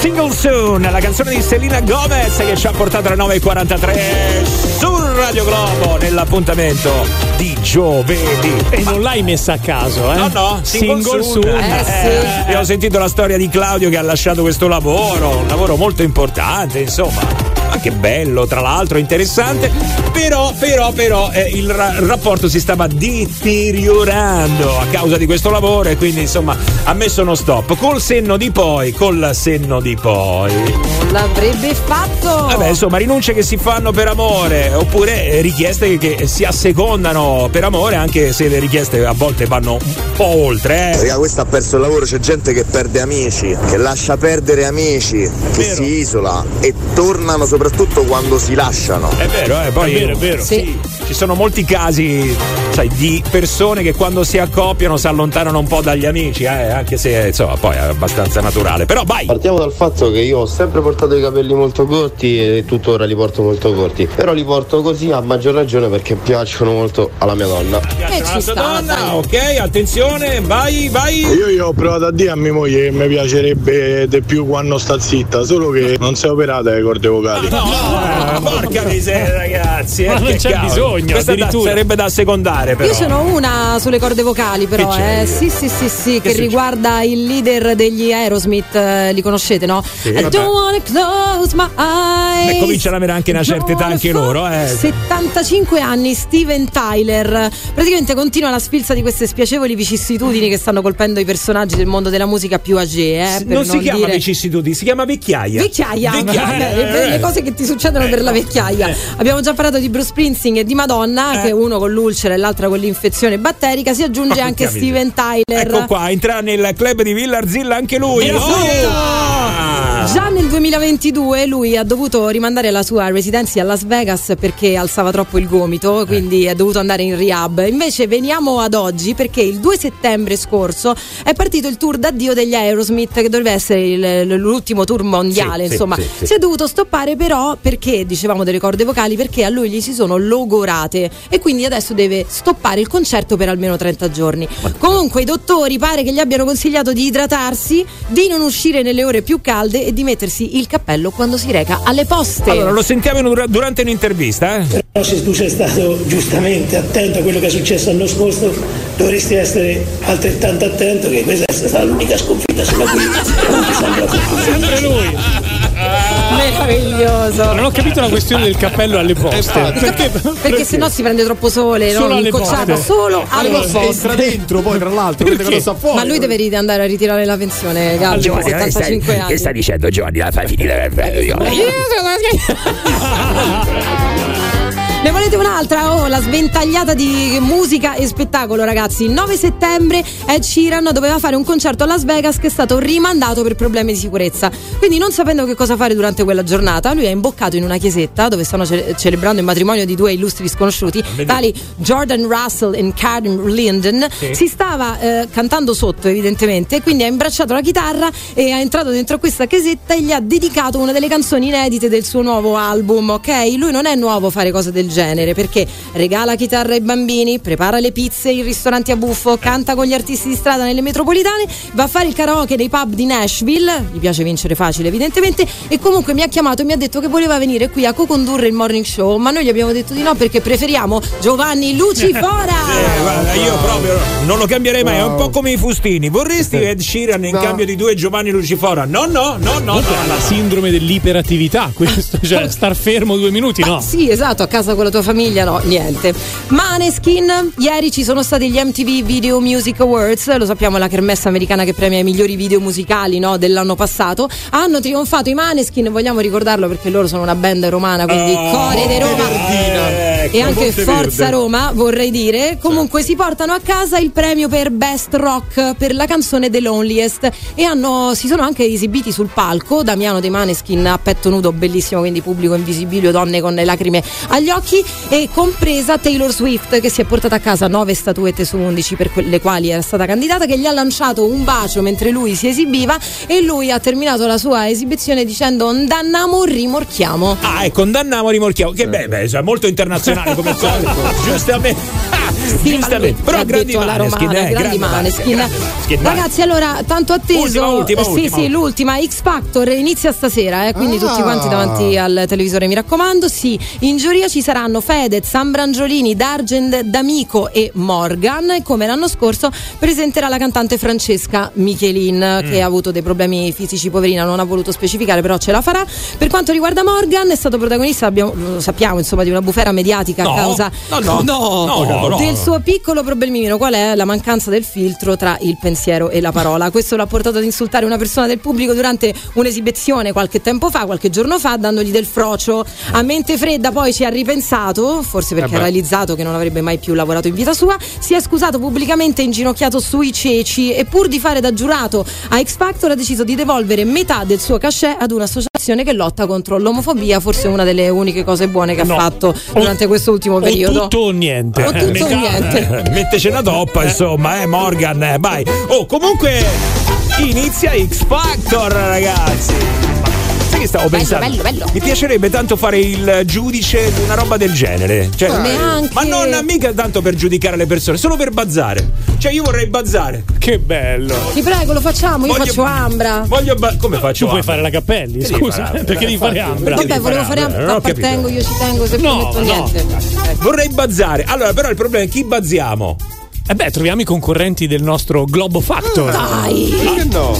Single Soon, la canzone di Selena Gomez che ci ha portato alle 9.43 su Radio Globo nell'appuntamento di giovedì. E non l'hai messa a caso, eh? No, no, single, soon. Eh, Abbiamo sentito la storia di Claudio che ha lasciato questo lavoro, un lavoro molto importante, insomma. Ma che bello, tra l'altro, interessante. Però, però, però, eh, il ra- rapporto si stava deteriorando a causa di questo lavoro e quindi, insomma, ha messo uno stop. Col senno di poi, col senno di poi. Non l'avrebbe fatto. Vabbè, insomma, rinunce che si fanno per amore, oppure eh, richieste che si assecondano per amore, anche se le richieste a volte vanno un po' oltre. Eh. Raga, questo ha perso il lavoro, c'è gente che perde amici, che lascia perdere amici, che si isola e tornano soprattutto quando si lasciano. È vero, eh, poi È vero, è vero. Sì, ci sono molti casi, sai, di persone che quando si accoppiano si allontanano un po' dagli amici, eh, anche se insomma, poi è abbastanza naturale. Però vai! Partiamo dal fatto che io ho sempre portato i capelli molto corti e tuttora li porto molto corti. Però li porto così a maggior ragione perché piacciono molto alla mia donna. Eh, sta, donna, dai. ok, attenzione, vai, vai. Io, io ho provato a dire a mia moglie che mi piacerebbe di più quando sta zitta, solo che non si è operata le corde vocali. Ah, porca miseria, ragazzi. eh, Ma non che c'è cavolo. bisogno, Questa da- sarebbe da secondare, però. Io ce n'ho una sulle corde vocali, però, Che eh. Sì, sì, sì, sì, che, succede? riguarda il leader degli Aerosmith, eh, li conoscete, no? Sì, I don't wanna close my eyes. Beh, cominciano ad avere anche una certa età anche loro, eh. 75 anni, Steven Tyler. Praticamente continua la sfilza di queste spiacevoli vicissitudini che stanno colpendo i personaggi del mondo della musica più age, eh, per non si chiama dire- vicissitudini, si chiama vecchiaia. Vecchiaia, Vecchiaia, vabbè, le, eh. Cose che ti succedono per la vecchiaia. Abbiamo già parlato di Bruce Springsteen e di Madonna, che uno con l'ulcera e l'altra con l'infezione batterica. Si aggiunge [LAUGHS] anche Porca Steven Tyler. Ecco qua, entra nel club di Villarzilla anche lui. Oh! Già nel 2022 lui ha dovuto rimandare la sua residenza a Las Vegas perché alzava troppo il gomito, quindi è dovuto andare in rehab. Invece veniamo ad oggi perché il 2 settembre scorso è partito il tour d'addio degli Aerosmith che dovrebbe essere il- l'ultimo tour mondiale, Sì, insomma. sì, sì. Si è dovuto stoppare però perché dicevamo delle corde vocali perché a lui gli si sono logorate e quindi adesso deve stoppare il concerto per almeno 30 giorni. Comunque i dottori pare che gli abbiano consigliato di idratarsi, di non uscire nelle ore più calde e di mettersi il cappello quando si reca alle poste. Allora, lo sentiamo in un- durante un'intervista, eh? Però se tu sei stato giustamente attento a quello che è successo l'anno scorso, dovresti essere altrettanto attento che questa è stata l'unica sconfitta sulla cui non ti sembra. Sempre lui. Meraviglioso. Non ho capito la questione del cappello alle poste. Perché? Perché [LAUGHS] sennò si prende troppo sole, Solo no? alle Incocciato solo alle Allora, poste. entra dentro poi tra l'altro, sta fuori. Ma lui deve andare a ritirare la pensione, Gabri, Giovanni, con che stai- 75 che anni. stai dicendo Giovanni? La fai finire per [LAUGHS] Ne volete un'altra? Oh, la sventagliata di musica e spettacolo, ragazzi. Il 9 settembre Ed Sheeran doveva fare un concerto a Las Vegas che è stato rimandato per problemi di sicurezza. Quindi, non sapendo che cosa fare durante quella giornata, lui è imboccato in una chiesetta dove stanno ce- celebrando il matrimonio di due illustri sconosciuti, tali Jordan Russell e Karen Linden. Sì. Si stava eh, cantando sotto, evidentemente, quindi ha imbracciato la chitarra e è entrato dentro questa chiesetta e gli ha dedicato una delle canzoni inedite del suo nuovo album, ok? Lui non è nuovo fare cose del genere perché regala chitarra ai bambini, prepara le pizze in ristoranti a buffo, canta con gli artisti di strada nelle metropolitane, va a fare il karaoke nei pub di Nashville, gli piace vincere facile evidentemente, e comunque mi ha chiamato e mi ha detto che voleva venire qui a co-condurre il morning show, ma noi gli abbiamo detto di no perché preferiamo Giovanni Lucifora. [LAUGHS] Eh, guarda, io proprio non lo cambierei mai, è un po' come i fustini. Vorresti Ed Sheeran in No. cambio di due Giovanni Lucifora? No, no, no, no. Comunque ha la sindrome dell'iperattività, questo, cioè [LAUGHS] star fermo due minuti, no. Sì, esatto, a casa con la tua famiglia, no, niente. Maneskin, ieri ci sono stati gli MTV Video Music Awards, lo sappiamo, la kermesse americana che premia i migliori video musicali no, dell'anno passato. Hanno trionfato i Maneskin, vogliamo ricordarlo perché loro sono una band romana, quindi Oh, Core di Roma. Ecco, e anche. Forza Roma, vorrei dire. Comunque si portano a casa il premio per Best Rock per la canzone The Loneliest e hanno, si sono anche esibiti sul palco. Damiano dei Maneskin a petto nudo, bellissimo, quindi pubblico invisibilio, donne con le lacrime agli occhi e compresa Taylor Swift che si è portata a casa 9 statuette su 11 per le quali era stata candidata, che gli ha lanciato un bacio mentre lui si esibiva e lui ha terminato la sua esibizione dicendo Dannamo, rimorchiamo. Ah, e condanniamo, rimorchiamo. Che beh, beh, è molto internazionale come solito. [LAUGHS] Giustamente. Ah, giustamente. Però grandi detto alla Maneskin, romana, eh, grandi grandi Maneskin. Maneskin. Ragazzi, allora, tanto atteso. Ultima, ultima, eh, sì, ultima. sì, l'ultima. X Factor inizia stasera, eh, quindi Ah. tutti quanti davanti al televisore, mi raccomando. Sì, in giuria ci saranno Fedez, Sambrangiolini, Dargent, D'Amico e Morgan. E come l'anno scorso presenterà la cantante Francesca Michelin, Mm. che ha avuto dei problemi fisici, poverina, non ha voluto specificare, però ce la farà. Per quanto riguarda Morgan, è stato protagonista, abbiamo- lo sappiamo, insomma, di una bufera mediatica No, a causa [LAUGHS] no, no, del suo piccolo problemino. Qual è la mancanza del filtro tra il pensiero e la parola? Questo l'ha portato ad insultare una persona del pubblico durante un'esibizione qualche tempo fa qualche giorno fa dandogli del frocio. A mente fredda poi ci ha ripensato forse perché Eh ha realizzato che non avrebbe mai più lavorato in vita sua si è scusato pubblicamente inginocchiato sui ceci e pur di fare da giurato a X Factor ha deciso di devolvere metà del suo cachet ad un'associazione che lotta contro l'omofobia forse una delle uniche cose buone che No. ha fatto durante questo ultimo O periodo tutto o niente. O tutto o niente. [LAUGHS] Metteci una toppa, insomma, eh, Morgan, eh, vai. Oh, comunque inizia X Factor, ragazzi. Sai che stavo Bello, pensando? bello, bello. Mi piacerebbe tanto fare il giudice di una roba del genere. Cioè, me anche. Ma non mica tanto per giudicare le persone, solo per bazzare. Cioè, io vorrei bazzare. Che bello. Ti prego, lo facciamo, io Voglio- faccio Ambra. Voglio ba- come faccio? Tu puoi Ambra? fare la Cappelli, scusa, fare? [LAUGHS] perché devi fare Ambra. Vabbè, volevo fare Ambra, non Ambra, appartengo, io ci tengo, se No, non metto no. niente. Vorrei bazzare. Allora, però il problema è chi bazziamo? Eh beh, troviamo i concorrenti del nostro Globo Factor. Dai! Che no?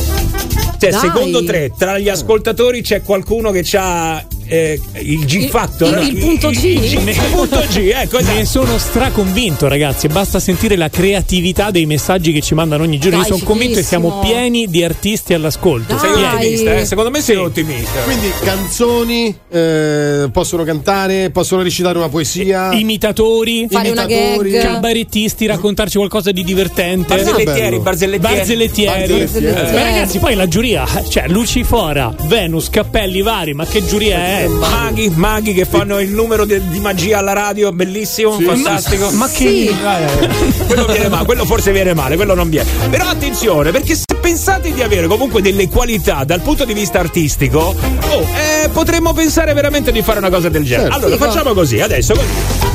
Cioè, Dai. secondo te, tra gli ascoltatori c'è qualcuno che ha il G Factor? il- il punto G? Il, punto G, ecco. Ne sono straconvinto, ragazzi. Basta sentire la creatività dei messaggi che ci mandano ogni giorno. Dai, Io sono convinto che siamo pieni di artisti all'ascolto. Sei Dai. ottimista, eh? Secondo me sei ottimista. Quindi canzoni eh, possono cantare, possono recitare una poesia. Imitatori, Fare una imitatori. gag. cabarettisti, raccontarci qualcosa di divertente. Barzellettieri, barzellettieri. Barzellettieri. Barzellettieri. Ma ragazzi, poi la giuria, cioè Lucifora, Venus, cappelli vari, ma che giuria è? Maghi, maghi che fanno il numero de- di magia alla radio, bellissimo, fantastico. Ma che Sì. Eh, [LAUGHS] quello viene male, quello forse viene male, quello non viene. Però attenzione, perché se pensate di avere comunque delle qualità dal punto di vista artistico, oh, eh, potremmo pensare veramente di fare una cosa del genere. Certo. Allora, Figo. facciamo così, adesso così.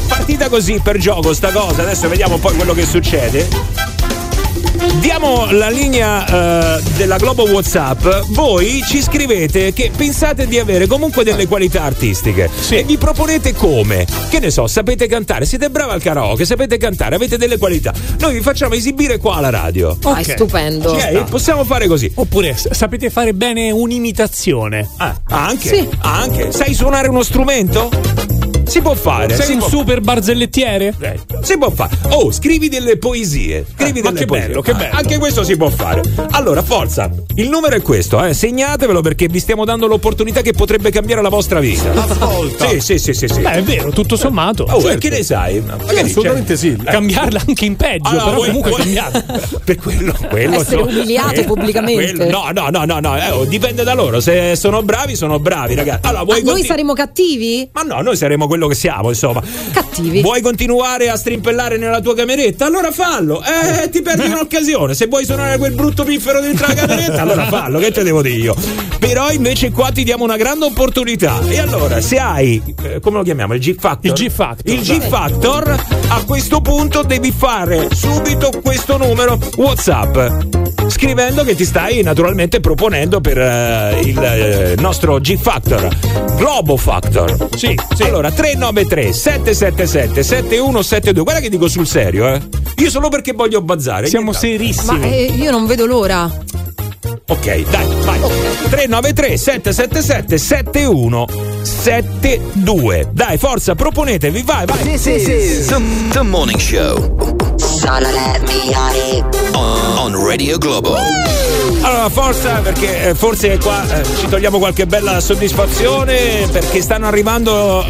Partita così per gioco sta cosa, adesso vediamo poi quello che succede. Diamo la linea eh, della Globo WhatsApp. Voi ci scrivete che pensate di avere comunque delle qualità artistiche e vi proponete come? Che ne so, sapete cantare, siete bravi al karaoke, sapete cantare, avete delle qualità. Noi vi facciamo esibire qua alla radio. Ah, è stupendo. Ok, possiamo fare così. Oppure sapete fare bene un'imitazione. Ah, anche? Anche. Sai suonare uno strumento? Si può fare. Sei si un può super barzellettiere? Eh, Si può fare. Oh, scrivi delle poesie. Scrivi ma delle che poesie. bello, che Ah, bello. Anche questo si può fare. Allora, forza. Il numero è questo, eh. Segnatevelo perché vi stiamo dando l'opportunità che potrebbe cambiare la vostra vita. Ascolta. Sì, sì, sì, sì. sì. Beh, è vero, tutto sommato. Oh, Certo. e che ne sai? Magari assolutamente sì. c'è- Cambiarla anche in peggio, Allora, però vuoi- comunque vuoi- cambiarla. [LAUGHS] per quello, quello Essere insomma, umiliato eh, pubblicamente. quello- no, no, no, no, no, eh, oh, dipende da loro. Se sono bravi, sono bravi, ragazzi. Allora, vuoi Ah, noi conti- saremo cattivi? Ma no, noi saremo quello che siamo, insomma. Cattivi. Vuoi continuare a strimpellare nella tua cameretta? Allora fallo. Eh, ti perdi un'occasione. Se vuoi suonare quel brutto piffero dentro la cameretta, [LAUGHS] allora fallo, che te devo dire io. Però invece qua ti diamo una grande opportunità. E allora, se hai eh, come lo chiamiamo? Il G Factor? Il G Factor. Il G Factor, a questo punto devi fare subito questo numero WhatsApp. Scrivendo che ti stai naturalmente proponendo per eh, il eh, nostro G Factor, Globo Factor. Sì, sì. Allora 393 777 7172. Guarda che dico sul serio, eh. Io solo perché voglio bazzare. Siamo serissimi. Ma eh, io non vedo l'ora. Ok, dai, vai. 393 777 7172. Dai, forza, proponetevi, vai, vai. This is the, the morning show on, on Radio Globo. Allora, forza, perché eh, forse qua eh, ci togliamo qualche bella soddisfazione perché stanno arrivando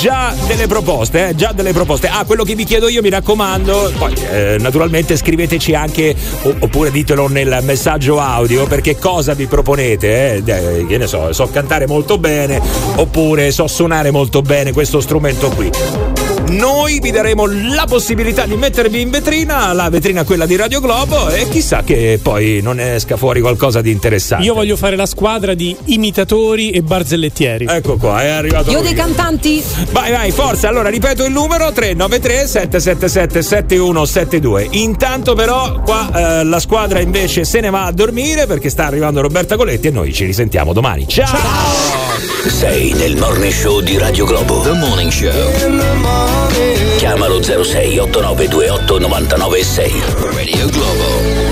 già delle proposte, eh, già delle proposte. Ah, quello che vi chiedo io, mi raccomando, poi eh, naturalmente scriveteci anche oppure ditelo nel messaggio audio perché cosa vi proponete, eh? Eh, che ne so, so cantare molto bene oppure so suonare molto bene questo strumento qui. Noi vi daremo la possibilità di mettervi in vetrina, la vetrina quella di Radio Globo e chissà che poi non esca fuori qualcosa di interessante. Io voglio fare la squadra di imitatori e barzellettieri. Ecco qua, è arrivato Io lui. dei cantanti. Vai, vai, forza. Allora, ripeto il numero 393 777 7172. Intanto però qua eh, la squadra invece se ne va a dormire perché sta arrivando Roberta Coletti e noi ci risentiamo domani. Ciao! Sei nel morning show di Radio Globo. The morning show. Chiamalo 06 8928 996. Radio Globo.